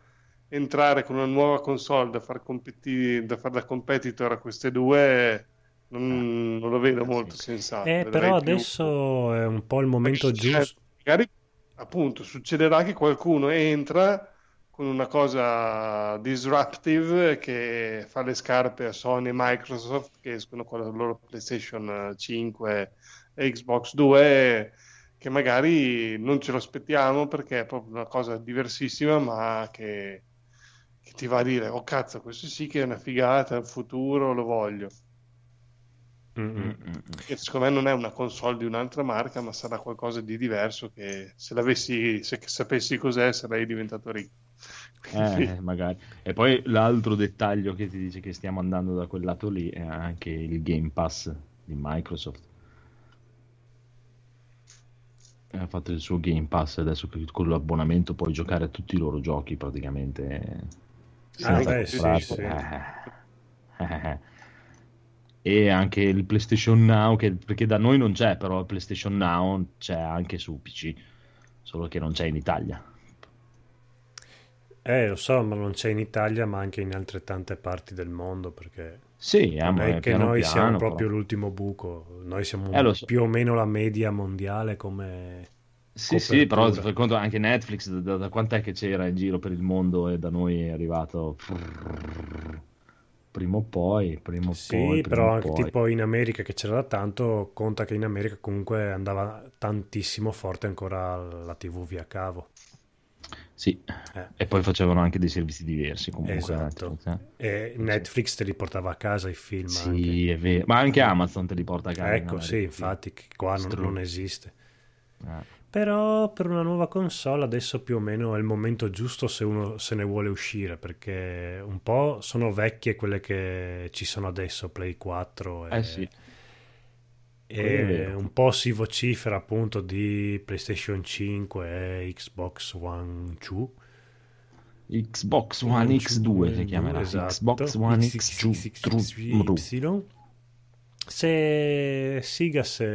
entrare con una nuova console da far, competi- da, far da competitor a queste due non, non lo vedo molto sensato. Eh, però più- adesso è un po' il momento giusto. Magari appunto succederà che qualcuno entra con una cosa disruptive che fa le scarpe a Sony e Microsoft che escono con la loro PlayStation 5 e Xbox 2 che magari non ce lo aspettiamo perché è proprio una cosa diversissima ma che, che ti va a dire oh cazzo questo sì che è una figata, è un futuro, lo voglio Che secondo me non è una console di un'altra marca, ma sarà qualcosa di diverso che se l'avessi, se sapessi cos'è, sarei diventato ricco. Eh, magari. E poi l'altro dettaglio che ti dice che stiamo andando da quel lato lì è anche il Game Pass di Microsoft. Eh, Ha fatto il suo Game Pass adesso che con l'abbonamento puoi giocare a tutti i loro giochi praticamente. Ah, beh, sì, sì. Eh, eh. E anche il PlayStation Now, che- perché da noi non c'è, però il PlayStation Now c'è anche su PC, solo che non c'è in Italia. Eh, lo so, ma non c'è in Italia, ma anche in altrettante parti del mondo, perché Sì, eh, non è è che noi piano, siamo però. proprio l'ultimo buco, noi siamo Eh, so. più o meno la media mondiale come... Sì, sì, però copertura. fai conto anche Netflix, da, da quant'è che c'era in giro per il mondo e da noi è arrivato prima o poi, prima o Sì, poi, prima però anche poi. tipo in America che c'era da tanto, conta che in America comunque andava tantissimo forte ancora la TV via cavo. Sì, Eh. e poi facevano anche dei servizi diversi comunque. Esatto. Netflix, eh. E Netflix te li portava a casa i film anche. Sì, è vero, ma anche Amazon te li porta a casa. in Ecco, America, sì, infatti, qua non, non esiste. Eh. Però per una nuova console adesso più o meno è il momento giusto se uno se ne vuole uscire, perché un po' sono vecchie quelle che ci sono adesso, Play 4 e, Eh sì. e un po' si vocifera appunto di PlayStation 5 e Xbox One 2. Xbox One X2 si chiamerà. Esatto. Xbox One XXXY. X2. Se Sega se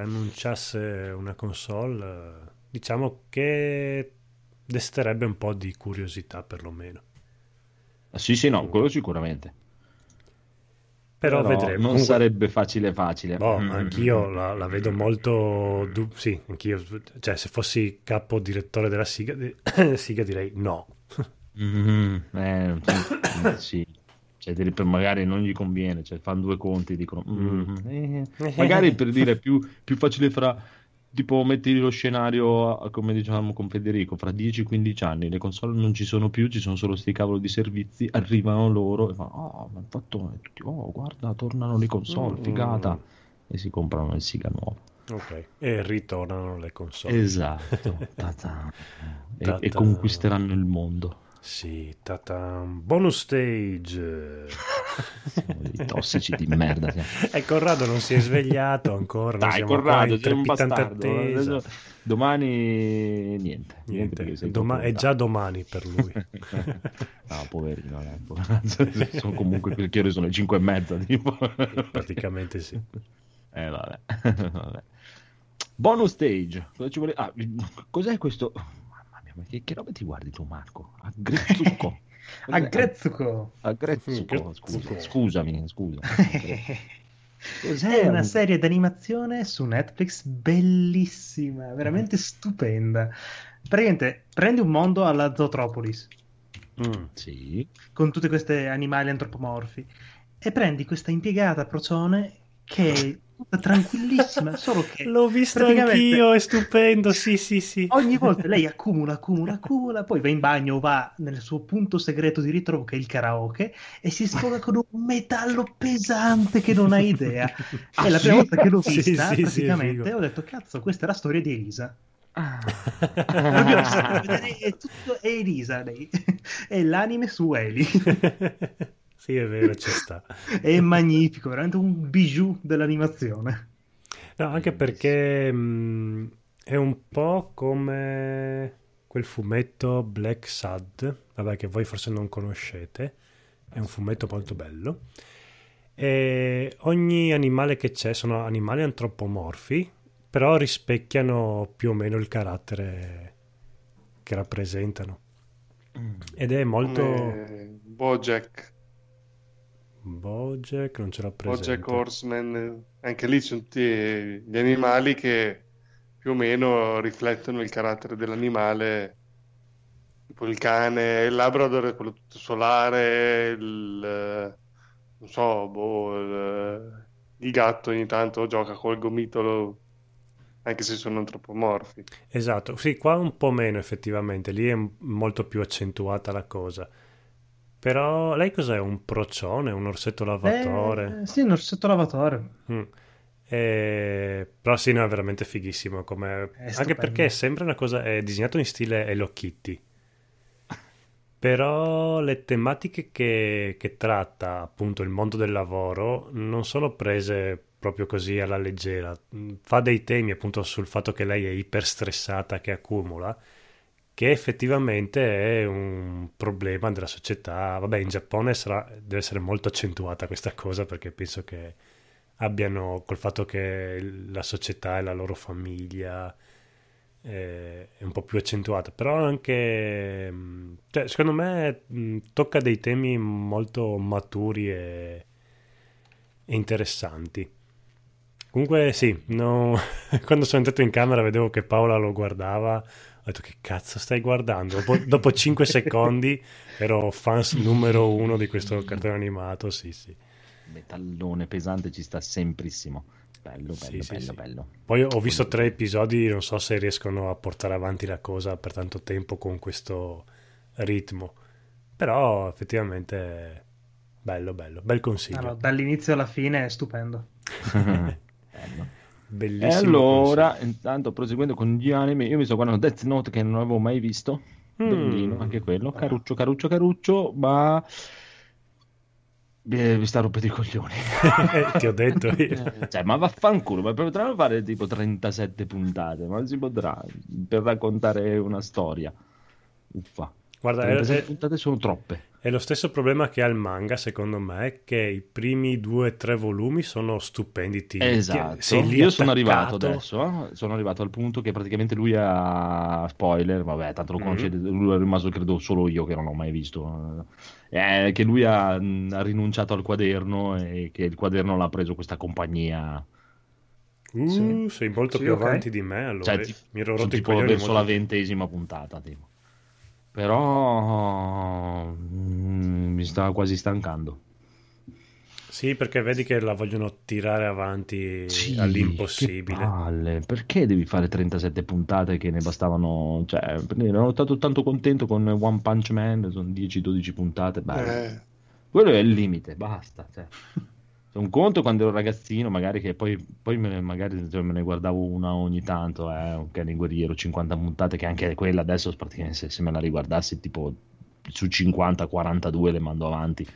annunciasse una console, eh, diciamo che desterebbe un po' di curiosità perlomeno. Sì, sì, no, quello sicuramente. Però, Però vedremo. Non Comunque- sarebbe facile facile. Boh, Mm. anch'io la, la vedo molto... du- sì, anch'io. Cioè, se fossi capo direttore della Siga, di- Siga direi no. Mm, eh, sì, sì. Cioè, magari non gli conviene, cioè, fanno due conti, dicono mm, eh. magari per dire più, più facile fra tipo metti lo scenario come diciamo con Federico fra 10-15 anni le console non ci sono più ci sono solo sti cavolo di servizi arrivano loro e fanno oh ma fatto tutti oh guarda tornano le console Mm. figata e si comprano il Siga nuovo Ok. E ritornano le console. esatto e, e conquisteranno il mondo Sì, tata. Bonus stage. Siamo dei tossici di merda. E Corrado non si è svegliato ancora. Dai, Corrado, sei un bastardo. attesa. Domani niente. Niente, perché sei doma- è già domani per lui. no, poverino, dai, poverino. sono comunque che ore sono le 5 e mezza. Tipo. Praticamente sì. Eh, vabbè. vabbè. Bonus stage. Cosa ci vuole... ah, cos'è questo? Ma che, che roba ti guardi tu, Marco? Aggrezzucco. A Grezzuko. Aggrezzucco, scusa, scusami, scusa. È una serie d'animazione su Netflix bellissima, veramente stupenda. Praticamente prendi un mondo alla Zootropolis Mm. Sì. con tutti questi animali antropomorfi e prendi questa impiegata procione che tutta tranquillissima, solo che L'ho visto anch'io, è stupendo. Sì, sì, sì. Ogni volta lei accumula, accumula, accumula, poi va in bagno va nel suo punto segreto di ritrovo che è il karaoke e si sfoga con un metallo pesante che non hai idea. Ah, è la prima sì? volta che l'ho Sì, vista, sì, sì, praticamente, figo. ho detto, cazzo, questa è la storia di Elisa. Ah. È tutto è Elisa, lei. è l'anime su Eli. Sì, è vero, ci sta. è magnifico, veramente un bijou dell'animazione. No, anche perché mh, è un po' come quel fumetto Black Sad, vabbè, che voi forse non conoscete, è un fumetto molto bello. E ogni animale che c'è sono animali antropomorfi, però rispecchiano più o meno il carattere che rappresentano. Ed è molto... Come Bojack, Bojack, non ce l'ho presente. Bojack Horseman, anche lì ci sono tutti gli animali che più o meno riflettono il carattere dell'animale, tipo il cane, il Labrador è quello tutto solare, il, non so, boh, il, il gatto ogni tanto gioca col gomitolo, anche se sono antropomorfi. Esatto, sì, qua un po' meno effettivamente, lì è molto più accentuata la cosa. Però lei cos'è? Un procione, un orsetto lavatore? Eh, sì, un orsetto lavatore. Mm. Eh, Però sì, no, è veramente fighissimo. come- È Anche perché è sempre una cosa, è disegnato in stile Hello Kitty. Però le tematiche che, che tratta, appunto, il mondo del lavoro non sono prese proprio così alla leggera. Fa dei temi, appunto, sul fatto che lei è iperstressata, che accumula, che effettivamente è un problema della società. Vabbè, in Giappone sarà- deve essere molto accentuata questa cosa perché penso che abbiano col fatto che la società e la loro famiglia eh, è un po' più accentuata, però anche, mh, cioè, secondo me mh, tocca dei temi molto maturi e, e interessanti. Comunque sì, no- quando sono entrato in camera vedevo che Paola lo guardava, detto che cazzo stai guardando? Dopo, dopo 5 secondi ero fans numero uno di questo cartone animato, sì sì. Metallone pesante ci sta semprissimo. Bello, bello, Sì, sì, bello, sì. bello. Poi ho visto tre episodi, non so se riescono a portare avanti la cosa per tanto tempo con questo ritmo, però effettivamente bello, bello, bel consiglio. Allora, dall'inizio alla fine è stupendo. Bello. E Bellissimo allora, consiglio. intanto proseguendo con gli anime, io mi sto guardando Death Note che non avevo mai visto. Mm. Bellino anche quello, caruccio, caruccio, caruccio, ma eh, mi sta rompendo i coglioni. Ti ho detto io. Cioè, ma vaffanculo, ma potranno fare tipo 37 puntate, ma si potrà per raccontare una storia. Uffa. Guarda, è, 37 è- puntate sono troppe. è lo stesso problema che ha il manga, secondo me, che i primi due o tre volumi sono stupendi. Ti, Esatto. ti- Io sono arrivato adesso, eh. sono arrivato al punto che praticamente lui ha spoiler, vabbè, tanto lo Mhm. conoscete, lui è rimasto credo solo io che non l'ho mai visto. eh, che lui ha, mh, ha rinunciato al quaderno e che il quaderno l'ha preso questa compagnia. Uh, Sì. sei molto Sì, più ok. avanti di me, allora Cioè, ti- mi ero rotto tipo verso molto- la ventesima puntata, tipo. Però mh, mi sta quasi stancando. Sì, perché vedi che la vogliono tirare avanti Sì, all'impossibile. che palle. Perché devi fare 37 puntate che ne bastavano? Cioè, ero stato tanto contento con One Punch Man, sono 10-12 puntate. Beh, Eh, quello è il limite, basta. Cioè. Un conto quando ero ragazzino, magari che poi, poi me, ne- magari, cioè, me ne guardavo una ogni tanto, eh, un cane guerriero, 50 puntate, che anche quella adesso praticamente se, se me la riguardassi tipo su 50, 42 le mando avanti,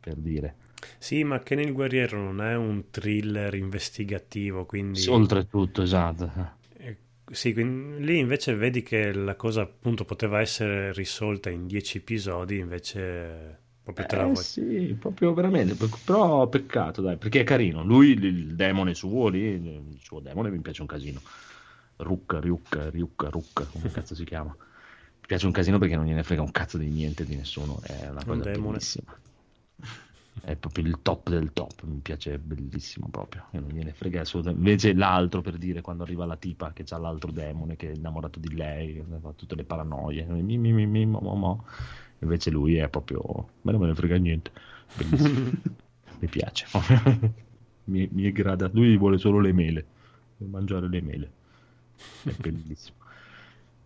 per dire. Sì, ma che nel guerriero non è un thriller investigativo, quindi... Sì, Oltretutto, esatto. Eh, Sì, quindi lì invece vedi che la cosa appunto poteva essere risolta in 10 episodi, invece proprio te la Eh sì, proprio veramente, pe- però peccato, dai, perché è carino. Lui, il, demone suo lì, il suo demone mi piace un casino. Rucca, Riucca, Riucca, Rucca, come cazzo si chiama? Mi piace un casino perché non gliene frega un cazzo di niente di nessuno, è una Un cosa demone. bellissima. È proprio il top del top, mi piace bellissimo proprio. E non gliene frega assolutamente. Invece l'altro, per dire, quando arriva la tipa che ha l'altro demone che è innamorato di lei, che fa tutte le paranoie, mi, mi, mi, mi, mo, mo, mo. Invece lui è proprio. A me non me ne frega niente. Bellissimo. mi piace. mi, mi grada. Lui vuole solo le mele. Mangiare le mele. È bellissimo.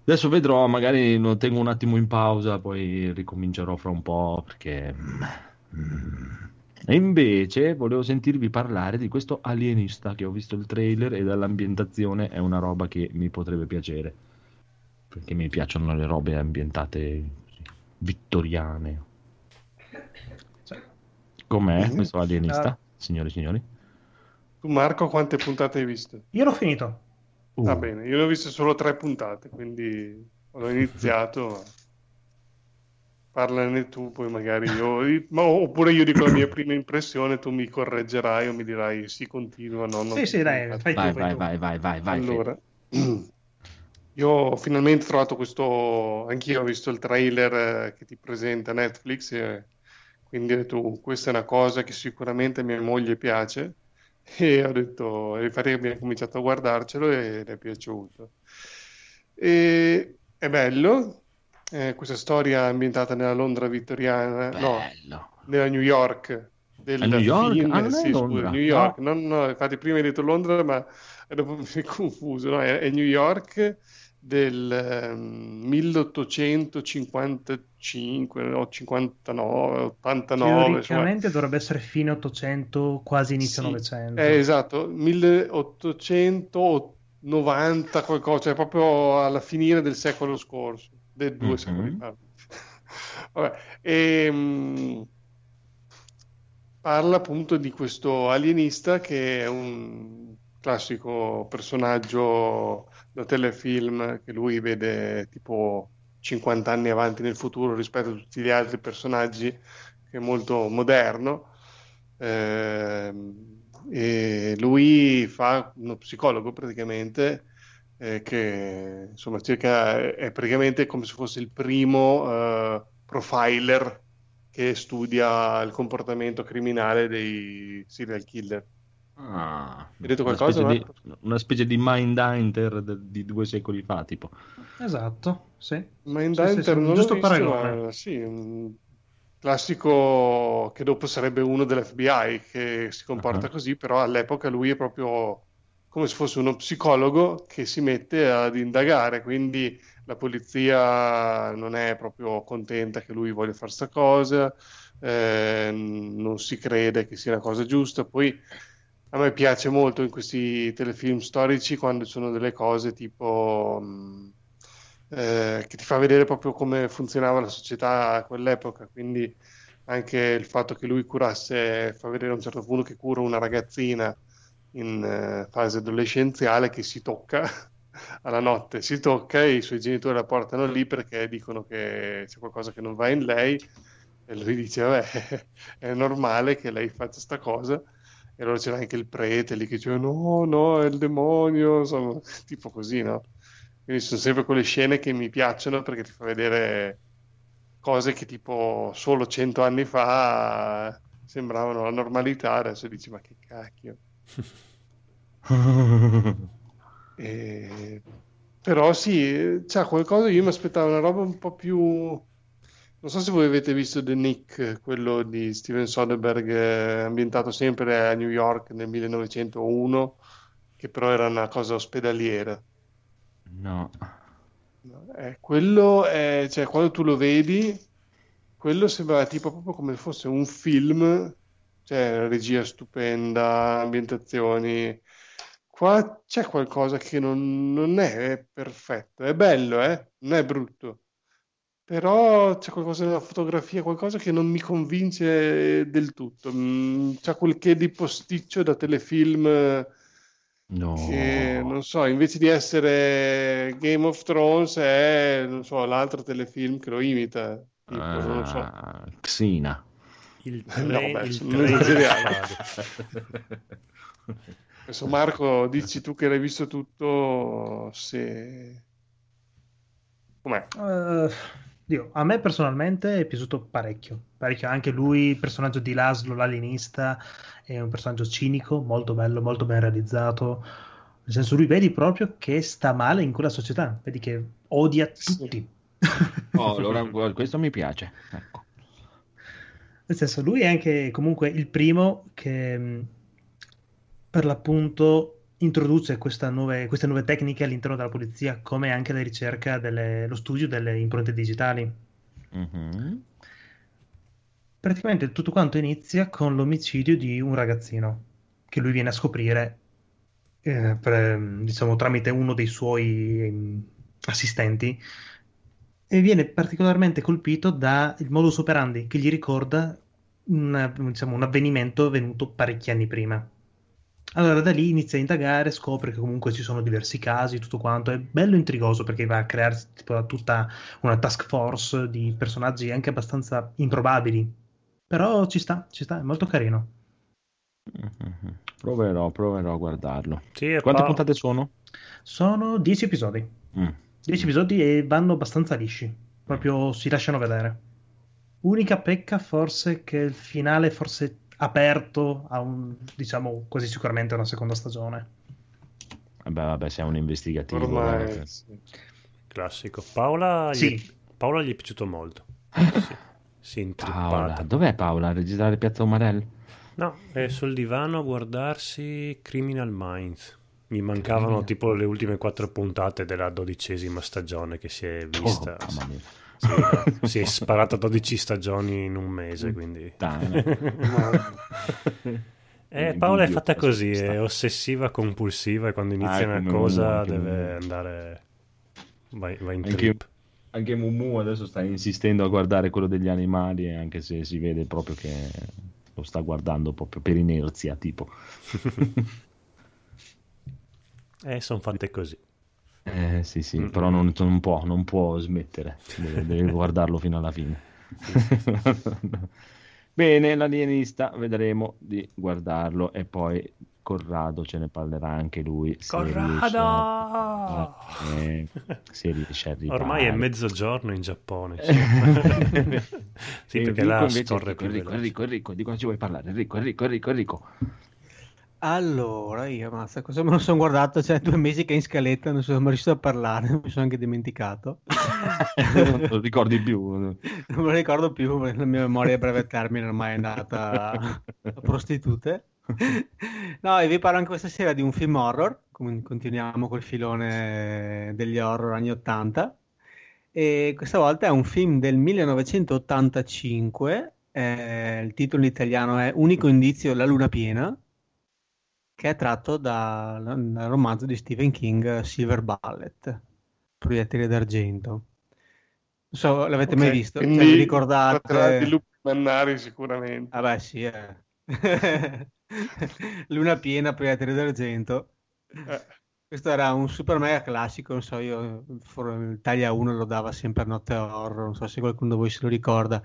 Adesso vedrò, magari lo tengo un attimo in pausa, poi ricomincerò fra un po' perché. mm. E invece volevo sentirvi parlare di questo alienista che ho visto il trailer e dall'ambientazione è una roba che mi potrebbe piacere. Perché mi piacciono le robe ambientate vittoriane. Com'è Mhm. questo alienista, Ah. signori e signori? tu Marco quante puntate hai visto? Io l'ho finito. Uh, Va bene, io ne ho viste solo tre puntate, quindi ho iniziato. ma Parlane tu, poi magari io, ma- oppure io dico la mia prima impressione, tu mi correggerai o mi dirai sì, continua, no, non Sì, sì, dai, fai tu, Vai, fai vai, tu. vai, vai, vai, vai. Fede. Allora, io ho finalmente trovato questo, anch'io ho visto il trailer eh, che ti presenta Netflix, e quindi ho detto, "Uh, questa è una cosa che sicuramente a mia moglie piace, e ho detto, e abbiamo cominciato a guardarcelo e le è piaciuto. E, è bello, eh, questa storia ambientata nella Londra vittoriana, no, Bello. nella New York del A New York? film, Ah, sì, scusa. New York, no, no, infatti prima hai detto Londra, ma sono confuso, no, è, è New York del ehm, 1855 o 59, 89, insomma. Teoricamente dovrebbe essere fine 800, quasi inizio Sì, 900. Eh, esatto, 1890 qualcosa, cioè proprio alla finire del secolo scorso, del due Mhm. secoli fa. Vabbè, ehm, parla appunto di questo alienista che è un classico personaggio da telefilm che lui vede tipo 50 anni avanti nel futuro rispetto a tutti gli altri personaggi, che è molto moderno. Ehm, e lui fa uno psicologo praticamente eh, che insomma cerca, è praticamente come se fosse il primo eh, profiler che studia il comportamento criminale dei serial killer. Ah, Hai detto una qualcosa, specie Marco? di, una specie di Mind Hunter di due secoli fa, tipo. Esatto, sì. Ma in Sì, sì, non giusto paragone. sì, un classico che dopo sarebbe uno dell'FBI che si comporta Ah. così, però all'epoca lui è proprio come se fosse uno psicologo che si mette ad indagare, quindi la polizia non è proprio contenta che lui voglia fare sta cosa, eh, non si crede che sia una cosa giusta, poi a me piace molto in questi telefilm storici quando ci sono delle cose tipo mh, eh, che ti fa vedere proprio come funzionava la società a quell'epoca, quindi anche il fatto che lui curasse, fa vedere a un certo punto che cura una ragazzina in eh, fase adolescenziale che si tocca alla notte, si tocca e i suoi genitori la portano lì perché dicono che c'è qualcosa che non va in lei. E lui dice, vabbè, è normale che lei faccia sta cosa. E allora c'era anche il prete lì che diceva no, no, è il demonio, insomma, tipo così, no? Quindi sono sempre quelle scene che mi piacciono perché ti fa vedere cose che tipo solo cento anni fa sembravano la normalità, adesso dici ma che cacchio. E- Però sì, c'è qualcosa, io mi aspettavo una roba un po' più... Non so se voi avete visto The Nick, quello di Steven Soderbergh, eh, ambientato sempre a New York nel 1901, che però era una cosa ospedaliera. No. No, eh, quello è, cioè, quando tu lo vedi, quello sembra tipo proprio come fosse un film, cioè regia stupenda, ambientazioni. Qua c'è qualcosa che non, non è perfetto, è bello, eh? Non è brutto, però c'è qualcosa nella fotografia, qualcosa che non mi convince del tutto. Mm, c'è quel che di posticcio da telefilm No. che non so, invece di essere Game of Thrones è, non so, l'altro telefilm che lo imita, tipo, non lo so. Ah, Xina. Il, No, tre, beh, il spade. Adesso Marco, dici tu che l'hai visto tutto, se... Com'è? Eh, Dio, a me personalmente è piaciuto parecchio, parecchio. Anche lui, il personaggio di Laszlo, l'alienista, è un personaggio cinico, molto bello, molto ben realizzato. Nel senso, lui vedi proprio che sta male in quella società, vedi che odia tutti. Oh, allora questo mi piace. Ecco. Nel senso, lui è anche comunque il primo che per l'appunto introduce nuove- queste nuove tecniche all'interno della polizia, come anche la ricerca delle, lo studio delle impronte digitali. Mhm. Praticamente tutto quanto inizia con l'omicidio di un ragazzino che lui viene a scoprire, eh, per, diciamo, tramite uno dei suoi ehm, assistenti e viene particolarmente colpito dal modus operandi che gli ricorda un, diciamo, un avvenimento avvenuto parecchi anni prima. Allora da lì inizia a indagare, scopre che comunque ci sono diversi casi, tutto quanto. È bello intrigoso perché va a crearsi tipo, tutta una task force di personaggi anche abbastanza improbabili. Però ci sta, ci sta, è molto carino. Mhm. Proverò, proverò a guardarlo. Sì, Quante Pa- puntate sono? Sono 10 episodi. Mm. 10 episodi e vanno abbastanza lisci. Proprio si lasciano vedere. Unica pecca forse che il finale forse aperto a un, diciamo, quasi sicuramente una seconda stagione. Vabbè, vabbè, sei un investigativo. Ormai... sì. Classico. Paola, gli... Sì. Paola gli è piaciuto molto. Sì. Si è Paola, dov'è Paola? A registrare Piazza Umarell? No, è sul divano a guardarsi Criminal Minds. Mi mancavano tipo le ultime quattro puntate della dodicesima stagione che si è vista. Oh, mamma mia. Sì, si è sparata 12 stagioni in un mese, quindi... Eh, Paola è fatta così, è ossessiva compulsiva e quando inizia Ah, una cosa anche deve andare... Va, va in Anche- trip. Anche Mumu adesso sta insistendo a guardare quello degli animali, anche se si vede proprio che lo sta guardando proprio per inerzia, tipo. Eh, sono fatte così. Eh sì, sì, Mm. però non, non può, non può smettere, deve, deve guardarlo fino alla fine. Bene, l'alienista, vedremo di guardarlo e poi Corrado ce ne parlerà anche lui. se Corrado! a- eh, se riesce a arrivare. Ormai è mezzogiorno in Giappone. insomma. sì, E perché Enrico là scorre più Enrico. Enrico, Enrico, di cosa ci vuoi parlare? Enrico, Enrico, Enrico, Enrico. Allora, io, mazza, cosa me lo sono guardato? Cioè, due mesi che è in scaletta, non sono mai riuscito a parlare, mi sono anche dimenticato. non lo ricordi più. Non me lo ricordo più, la mia memoria a breve termine ormai è andata a prostitute. No, e vi parlo anche questa sera di un film horror, continuiamo col filone degli horror anni 80, e questa volta è un film del 1985, eh, il titolo in italiano è Unico indizio, la luna piena, che è tratto da- dal romanzo di Stephen King, Silver Bullet, Proiettile d'argento. Non so, l'avete mai Ok, visto? Cioè, quindi vi ricordate? di lupi mannari sicuramente. Vabbè, sì, eh. Luna piena, Proiettile d'argento. Eh, Questo era un super mega classico, non so, io for- Italia 1 lo dava sempre a notte horror, non so se qualcuno di voi se lo ricorda.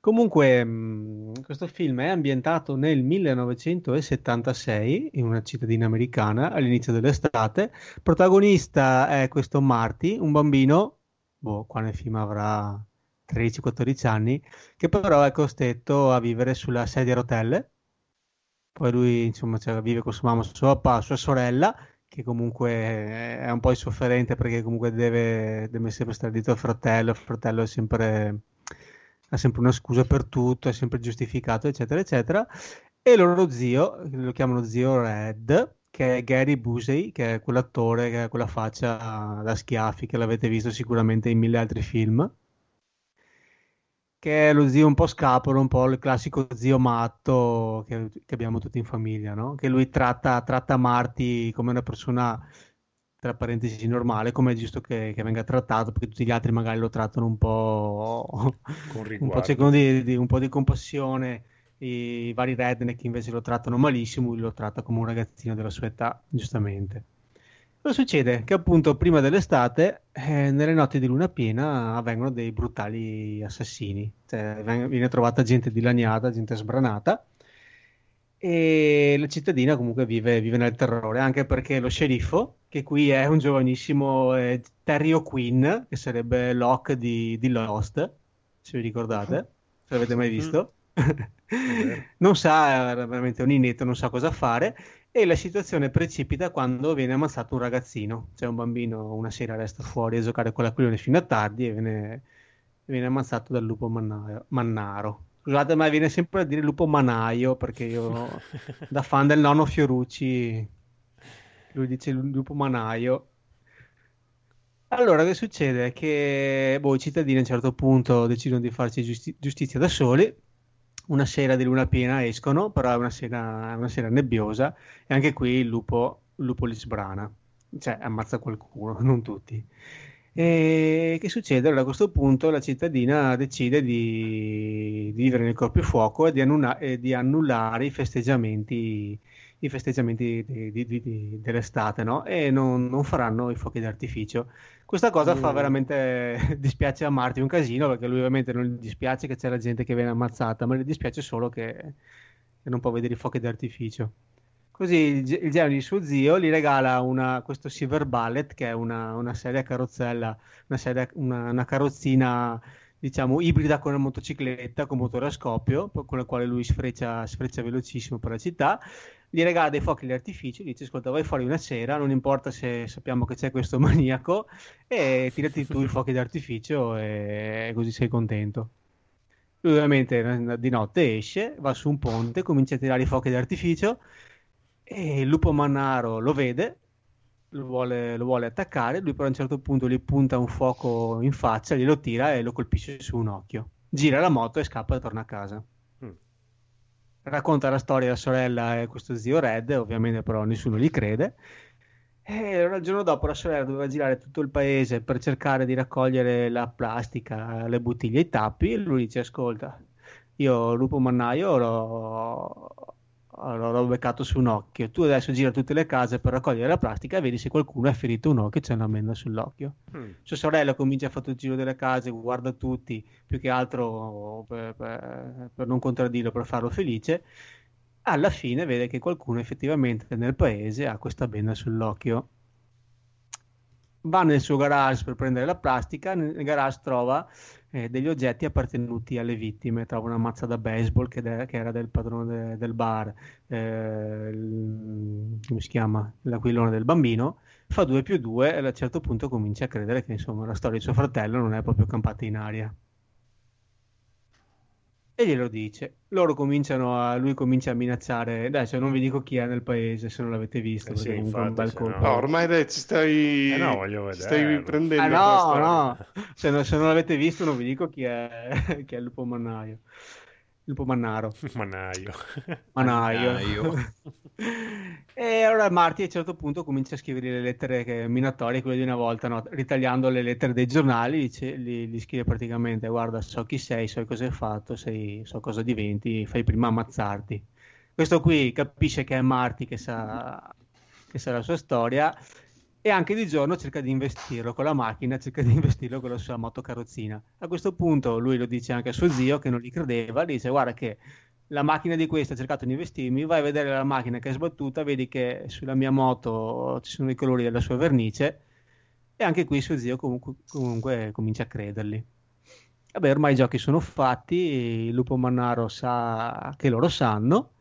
Comunque, mh, questo film è ambientato nel 1976 in una cittadina americana all'inizio dell'estate. Protagonista è questo Marty, un bambino, boh, qua nel film avrà 13-14 anni, che però è costretto a vivere sulla sedia a rotelle. Poi lui, insomma, cioè, vive con sua mamma, suo papà, sua sorella, che comunque è un po' insofferente perché comunque deve, deve sempre stare dietro al fratello, il fratello è sempre, ha sempre una scusa per tutto, è sempre giustificato, eccetera, eccetera. E il loro zio, lo chiamano zio Red, che è Gary Busey, che è quell'attore che ha quella faccia da schiaffi che l'avete visto sicuramente in mille altri film che è lo zio un po' scapolo, un po' il classico zio matto che, che abbiamo tutti in famiglia, no? Che lui tratta, tratta Marty come una persona, tra parentesi, normale, come è giusto che, che venga trattato, perché tutti gli altri magari lo trattano un po', Con un po' riguardo. cercano di, di- un po' di compassione. I vari redneck invece lo trattano malissimo, lui lo tratta come un ragazzino della sua età, giustamente. Cosa succede? Che appunto prima dell'estate, eh, nelle notti di luna piena, avvengono dei brutali assassini. Cioè, viene trovata gente dilaniata, gente sbranata, e la cittadina comunque vive, vive nel terrore, anche perché lo sceriffo, che qui è un giovanissimo eh, Terry O'Quinn, che sarebbe Locke di, di Lost, se vi ricordate, se l'avete mai visto. non sa, è veramente un inetto, non sa cosa fare e la situazione precipita quando viene ammazzato un ragazzino, cioè un bambino una sera resta fuori a giocare con l'aquilone fino a tardi e viene, viene ammazzato dal lupo mannaio- mannaro. Scusate, ma viene sempre a dire lupo manaio perché io, da fan del nonno Fiorucci, lui dice lu- lupo manaio. Allora, che succede? Che boh, i cittadini a un certo punto decidono di farci giusti- giustizia da soli. Una sera di luna piena escono, però è una sera, una sera nebbiosa e anche qui il lupo, il lupo li sbrana, cioè ammazza qualcuno, non tutti. E che succede? Allora, a questo punto la cittadina decide di, di vivere nel corpifuoco e di, annula- e di annullare i festeggiamenti, i festeggiamenti di- di- di- dell'estate, no? E non, non faranno i fuochi d'artificio. Questa cosa fa Mm. veramente dispiace a Marty un casino perché lui ovviamente non gli dispiace che c'è la gente che viene ammazzata, ma gli dispiace solo che, che non può vedere i fuochi d'artificio. Così il, il genio di suo zio gli regala una- questo Silver Bullet, che è una, una sedia carrozzella, una, sedia- una- una carrozzina, diciamo, ibrida con una motocicletta con motore a scoppio, con la quale lui sfreccia, sfreccia velocissimo per la città. Gli regala dei fuochi d'artificio, dice: Ascolta, vai fuori una sera, non importa se sappiamo che c'è questo maniaco, e tirati tu i fuochi d'artificio e così sei contento. Lui ovviamente eh, di notte esce, va su un ponte, comincia a tirare i fuochi d'artificio e il lupo mannaro lo vede, lo vuole, lo vuole attaccare, lui però a un certo punto gli punta un fuoco in faccia, glielo tira e lo colpisce su un occhio. Gira la moto e scappa e torna a casa. Racconta la storia della sorella e questo zio Red, ovviamente però nessuno gli crede. E allora il giorno dopo la sorella doveva girare tutto il paese per cercare di raccogliere la plastica, le bottiglie, i tappi, e lui dice: Ascolta, io lupo mannaio l'ho, l'ho- l'ho beccato su un occhio. Tu adesso gira tutte le case per raccogliere la plastica e vedi se qualcuno ha ferito un occhio e c'è una menda sull'occhio. Mm. Sua sorella comincia a fare il giro delle case, guarda tutti, più che altro per, per- per non contraddirlo, per farlo felice. Alla fine vede che qualcuno effettivamente nel paese ha questa benda sull'occhio. Va nel suo garage per prendere la plastica, nel garage trova eh, degli oggetti appartenuti alle vittime, trova una mazza da baseball che, de- che era del padrone de- del bar, eh, il- come si chiama? L'aquilone del bambino, fa 2 più 2 e a un certo punto comincia a credere che insomma la storia di suo fratello non è proprio campata in aria. E glielo dice. Loro cominciano a. Lui comincia a minacciare. Adesso non vi dico chi è nel paese se non l'avete visto. Eh sì, infatti, no- colpo. No, ormai dai, ci stai, Eh no, voglio ci stai vederlo. prendendo Ah, no, no. Se, non- se non l'avete visto, non vi dico chi è, chi è il lupo mannaio. Il lupo mannaro. Mannaio. Manaio. Mannaio. e allora Marty a un certo punto comincia a scrivere le lettere che- minatorie, quelle di una volta, no? ritagliando le lettere dei giornali, dice- gli, gli scrive praticamente: Guarda, so chi sei, so cosa hai fatto, sei- so cosa diventi, fai prima ammazzarti. Questo qui capisce che è Marty che sa, che sa la sua storia. E anche di giorno cerca di investirlo con la macchina, cerca di investirlo con la sua motocarrozzina. A questo punto lui lo dice anche a suo zio che non gli credeva, dice guarda che la macchina di questo ha cercato di investirmi, vai a vedere la macchina che è sbattuta, vedi che sulla mia moto ci sono i colori della sua vernice e anche qui suo zio comunque, comunque comincia a crederli. Vabbè, ormai i giochi sono fatti, lupo mannaro sa che loro sanno.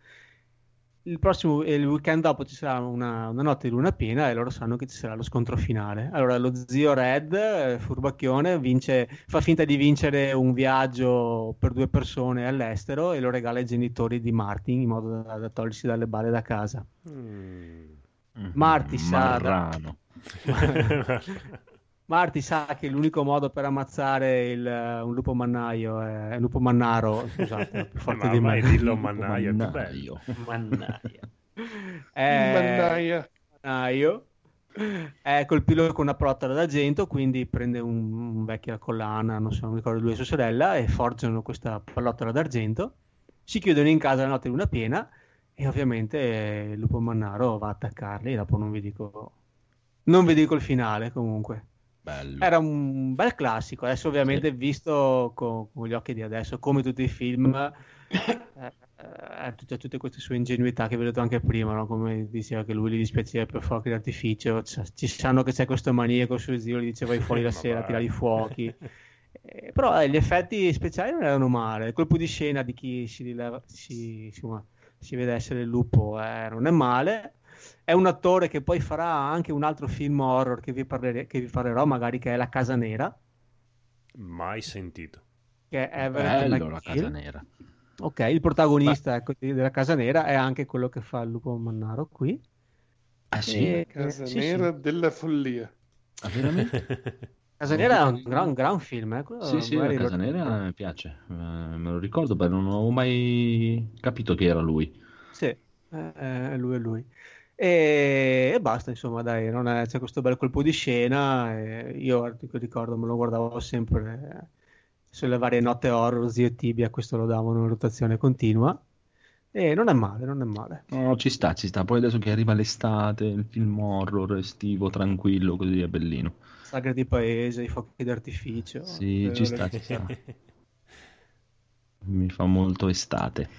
Il prossimo il weekend dopo ci sarà una, una notte di luna piena e loro sanno che ci sarà lo scontro finale. Allora, lo zio Red, eh, furbacchione, vince, fa finta di vincere un viaggio per due persone all'estero e lo regala ai genitori di Martin in modo da, da togliersi dalle balle da casa. Mm. Marty sa- Marty sa che l'unico modo per ammazzare il, un lupo mannaio è un lupo mannaro, scusate, è più forte Ma di me. dillo mannaio, è più bello. Mannaio. Mannaia. È- Mannaia. mannaio. È colpito con una palotta d'argento, quindi prende un, un vecchia collana, non so, non ricordo lui e sua sorella, e forgiano questa pallottola d'argento. Si chiudono in casa la notte di luna piena e ovviamente eh, il lupo mannaro va a attaccarli. Dopo non vi dico, non vi dico il finale comunque. Bello. Era un bel classico, adesso ovviamente visto con, con gli occhi di adesso, come tutti i film, eh, eh, tutte, tutte queste sue ingenuità che ho veduto anche prima, no? come diceva che lui gli dispiaceva per fuochi d'artificio, c- ci sanno che c'è questo maniaco suo zio, gli diceva vai fuori la sera, tira i fuochi. Eh, però eh, gli effetti speciali non erano male, il colpo di scena di chi si, rileva- si, insomma, si vede essere il lupo eh, non è male. È un attore che poi farà anche un altro film horror che vi, parlere- che vi parlerò, magari che è La Casa Nera, Mai sentito. che è Bello la casa nera. Ok, il protagonista ecco, della Casa Nera è anche quello che fa il lupo mannaro qui. Ah sì? E- Casa sì, nera sì. della follia. Ah, veramente? Casa Nera è un gran, gran film, eh, quello Sì, sì, la lo- casa nera mi piace. Eh, me lo ricordo, ma non ho mai capito che era lui. Sì, eh, è lui è lui. E, e basta, insomma, dai, non è- c'è questo bel colpo di scena. io ricordo, me lo guardavo sempre eh, sulle varie note horror, Zio Tibia, questo lo davano in rotazione continua. E non è male, non è male. No, ci sta, ci sta. Poi adesso che arriva l'estate, il film horror estivo, tranquillo, così è bellino. Sagre di paese, i fuochi d'artificio. Sì, ci sta, ci sta. Mi fa molto estate.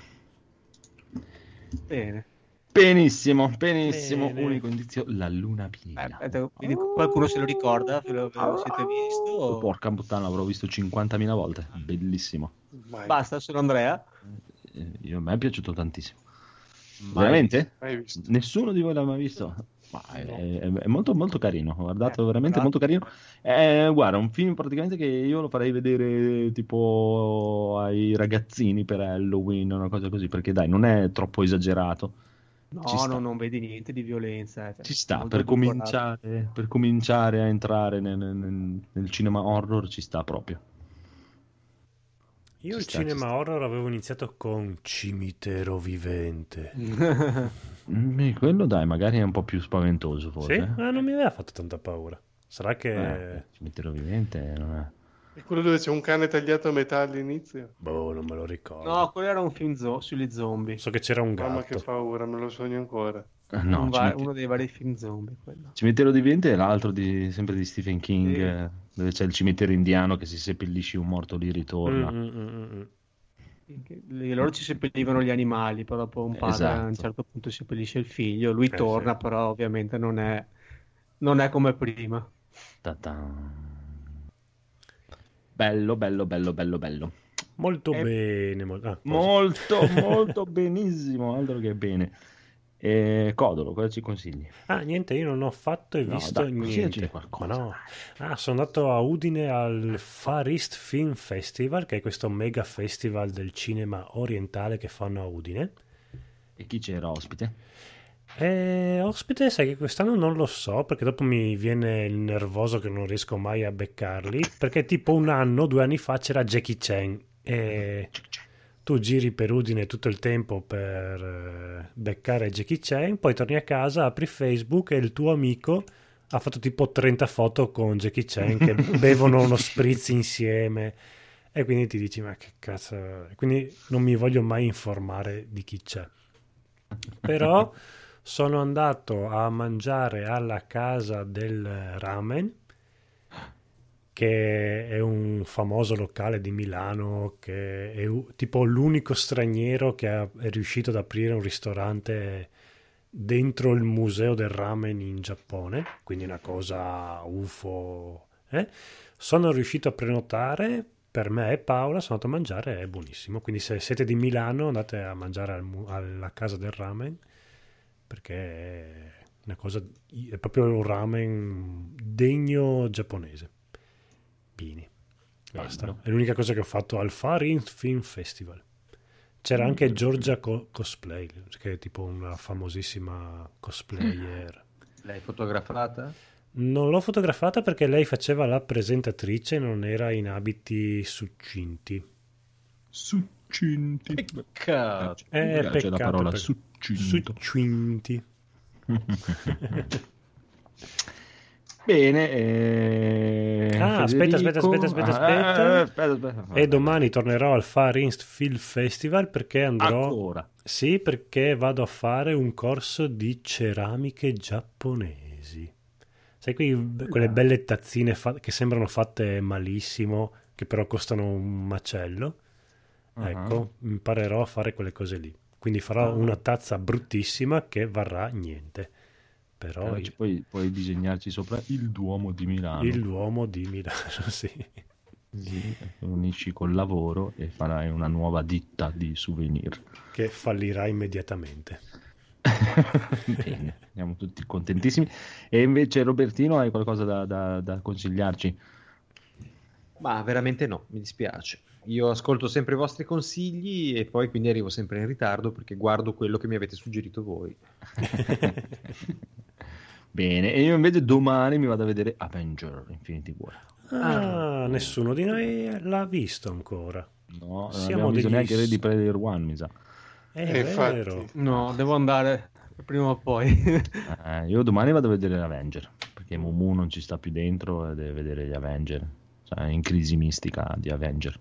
Bene. Benissimo, benissimo. Bene. Unico indizio, la luna Eh, piena. aspetta, vi dico- qualcuno se lo ricorda? Ve lo, siete visto? Oh, porca puttana, l'avrò visto 50.000 volte. Bellissimo. Mai, Basta, sono Andrea. Eh, io- a me è piaciuto tantissimo. Mai Veramente? mai visto. Nessuno di voi l'ha mai visto? Ma è, è- è molto, molto carino. Ho guardato Eh, veramente bravo. molto carino. Eh, guarda, un film praticamente che io lo farei vedere tipo ai ragazzini per Halloween, una cosa così, perché dai, non è troppo esagerato. No, Ci sta. no, non vedi niente di violenza. eh, cioè, Ci sta, per cominciare, per cominciare a entrare nel, nel- nel cinema horror ci sta proprio. Io Ci il sta, ci cinema horror avevo iniziato con Cimitero Vivente. Mm, quello dai, magari è un po' più spaventoso Sì? forse. eh? Ah, non mi aveva fatto tanta paura. Sarà che... Eh, cimitero vivente non è... È quello dove c'è un cane tagliato a metà all'inizio. Boh, non me lo ricordo. No, quello era un film zo- sugli zombie. So che c'era un Mamma che gatto. paura, me lo sogno ancora. Eh, No, Un va- cimite- uno dei vari film zombie. Quello. Cimitero vivente è l'altro di, sempre di Stephen King, Sì. eh, dove c'è il cimitero indiano che si seppellisce un morto lì ritorna. Mm, mm, mm, mm. Lì- Loro ci seppellivano gli animali, poi dopo un padre Esatto. a un certo punto seppellisce il figlio. Lui Eh, torna, sì. però ovviamente non è, non è come prima. Ta-tan. Bello, bello, bello, bello, bello. Molto Eh, bene. mol- ah? Molto, molto benissimo, altro che bene. E Codolo, cosa ci consigli? Ah, niente, io non ho fatto e No, visto dai, niente. qualcosa, no. Ah, sono andato a Udine al Far East Film Festival, che è questo mega festival del cinema orientale che fanno a Udine. E chi c'era ospite? E ospite, sai che quest'anno non lo so, perché dopo mi viene il nervoso che non riesco mai a beccarli, perché tipo un anno, due anni fa c'era Jackie Chan e tu giri per Udine tutto il tempo per eh, beccare Jackie Chan, poi torni a casa, apri Facebook e il tuo amico ha fatto tipo 30 foto con Jackie Chan che bevono uno spritz insieme e quindi ti dici ma che cazzo, quindi non mi voglio mai informare di chi c'è. Però sono andato a mangiare alla casa del ramen, che è un famoso locale di Milano, che è tipo l'unico straniero che è riuscito ad aprire un ristorante dentro il museo del ramen in Giappone, quindi una cosa UFO. eh. Sono riuscito a prenotare per me e Paola, sono andato a mangiare, è buonissimo. Quindi se siete di Milano andate a mangiare al alla casa del ramen perché è una cosa è proprio un ramen degno giapponese. Bene. Basta. Bello. È l'unica cosa che ho fatto al Far East Film Festival. C'era anche Georgia Co- Cosplay, che è tipo una famosissima cosplayer. L'hai fotografata? Non l'ho fotografata perché lei faceva la presentatrice e non era in abiti succinti. Succinti. Peccato. Eh, piace la peccato parola perché- succinto. Succinti. Bene. eh, Ah, aspetta, aspetta, aspetta, aspetta, Ah, aspetta. aspetta, aspetta. E domani tornerò al Far East Film Festival perché andrò... Ancora. Sì, perché vado a fare un corso di ceramiche giapponesi. Sai quei- quelle belle tazzine fa- che sembrano fatte malissimo, che però costano un macello? Ah. Ecco, imparerò a fare quelle cose lì. Quindi farò Ah. una tazza bruttissima che varrà niente. Però ci puoi, puoi disegnarci sopra il Duomo di Milano. il Duomo di Milano, sì. Sì, unisci col lavoro e farai una nuova ditta di souvenir. Che fallirà immediatamente. Bene, siamo tutti contentissimi. E invece Robertino hai qualcosa da, da- da consigliarci? Ma veramente no, mi dispiace. Io ascolto sempre i vostri consigli e poi quindi arrivo sempre in ritardo perché guardo quello che mi avete suggerito voi. Bene, e io invece domani mi vado a vedere Avenger Infinity War. Ah, nessuno di noi l'ha visto ancora. No, non Siamo abbiamo visto degli neanche Ready Player One, mi sa. È Eh, infatti. vero. No, devo andare prima o poi. Eh, io domani vado a vedere Avenger, perché Mumu non ci sta più dentro e deve vedere gli Avenger. Cioè, è in crisi mistica di Avenger.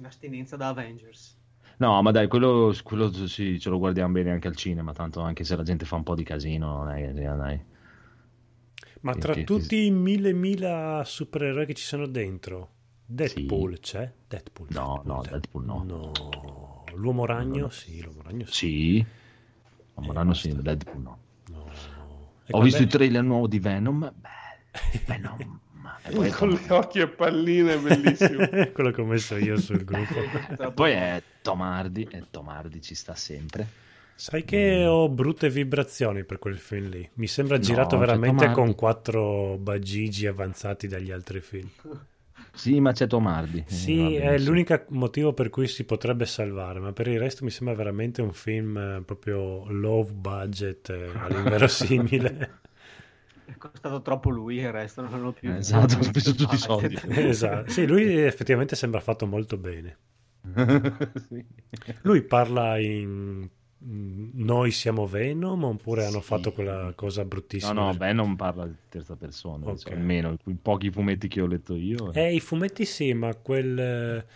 Un'astinenza da Avengers. No, ma dai, quello, quello sì, ce lo guardiamo bene anche al cinema, tanto anche se la gente fa un po' di casino, sia, dai. Ma Che- tra che- tutti i mille mila supereroi che ci sono dentro, Deadpool c'è? Deadpool. No, no, Deadpool no. No. L'uomo ragno? Sì, l'uomo ragno sì. Sì, ma Eh, basta. sì, Deadpool no. No. Ho quando visto è- il trailer nuovo di Venom, beh, Venom. Poi, Con gli occhi e palline, bellissimo. Quello che ho messo io sul gruppo. poi è Tomardi, e Tomardi ci sta sempre. Sai che ho brutte vibrazioni per quel film lì. Mi sembra girato c'è veramente Tomardi. con quattro bagigi avanzati dagli altri film. Sì, ma c'è Tomardi. Eh, Sì, è l'unico motivo per cui si potrebbe salvare, ma per il resto mi sembra veramente un film eh, proprio low budget, eh, all'inverosimile. È costato troppo lui e il resto non hanno più. Eh, esatto, ha speso tutti i soldi. Esatto. Sì, lui effettivamente sembra fatto molto bene. Sì. Lui parla in mm, noi siamo Venom oppure hanno Sì. fatto quella cosa No, bruttissima? no, beh, non parla di terza persona, Ok. insomma, almeno i pochi fumetti che ho letto io. Eh, i fumetti sì, ma quel, eh,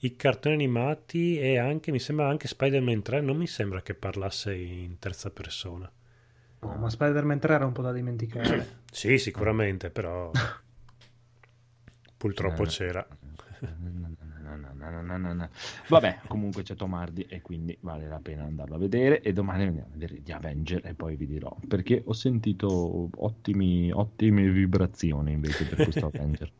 i cartoni animati e anche, mi sembra anche Spider-Man 3, non mi sembra che parlasse in terza persona. No, ma Spider-Man 3 era un po' da dimenticare. Sì, sicuramente, però purtroppo c'era. Vabbè, comunque c'è Tomardi e quindi vale la pena andarlo a vedere e domani andiamo a vedere gli Avenger e poi vi dirò perché ho sentito ottimi, ottime vibrazioni invece per questo Avenger.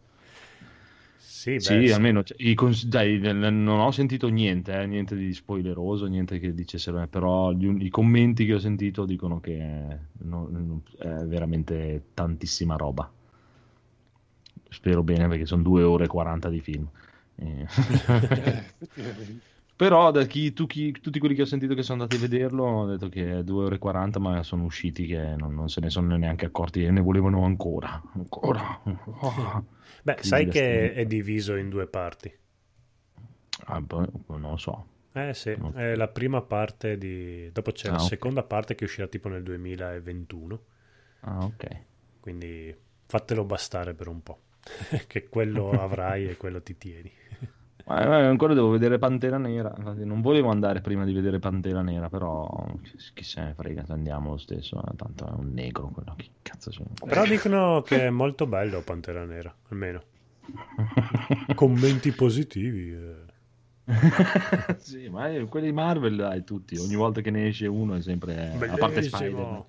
Sì, beh, Sì, sì. almeno cioè, cons- dai, non ho sentito niente, eh, niente di spoileroso, niente che dicessero, eh, però gli i commenti che ho sentito dicono che è, no- non- è veramente tantissima roba. Spero bene perché sono 2 ore e 40 di film. Eh. Però da chi, tu, chi- tutti quelli che ho sentito che sono andati a vederlo hanno detto che è 2 ore e 40, ma sono usciti che non, non se ne sono neanche accorti e ne volevano ancora. Ancora. Oh. Beh, Crisi sai che è diviso in due parti. Ah, boh, non lo so. Eh sì, è la prima parte di... Dopo c'è Ah, la ok. seconda parte che uscirà tipo nel 2021, Ah, ok. quindi fatelo bastare per un po', che quello avrai e quello ti tieni. Ma, ma ancora devo vedere Pantera Nera. Infatti non volevo andare prima di vedere Pantera Nera, però chi, se ne frega, andiamo lo stesso. eh, Tanto è un negro quello. Che cazzo c'è? Però dicono che è molto bello Pantera Nera, almeno. Commenti positivi. eh. sì, ma quelli di Marvel, dai, tutti. Ogni volta che ne esce uno è sempre. A parte Bellissimo.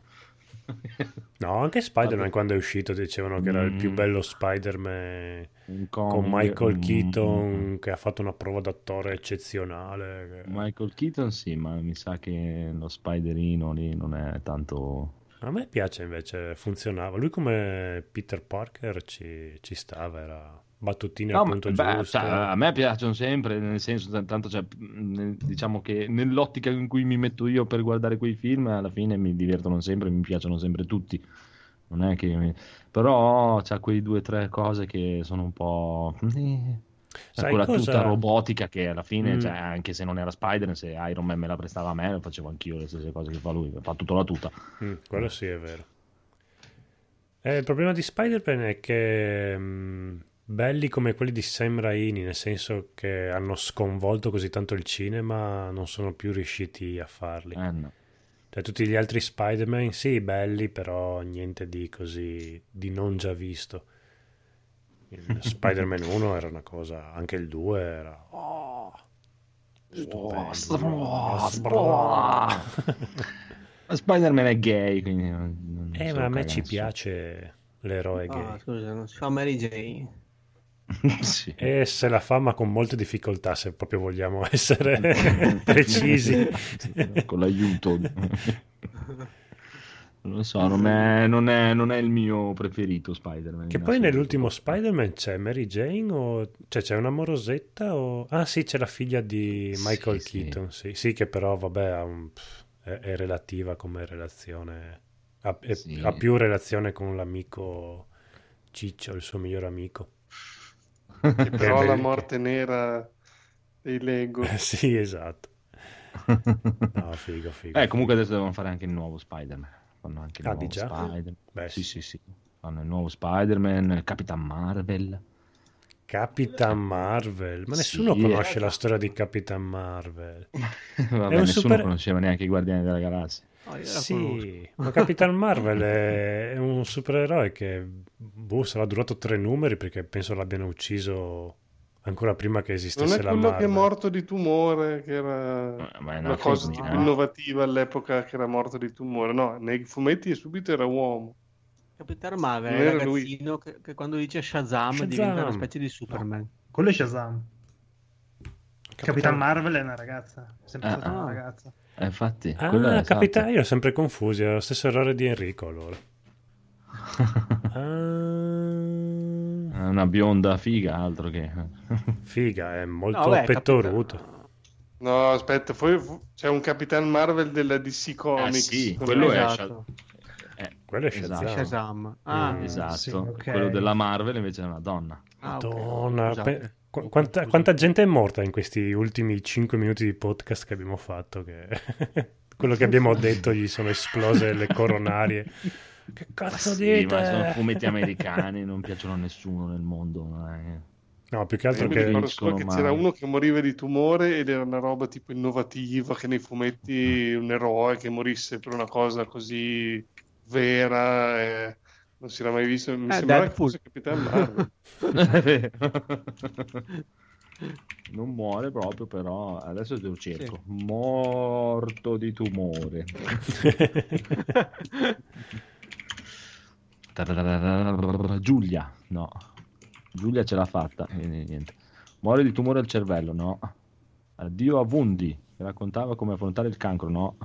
No, anche Spider-Man quando è uscito dicevano che era il più Mm. bello Spider-Man con Michael mm, Keaton che ha fatto una prova d'attore eccezionale. Michael Keaton, sì, ma mi sa che lo Spiderino lì non è tanto. A me piace invece, funzionava. Lui come Peter Parker ci, ci stava, era battutine No, al ma- punto beh, giusto. cioè, a me piacciono sempre, nel senso, tanto cioè, mh, diciamo che nell'ottica in cui mi metto io per guardare quei film, alla fine mi divertono sempre, mi piacciono sempre tutti. Non è che mi- Però c'ha quei due o tre cose che sono un po'... eh, Sai quella cosa- tuta robotica che alla fine, Mm. cioè, anche se non era Spider, se Iron Man me la prestava a me, lo facevo anch'io le stesse cose che fa lui, fa tutta la tuta. Mm, quello sì è vero. Eh, il problema di Spider-Man è che mm, belli come quelli di Sam Raimi, nel senso che hanno sconvolto così tanto il cinema, non sono più riusciti a farli. Eh, no. Cioè, tutti gli altri Spider-Man, sì, belli, però niente di così, di non già visto. Il Spider-Man 1 era una cosa, anche il 2 era... Oh, stupendo. Oh, Oh, Ma Spider-Man è gay, quindi... non- non Eh, ma a me ci piace l'eroe gay. Ah, scusa, non si fa Mary Jane. sì. E se la fa, ma con molte difficoltà, se proprio vogliamo essere precisi. con l'aiuto. Non lo so, non è, non è- non è il mio preferito Spider-Man. Che poi nell'ultimo Spider-Man c'è Mary Jane o cioè c'è una morosetta o ah sì, c'è la figlia di Michael Sì, sì. Keaton, sì. Sì, che però vabbè un- è, è relativa come relazione. Ha, Sì. ha più relazione con l'amico Ciccio, il suo miglior amico. Che però la morte nera dei Lego. Eh, sì, esatto. No, figo, figo. Eh, comunque adesso devono fare anche il nuovo Spider-Man. Fanno anche il Ah, nuovo? Spider-Man. Beh, sì, sì, sì. Fanno il nuovo Spider-Man, Capitan Marvel. Capitan Marvel, ma nessuno Sì, conosce eh. la storia di Capitan Marvel. Vabbè, un nessuno super- conosceva neanche i Guardiani della Galassia. Oh. Sì, ma Capitan Marvel è, è un supereroe che boh, sarà durato tre numeri perché penso l'abbiano ucciso ancora prima che Non esistesse è la quello che è Marvel. morto di tumore, che era Ma è una cosa tipo eh. innovativa all'epoca che era morto di tumore. No, nei fumetti subito era uomo. Capitan Marvel Non è lui. ragazzino che, che quando dice Shazam, Shazam. diventa una specie di Superman. Quello è Shazam. Capitan Marvel è una ragazza. È sempre Ah, stata ah. una ragazza. Eh, infatti, Ah, è esatto. Capitan, io ho sempre confusi, è lo stesso errore di Enrico allora. Ah, una bionda figa, altro che... figa, è molto No, pettoruto. Capitan- No, aspetta, poi c'è un Capitan Marvel della DC Eh Comics. sì, Non quello è-. Esatto. Eh, quello è Esatto. Shazam. Shazam. Ah, Mm, Esatto, sì, ok. quello della Marvel invece è una donna. ah. Madonna, Scusate. pe- qu- quanta, quanta gente è morta in questi ultimi 5 minuti di podcast che abbiamo fatto? Che... Quello che abbiamo detto gli sono esplose le coronarie. Che cazzo Sì, dite? ma sono fumetti americani, non piacciono a nessuno nel mondo. ma No, più che altro che... ricordo solo che c'era uno che moriva di tumore ed era una roba tipo innovativa, che nei fumetti un eroe che morisse per una cosa così vera, eh, non si era mai visto. Mi Eh, sembrava che Deadpool. fosse Capitan Marvel. non muore proprio, però adesso te lo cerco. Morto di tumore. Giulia, no. Giulia ce l'ha fatta. e niente. Muore di tumore al cervello, no. Addio a Vundi, che raccontava come affrontare il cancro, no.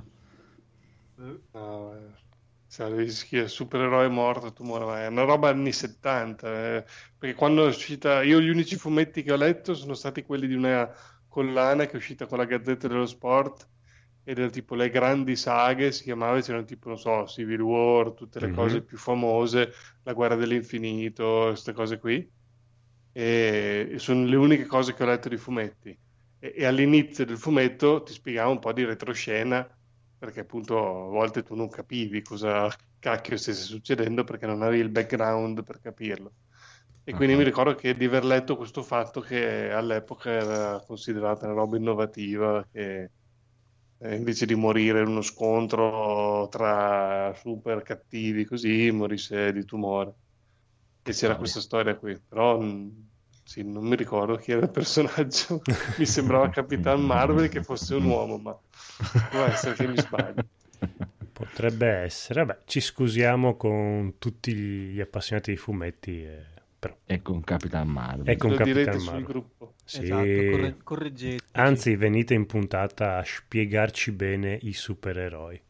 No, sai, chi è supereroe morto, tumore, ma è una roba anni 70. eh, perché quando è uscita, io gli unici fumetti che ho letto sono stati quelli di una collana che è uscita con la Gazzetta dello Sport ed era tipo le grandi saghe, si chiamava, c'erano tipo, non so, Civil War, tutte le Mhm. cose più famose, la guerra dell'infinito, queste cose qui. E, e sono le uniche cose che ho letto di fumetti. E, e all'inizio del fumetto ti spiegava un po' di retroscena perché appunto a volte tu non capivi cosa cacchio stesse succedendo perché non avevi il background per capirlo. E quindi Ah. mi ricordo che di aver letto questo fatto che all'epoca era considerata una roba innovativa, che eh, invece di morire in uno scontro tra super cattivi così, morisse di tumore. E c'era questa storia qui, però mh, sì, non mi ricordo chi era il personaggio, mi sembrava Capitan Marvel che fosse un uomo, ma può essere che mi sbaglio. Potrebbe essere. Vabbè, ci scusiamo con tutti gli appassionati di fumetti. eh, però. E con Capitan Marvel. Ecco. Con Lo Capitan direte sul Marvel. gruppo. Sì. Esatto, corre- correggete. Anzi, venite in puntata a spiegarci bene i supereroi.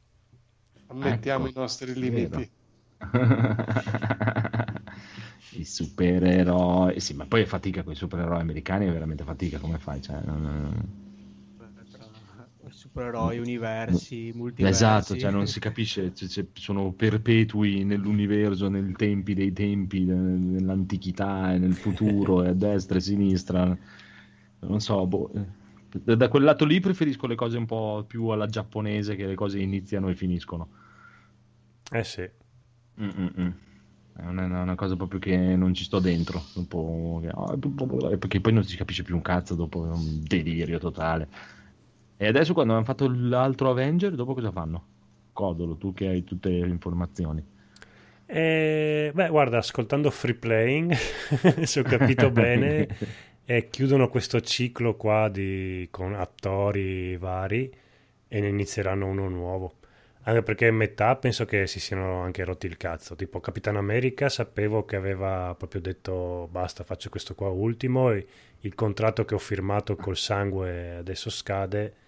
Ammettiamo Ecco, i nostri limiti. I supereroi, sì, ma poi è fatica con i supereroi americani, è veramente fatica. Come fai? Cioè, non- supereroi, universi, multiversi. Esatto, cioè non si capisce, cioè, cioè, sono perpetui nell'universo, nei tempi dei tempi, ne- nell'antichità e nel futuro, e a destra e a sinistra. Non so, boh. Da quel lato lì preferisco le cose un po' più alla giapponese, che le cose iniziano e finiscono. Eh sì. Mm-mm-mm. È una, cosa proprio che non ci sto dentro, un po' che- ah, perché poi non si capisce più un cazzo, dopo è un delirio totale. E adesso quando hanno fatto l'altro Avenger, dopo cosa fanno? Codolo, tu che hai tutte le informazioni. Eh, beh, guarda, ascoltando Free Playing, se ho capito bene, eh, chiudono questo ciclo qua di, con attori vari e ne inizieranno uno nuovo. Anche perché metà penso che si siano anche rotti il cazzo. Tipo Capitan America sapevo che aveva proprio detto basta, faccio questo qua ultimo. e il contratto che ho firmato col sangue adesso scade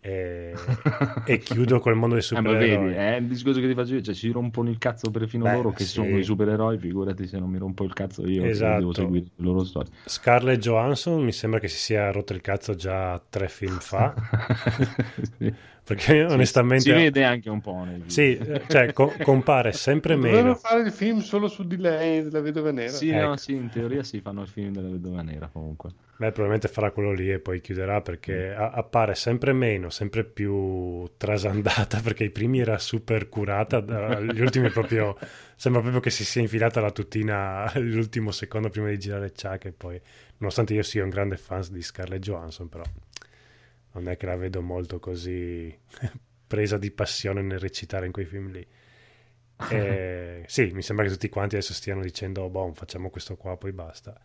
e, e chiudo col mondo dei Eh, supereroi. vedi, è il discorso che ti faccio io, cioè si rompono il cazzo perfino Beh, loro che sì. sono i supereroi, figurati se non mi rompo il cazzo io, Esatto. devo seguire le loro storie. Scarlett Johansson mi sembra che si sia rotto il cazzo già tre film fa, Sì. Perché onestamente... Si vede anche un po' video. Sì, eh, cioè co- compare sempre Dovevano meno. fare il film solo su di lei, della vedova nera. Sì, Ecco. no, sì, in teoria si fanno il film della vedova nera comunque. Beh, probabilmente farà quello lì e poi chiuderà perché a- appare sempre meno, sempre più trasandata perché i primi era super curata, da- gli ultimi proprio sembra proprio che si sia infilata la tutina all'ultimo secondo prima di girare Chuck e poi nonostante io sia un grande fan di Scarlett Johansson però non è che la vedo molto così presa di passione nel recitare in quei film lì. E, sì, mi sembra che tutti quanti adesso stiano dicendo, boh, facciamo questo qua, poi basta.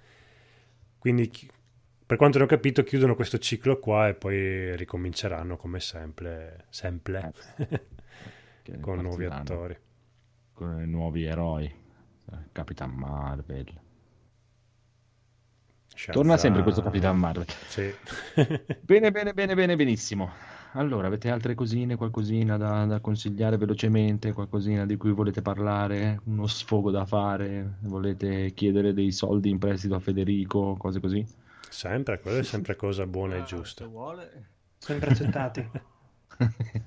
Quindi, per quanto ne ho capito, chiudono questo ciclo qua e poi ricominceranno come sempre, sempre Che con nuovi attori. Con nuovi eroi. Eh, Capitan Marvel. Torna Shazam. sempre questo Capitan Marvel. Sì. Bene, bene, bene, bene, benissimo. Allora, avete altre cosine, qualcosina da, da consigliare velocemente, qualcosina di cui volete parlare, uno sfogo da fare, volete chiedere dei soldi in prestito a Federico, cose così? sempre, quello è sempre cosa buona e Ah, Se giusta. vuole. Sempre accettati.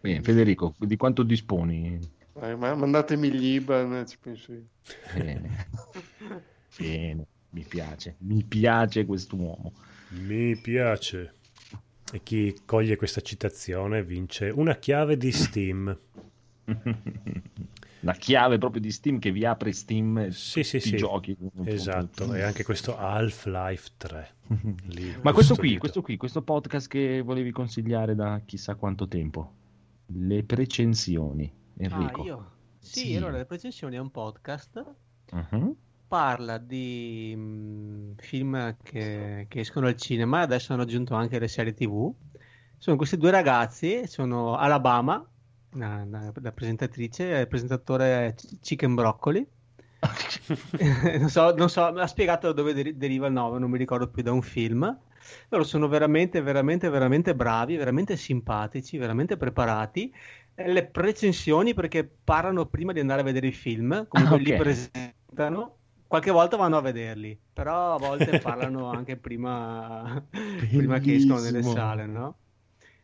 Bene, Federico, di quanto disponi Eh, ma mandatemi gli IBAN, ci penso io. Bene. Bene, mi piace, mi piace quest'uomo. Mi piace. E chi coglie questa citazione vince una chiave di Steam. La chiave proprio di Steam che vi apre Steam e Sì, sì, sì. giochi. Esatto, e anche questo Half-Life 3. Lì, Ma questo qui, questo qui, questo podcast che volevi consigliare da chissà quanto tempo. Le precensioni, Enrico. Ah, io? Sì, Sì. allora, Le Precensioni è un podcast, Mhm. Parla di mm, film che, che escono al cinema, adesso hanno aggiunto anche le serie TV. Sono questi due ragazzi, sono Alabama, la, la- la presentatrice, e il presentatore Chicken Broccoli. non so, non so, ha spiegato da dove deri- deriva il nome, non mi ricordo più da un film. Loro sono veramente, veramente, veramente bravi, veramente simpatici, veramente preparati. Eh, Le precensioni perché parlano prima di andare a vedere i film, comunque Ah, li ok. presentano. Qualche volta vanno a vederli, però a volte parlano anche prima, prima che escono nelle sale, no?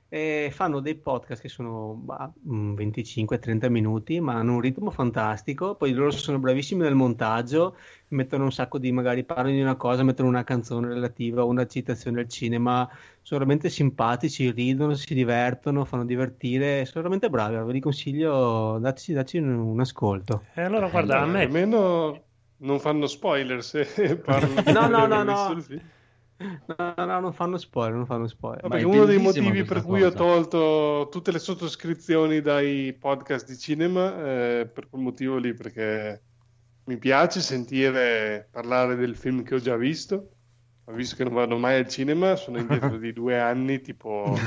E fanno dei podcast che sono bah, mm, 25-30 minuti, ma hanno un ritmo fantastico. Poi loro sono bravissimi nel montaggio, mettono un sacco di, magari parlano di una cosa, mettono una canzone relativa a una citazione al cinema. Sono veramente simpatici, ridono, si divertono, fanno divertire. Sono veramente bravi. Vi consiglio, dacci, dacci un, un ascolto. E allora guarda, a me Almeno non fanno spoiler se parlano di No, no, no, no. No, no, non fanno spoiler, non fanno spoiler. No, Ma perché è uno dei motivi per cui ho cosa. tolto tutte le sottoscrizioni dai podcast di cinema è per quel motivo lì, perché mi piace sentire parlare del film che ho già visto. Ma visto che non vado mai al cinema, sono indietro di due anni, tipo ho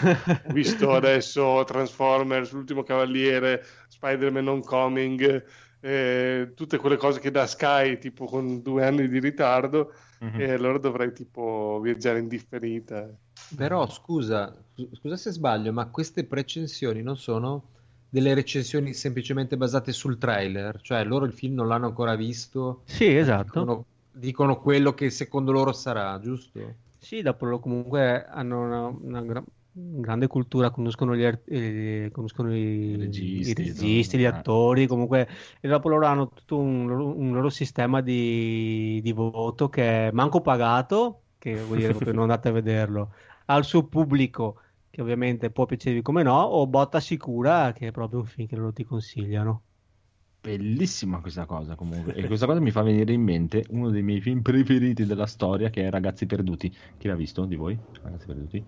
visto adesso Transformers, L'ultimo Cavaliere, Spider-Man Homecoming, eh, tutte quelle cose che da Sky, tipo con due anni di ritardo, Mhm. e allora dovrei tipo viaggiare in differita. Però scusa, scusa se sbaglio, ma queste precensioni non sono delle recensioni semplicemente basate sul trailer, cioè loro il film non l'hanno ancora visto, Sì, esatto. dicono, dicono quello che secondo loro sarà, giusto? Sì, dopo loro comunque hanno una, una grande cultura, conoscono, gli art- eh, conoscono i, Registi, i registi, gli Eh. attori, comunque, e dopo loro hanno tutto un loro, un loro sistema di, di voto che è manco pagato, che vuol dire proprio non andate a vederlo, al suo pubblico, che ovviamente può piacervi come no, o botta sicura, che è proprio un film che loro ti consigliano. Bellissima questa cosa comunque. E questa cosa mi fa venire in mente uno dei miei film preferiti della storia che è Ragazzi Perduti. Chi l'ha visto di voi? Ragazzi Perduti?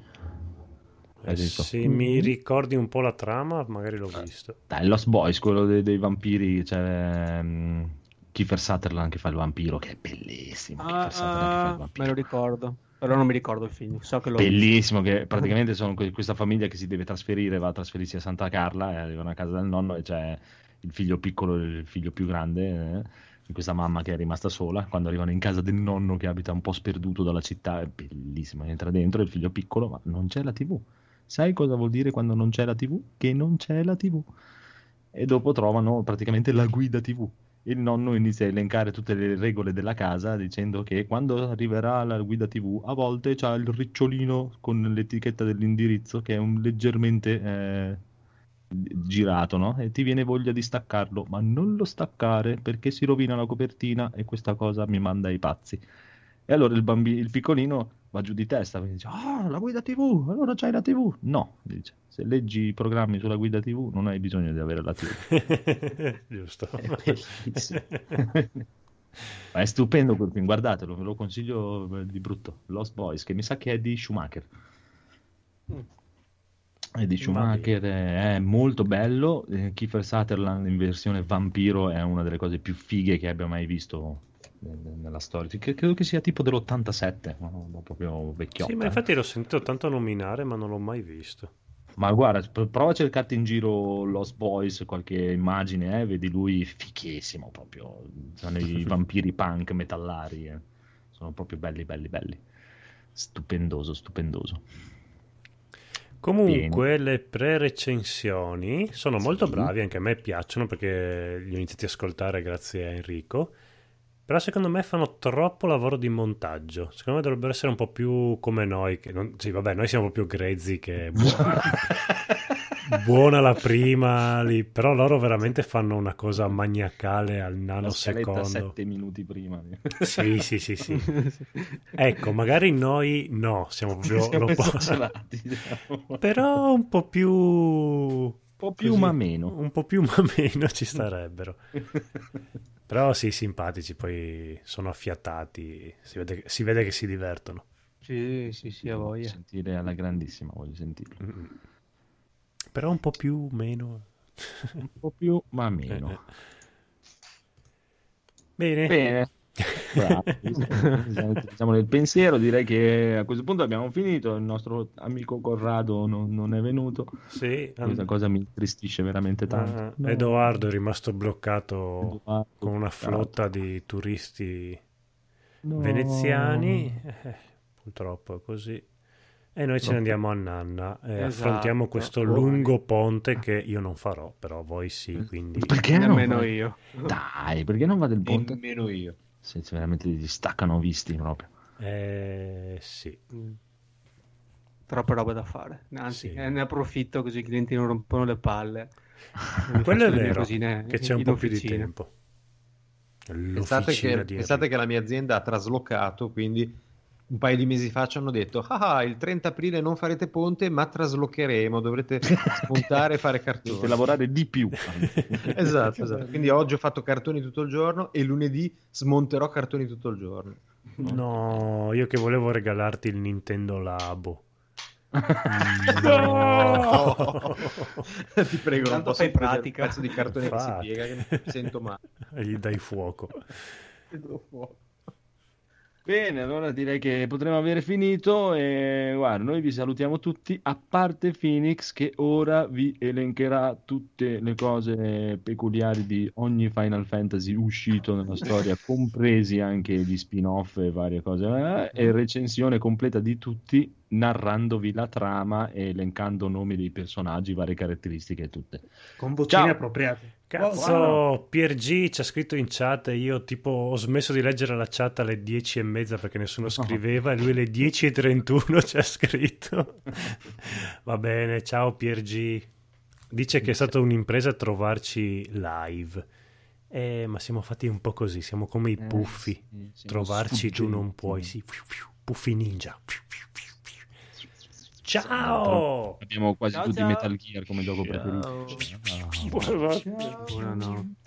Visto? se mi ricordi un po' la trama, magari l'ho visto. Dai, Lost Boys, quello dei, dei vampiri, c'è mm, Kiefer Sutherland che fa il vampiro, che è bellissimo. Il Ah, me lo ricordo, però non mi ricordo il film, so che visto. Bellissimo, che praticamente sono que- questa famiglia che si deve trasferire, va a trasferirsi a Santa Carla e arrivano a casa del nonno e c'è il figlio piccolo e il figlio più grande, eh, questa mamma che è rimasta sola. Quando arrivano in casa del nonno che abita un po' sperduto dalla città, è bellissimo, entra dentro il figlio piccolo, ma non c'è la tv. Sai cosa vuol dire quando non c'è la tv? Che non c'è la tv. E dopo trovano praticamente la guida tv. Il nonno inizia a elencare tutte le regole della casa dicendo che quando arriverà la guida TV a volte c'ha il ricciolino con l'etichetta dell'indirizzo che è un leggermente eh, girato, no? E ti viene voglia di staccarlo, ma non lo staccare perché si rovina la copertina e questa cosa mi manda ai pazzi. E allora il, bambi- il piccolino va giù di testa, quindi dice, ah, la guida TV, allora c'hai la TV. No, dice, se leggi i programmi sulla guida TV non hai bisogno di avere la TV. Giusto. È bellissimo. Ma è stupendo quel film, guardatelo, ve lo consiglio eh, di brutto. Lost Boys, che mi sa che è di Schumacher. È di Schumacher, è molto bello. Eh, Kiefer Sutherland in versione vampiro è una delle cose più fighe che abbia mai visto nella storia. Credo che sia tipo dell'87, ma non- proprio vecchiotto. Sì, ma eh. infatti l'ho sentito tanto nominare, ma non l'ho mai visto. Ma guarda, prova a cercarti in giro Lost Boys, qualche immagine, eh, vedi lui fichissimo proprio. Sono i vampiri punk metallari, eh. sono proprio belli, belli, belli. Stupendoso, stupendoso. Comunque, le pre-recensioni sono molto Sì. bravi, anche a me piacciono perché li ho iniziati a ascoltare grazie a Enrico. Però secondo me fanno troppo lavoro di montaggio. Secondo me dovrebbero essere un po' più come noi. Che non... Sì, vabbè, noi siamo un po' più grezzi che buona la prima, lì, però loro veramente fanno una cosa maniacale al nanosecondo. sette minuti prima. Sì, sì, sì, sì. Ecco, magari noi no, siamo proprio Siamo esagerati, diciamo. Però un po' più... Un po' più ma meno. Un po' più ma meno ci starebbero. Però sì, simpatici, poi sono affiatati, si vede, si vede che si divertono. Sì, sì, sì, a voglia. sentire alla grandissima, voglio sentirlo. Mm. Però un po' più meno. Un po' più ma meno. Bene. Bene. Bravi. Diciamo- diciamo nel pensiero, direi che a questo punto abbiamo finito. Il nostro amico Corrado non, non è venuto. Sì, Questa and- cosa mi intristisce veramente tanto. Ah, No. Edoardo è rimasto bloccato Edoardo, con una flotta di turisti No. veneziani. Eh, purtroppo è così. E noi ce ne andiamo a Nanna e Esatto. affrontiamo questo lungo ponte che io non farò, però voi sì, quindi... Perché Nemmeno io. Dai, perché non va del ponte? Nemmeno io. Se veramente li staccano visti proprio. Eh, sì. Troppe robe da fare. Anzi, Sì. eh, ne approfitto così i clienti non rompono le palle. Quello è vero, cosine che c'è un po' più di tempo. Pensate che, pensate che la mia azienda ha traslocato, quindi un paio di mesi fa ci hanno detto ah, ah, il 30 aprile non farete ponte ma traslocheremo, dovrete spuntare e fare Dovete cartoni. lavorare di più. esatto, esatto. Quindi oggi ho fatto cartoni tutto il giorno e lunedì smonterò cartoni tutto il giorno. No, io che volevo regalarti il Nintendo Labo. No! Ti prego, non Tanto posso fai pratica. un pezzo di cartone che si Infatti. piega che mi sento male. E gli dai fuoco. Bene, allora direi che potremmo avere finito e guarda, noi vi salutiamo tutti, a parte Phoenix che ora vi elencherà tutte le cose peculiari di ogni Final Fantasy uscito nella storia, compresi anche gli spin-off e varie cose, eh, e recensione completa di tutti, narrandovi la trama e elencando nomi dei personaggi, varie caratteristiche e tutte. Con vocine Ciao. appropriate. Cazzo, Piergi ci ha scritto in chat e io tipo ho smesso di leggere la chat alle 10 e mezza perché nessuno scriveva e lui alle 10 e 31 ci ha scritto. Va bene, ciao Piergi. Dice che è stata un'impresa trovarci live. Eh, ma siamo fatti un po' così, siamo come i Eh, puffi. sì, siamo Trovarci tu non puoi, sì. Puffi ninja. Fiu, fiu, fiu. Ciao! Abbiamo quasi Ciao, tutti ciao. Metal Gear come gioco Ciao. preferito. Buonanotte.